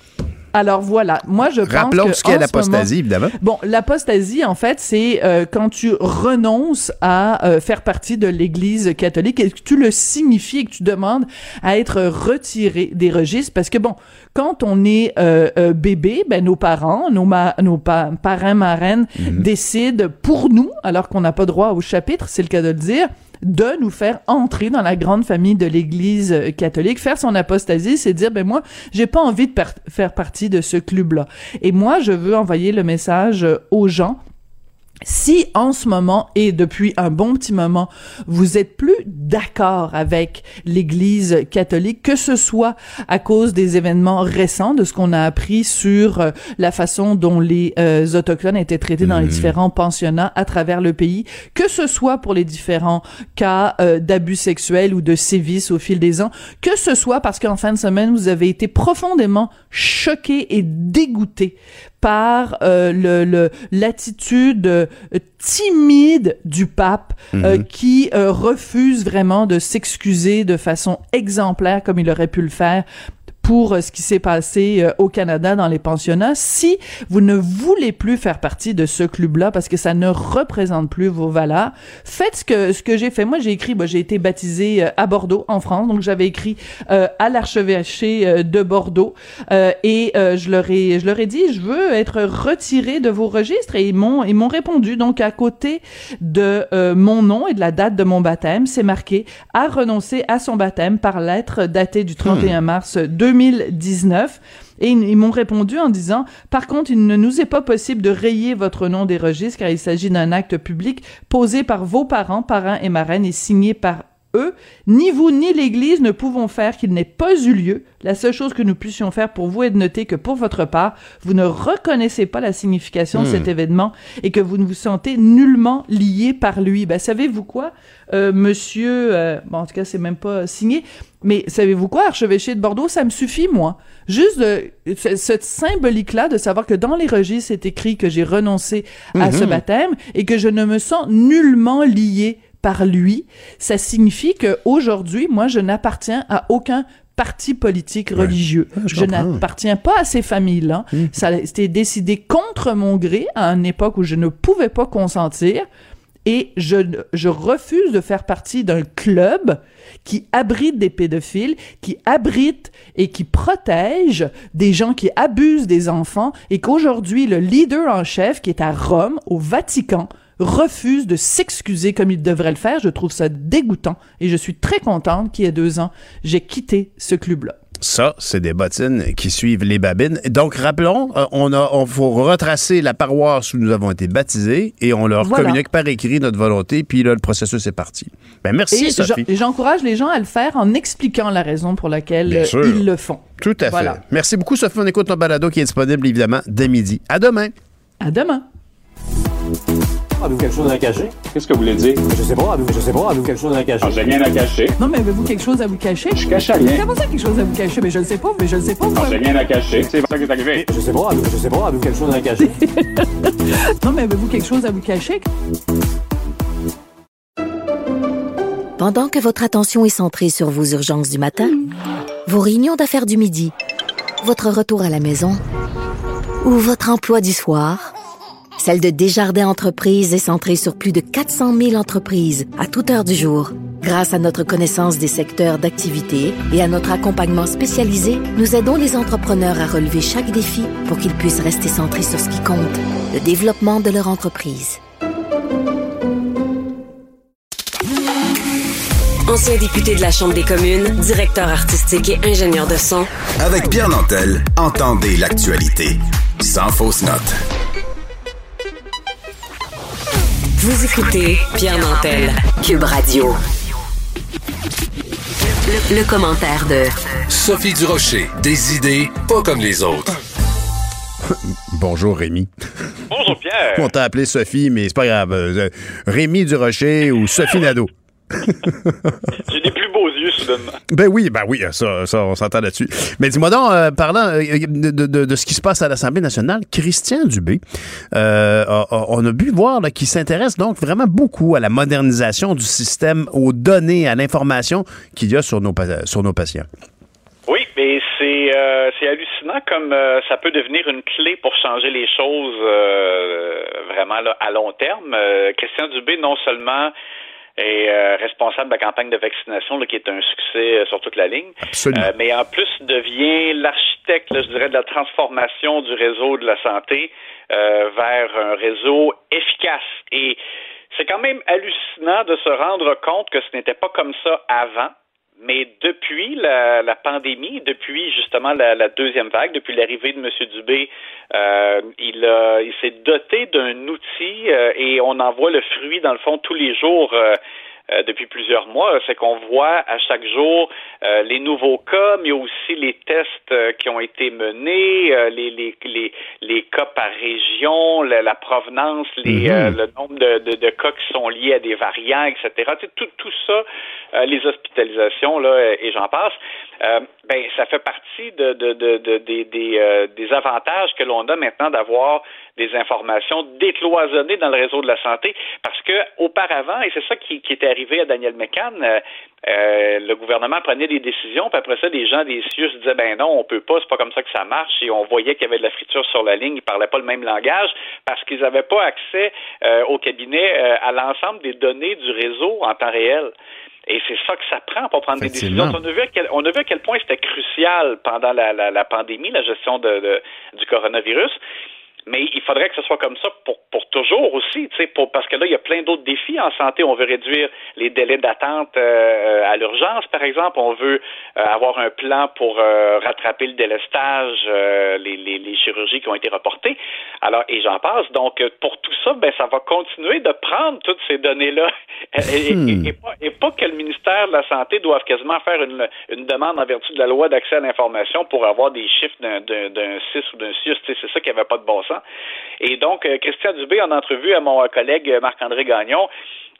Alors voilà, moi je pense Rappelons que ce qu'est l'apostasie, évidemment. Bon, l'apostasie en fait, c'est euh, quand tu renonces à euh, faire partie de l'Église catholique et que tu le signifies et que tu demandes à être retiré des registres parce que bon, quand on est euh, euh, bébé, ben nos parents, nos ma- nos pa- parrains marraines décident pour nous, alors qu'on n'a pas droit au chapitre, c'est le cas de le dire de nous faire entrer dans la grande famille de l'Église euh, catholique. Faire son apostasie, c'est dire, ben moi, j'ai pas envie de faire partie de ce club-là. Et moi, je veux envoyer le message euh, aux gens si en ce moment et depuis un bon petit moment, vous êtes plus d'accord avec l'Église catholique, que ce soit à cause des événements récents, de ce qu'on a appris sur euh, la façon dont les euh, autochtones étaient traités dans les différents pensionnats à travers le pays, que ce soit pour les différents cas euh, d'abus sexuels ou de sévices au fil des ans, que ce soit parce qu'en fin de semaine, vous avez été profondément choqué et dégoûté par euh, le le- l'attitude euh, timide du pape euh, Mhm. qui euh, refuse vraiment de s'excuser de façon exemplaire comme il aurait pu le faire pour euh, ce qui s'est passé euh, au Canada dans les pensionnats. Si vous ne voulez plus faire partie de ce club-là parce que ça ne représente plus vos valeurs, faites ce que ce que j'ai fait. Moi, j'ai écrit, moi, j'ai été baptisé euh, à Bordeaux en France, donc j'avais écrit euh, à l'archevêché de Bordeaux euh, et euh, je leur ai je leur ai dit, je veux être retiré de vos registres et ils m'ont ils m'ont répondu. Donc à côté de mon nom et de la date de mon baptême, c'est marqué à renoncer à son baptême par lettre datée du 31 mars 2019. Et ils, m'ont répondu en disant, par contre, il ne nous est pas possible de rayer votre nom des registres car il s'agit d'un acte public posé par vos parents, parrains et marraines et signé par eux, ni vous ni l'Église ne pouvons faire qu'il n'ait pas eu lieu. La seule chose que nous puissions faire pour vous est de noter que pour votre part, vous ne reconnaissez pas la signification de Hmm. cet événement et que vous ne vous sentez nullement lié par lui. Ben, savez-vous quoi, euh, monsieur, euh, bon, en tout cas, c'est même pas signé, mais savez-vous quoi, archevêché de Bordeaux, ça me suffit, moi. Juste de, ce- cette symbolique-là de savoir que dans les registres, c'est écrit que j'ai renoncé à Mhm. ce baptême et que je ne me sens nullement lié par lui, ça signifie que aujourd'hui, moi, je n'appartiens à aucun parti politique religieux. je je n'appartiens pas à ces familles-là. Ça a été décidé contre mon gré à une époque où je ne pouvais pas consentir. Et je, je refuse de faire partie d'un club qui abrite des pédophiles, qui abrite et qui protège des gens qui abusent des enfants et qu'aujourd'hui, le leader en chef, qui est à Rome, au Vatican, refuse de s'excuser comme il devrait le faire. Je trouve ça dégoûtant et je suis très contente qu'il y a deux ans, j'ai quitté ce club-là. Ça, c'est des bottines qui suivent les babines. Donc, rappelons, euh, on a, on faut retracer la paroisse où nous avons été baptisés et on leur Voilà. communique par écrit notre volonté, puis là, le processus est parti. Ben, merci, et Sophie. j'encourage les gens à le faire en expliquant la raison pour laquelle ils le font. Tout à Voilà. fait. Merci beaucoup, Sophie. On écoute ton balado qui est disponible, évidemment, dès midi. À demain. À demain. Avez-vous quelque chose à cacher? Qu'est-ce que vous voulez dire? Je sais pas, avez-vous, je sais pas, avez-vous quelque chose à cacher? Ah, j'ai rien à cacher. Non, mais avez-vous quelque chose à vous cacher? Je cache rien. Comment ça, quelque chose à vous cacher? Mais je ne sais pas, mais je ne sais pas. Ah, vous- j'ai rien à cacher. C'est ça qui est arrivé. Je sais pas, avez-vous, je sais pas, avez-vous quelque chose à cacher? non, mais avez-vous quelque chose à vous cacher? Pendant que votre attention est centrée sur vos urgences du matin, vos réunions d'affaires du midi, votre retour à la maison ou votre emploi du soir, Celle de Desjardins Entreprises est centrée sur plus de 400 000 entreprises à toute heure du jour. Grâce à notre connaissance des secteurs d'activité et à notre accompagnement spécialisé, nous aidons les entrepreneurs à relever chaque défi pour qu'ils puissent rester centrés sur ce qui compte, le développement de leur entreprise. Ancien député de la Chambre des communes, directeur artistique et ingénieur de son. Avec Pierre Nantel, entendez l'actualité. Sans fausse note. Vous écoutez Pierre Nantel, Cube Radio. Le, le commentaire de Sophie Durocher. Des idées pas comme les autres. Bonjour Rémi. Bonjour Pierre. On t'a appelé Sophie, mais c'est pas grave. Euh, Rémi Durocher ou Sophie Nadeau. J'ai des plus beaux yeux soudainement. Ben oui, ben oui, ça, ça on s'entend là-dessus. Mais dis-moi donc, euh, parlant euh, de, de- de ce qui se passe à l'Assemblée nationale, Christian Dubé, euh, a- a- on a pu voir qu'il s'intéresse donc vraiment beaucoup à la modernisation du système, aux données, à l'information qu'il y a sur nos, sur nos patients. Oui, mais c'est euh, c'est hallucinant comme euh, ça peut devenir une clé pour changer les choses euh, vraiment là, à long terme. Christian Dubé, non seulement est euh, responsable de la campagne de vaccination là, qui est un succès euh, sur toute la ligne, Absolument. euh, mais en plus devient l'architecte, je dirais, de la transformation du réseau de la santé euh, vers un réseau efficace. Et c'est quand même hallucinant de se rendre compte que ce n'était pas comme ça avant. Mais depuis la, la pandémie, depuis justement la, la deuxième vague, depuis l'arrivée de M. Dubé, euh, il, il s'est doté d'un outil euh, et on en voit le fruit dans le fond tous les jours. euh, euh, depuis plusieurs mois, c'est qu'on voit à chaque jour euh, les nouveaux cas, mais aussi les tests euh, qui ont été menés, les, les, les, les cas par région, la, la provenance, les, Mhm. le nombre de, de, de cas qui sont liés à des variants, etc. Tu sais, tout, tout ça, les hospitalisations, là, et j'en passe, ben, ça fait partie de, de, de, de- des, des, des avantages que l'on a maintenant d'avoir des informations décloisonnées dans le réseau de la santé, parce que auparavant, et c'est ça qui, qui était arrivé à Daniel McCann, euh, euh, le gouvernement prenait des décisions, puis après ça, des gens des CIUS disaient ben non, on peut pas, c'est pas comme ça que ça marche, et on voyait qu'il y avait de la friture sur la ligne, ils parlaient pas le même langage, parce qu'ils n'avaient pas accès euh, au cabinet euh, à l'ensemble des données du réseau en temps réel. Et c'est ça que ça prend pour prendre des décisions. On a vu à quel, on a vu à quel point c'était crucial pendant la, la, la pandémie, la gestion de, de- du coronavirus. Mais il faudrait que ce soit comme ça pour, pour toujours aussi, pour, parce que là, il y a plein d'autres défis en santé. On veut réduire les délais d'attente euh, à l'urgence, par exemple. On veut euh, avoir un plan pour euh, rattraper le délestage, les, les, les chirurgies qui ont été reportées. Alors, et j'en passe. Donc, pour tout ça, ben, ça va continuer de prendre toutes ces données-là. Et, et- Hmm. et pas, et pas que le ministère de la Santé doive quasiment faire une, une demande en vertu de la loi d'accès à l'information pour avoir des chiffres d'un, d'un, d'un CIS ou d'un CIUS. Tu sais, C'est ça qui n'avait pas de bon sens. Et donc, euh, Christian Dubé, en entrevue à mon collègue euh, Marc-André Gagnon,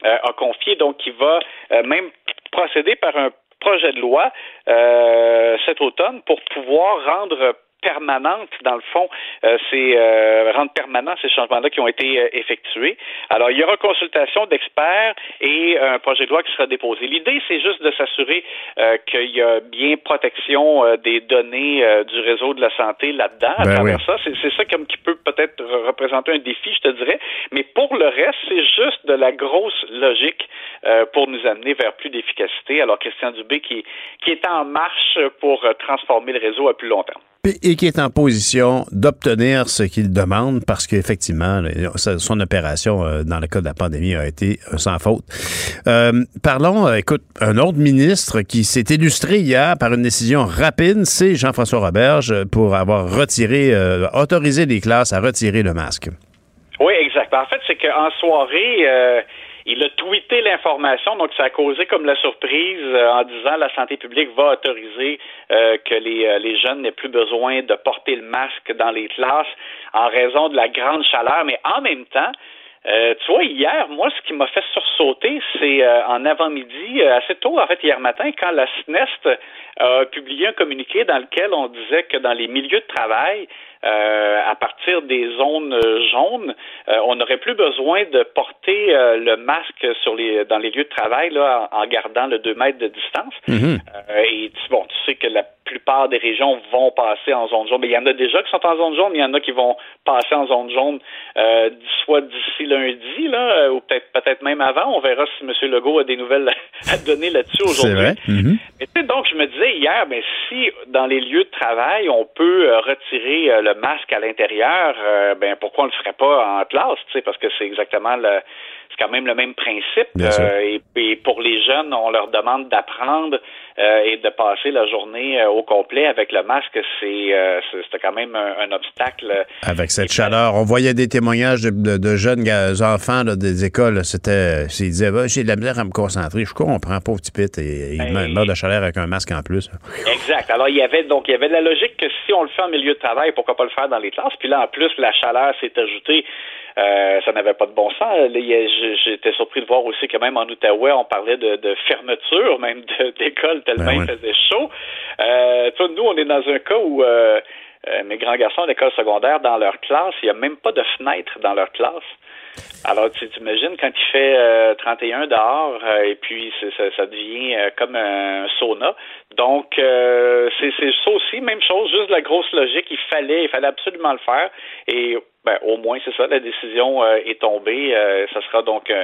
euh, a confié donc qu'il va euh, même procéder par un projet de loi euh, cet automne pour pouvoir rendre permanente, dans le fond, euh, ces euh, rendre permanents ces changements-là qui ont été euh, effectués. Alors, il y aura consultation d'experts et un projet de loi qui sera déposé. L'idée, c'est juste de s'assurer euh, qu'il y a bien protection euh, des données euh, du réseau de la santé là-dedans. à Ben travers oui. ça, c'est ça comme qui peut peut-être re- représenter un défi, je te dirais. Mais pour le reste, c'est juste de la grosse logique euh, pour nous amener vers plus d'efficacité. Alors, Christian Dubé qui, qui est en marche pour euh, transformer le réseau à plus long terme. Et qui est en position d'obtenir ce qu'il demande parce qu'effectivement, son opération euh, dans le cas de la pandémie a été euh, sans faute. Euh, parlons, euh, écoute, un autre ministre qui s'est illustré hier par une décision rapide, c'est Jean-François Roberge pour avoir retiré, euh, autorisé les classes à retirer le masque. Oui, exact. En fait, c'est qu'en soirée, euh, il a tweeté l'information, donc ça a causé comme la surprise euh, en disant la santé publique va autoriser euh, que les, euh, les jeunes n'aient plus besoin de porter le masque dans les classes en raison de la grande chaleur, mais en même temps, tu vois, hier, moi, ce qui m'a fait sursauter, c'est en avant-midi, assez tôt, en fait, hier matin, quand la SNEST a publié un communiqué dans lequel on disait que dans les milieux de travail, euh, à partir des zones jaunes, euh, on n'aurait plus besoin de porter euh, le masque sur les dans les lieux de travail là, en, en gardant le 2 mètres de distance. Mhm. Et tu, bon, tu sais que la plupart des régions vont passer en zone jaune. Mais il y en a déjà qui sont en zone jaune, il y en a qui vont passer en zone jaune euh, soit d'ici lundi, là, ou peut-être peut-être même avant. On verra si M. Legault a des nouvelles à donner là-dessus C'est aujourd'hui. vrai. Mais tu sais, donc, je me disais hier, ben, si dans les lieux de travail, on peut retirer euh, masque à l'intérieur, euh, ben, pourquoi on le ferait pas en classe, tu sais, parce que c'est exactement le, c'est quand même le même principe. Euh, et, et pour les jeunes, on leur demande d'apprendre euh, et de passer la journée euh, au complet avec le masque. C'est, euh, c'était quand même un, un obstacle. Avec cette chaleur, on voyait des témoignages de, de- de jeunes enfants là, des écoles. C'était, ils disaient, bah, j'ai de la misère à me concentrer. Je comprends, pauvre petit pit. Et, il meurt- meurt de chaleur avec un masque en plus. Exact. Alors, il y avait donc il y avait la logique que si on le fait en milieu de travail, pourquoi pas le faire dans les classes? Puis là, en plus, la chaleur s'est ajoutée. Euh, ça n'avait pas de bon sens. Il J'étais surpris de voir aussi que même en Outaouais, on parlait de, de fermeture même d'école tellement Ben il ouais. faisait chaud. Euh, tu vois, nous, on est dans un cas où euh, euh, mes grands garçons à l'école secondaire, dans leur classe, il n'y a même pas de fenêtre dans leur classe. Alors, tu t'imagines quand il fait euh, 31 dehors euh, et puis ça, ça devient euh, comme un sauna. Donc, euh, c'est ça aussi, même chose, juste de la grosse logique. Il fallait, il fallait absolument le faire. Et ben, au moins, c'est ça, la décision euh, est tombée. Euh, ça sera donc euh,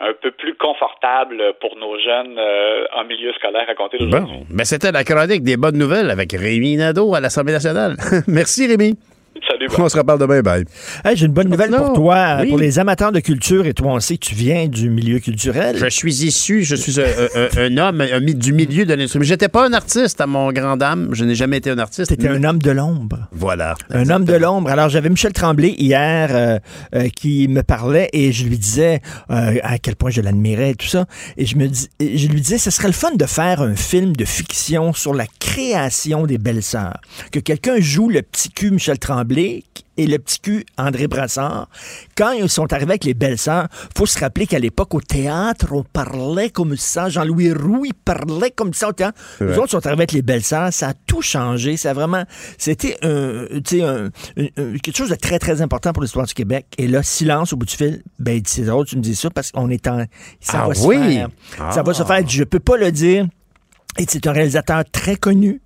un peu plus confortable pour nos jeunes euh, en milieu scolaire à compter d'aujourd'hui. Bon, mais c'était la chronique des bonnes nouvelles avec Rémi Nadeau à l'Assemblée nationale. Merci, Rémi. Salut. On se reparle demain. Bye. Hey, J'ai une bonne nouvelle pour toi, Oui. pour les amateurs de culture, et toi, on sait que tu viens du milieu culturel. Je suis issu, je suis un, un- un homme un mi- du milieu de l'instrument. J'étais pas un artiste à mon grand dame. Je n'ai jamais été un artiste. T'étais un homme de l'ombre. Voilà. Un homme de l'ombre. Alors, j'avais Michel Tremblay hier euh, euh, qui me parlait et je lui disais euh, à quel point je l'admirais et tout ça. Et je, me dis, et je lui disais, ce serait le fun de faire un film de fiction sur la création des belles-sœurs. Que quelqu'un joue le petit cul Michel Tremblay et le petit cul André Brassard. Quand ils sont arrivés avec les belles-sœurs, faut se rappeler qu'à l'époque, au théâtre, on parlait comme ça. Jean-Louis Roux, il parlait comme ça au théâtre. Les autres sont arrivés avec les belles-sœurs. Ça a tout changé. Ça a vraiment... C'était un, quelque chose de très, très important pour l'histoire du Québec. Et là, silence au bout du fil. Ben, c'est drôle, tu me dis ça parce qu'on est en... Ça Ah va se oui? faire. Ça Ah. va se faire. Je peux pas le dire. Et c'est un réalisateur très connu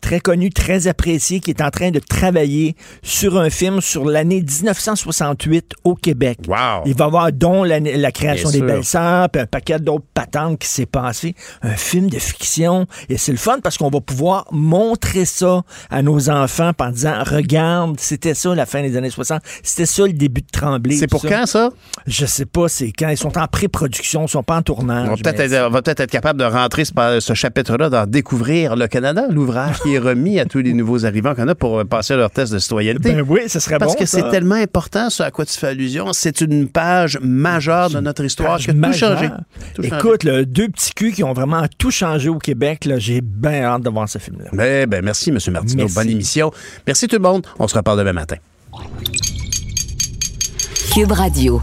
très connu, très apprécié, qui est en train de travailler sur un film sur l'année 1968 au Québec. Il va avoir dont la, la création Bien des belles-sœurs, puis un paquet d'autres patentes qui s'est passé. Un film de fiction. Et c'est le fun parce qu'on va pouvoir montrer ça à nos enfants en disant, regarde, c'était ça la fin des années 60. C'était ça le début de Tremblay. C'est pour quand, ça? Je sais pas, c'est quand ils sont en pré-production, ils sont pas en tournage. On va peut-être être, on va peut-être être capable de rentrer ce, ce chapitre-là dans Découvrir le Canada, l'ouvrage qui est remis à tous les nouveaux arrivants qu'on a pour passer leur test de citoyenneté. Ben oui, ce serait Parce bon, que c'est tellement important, ce à quoi tu fais allusion. C'est une page majeure de notre histoire qui a tout changé. Tout changé. Écoute, là, deux petits culs qui ont vraiment tout changé au Québec. J'ai bien hâte de voir ce film-là. Ben, ben, merci, M. Martineau. Merci. Bonne émission. Merci tout le monde. On se reparle demain matin. Cube Radio.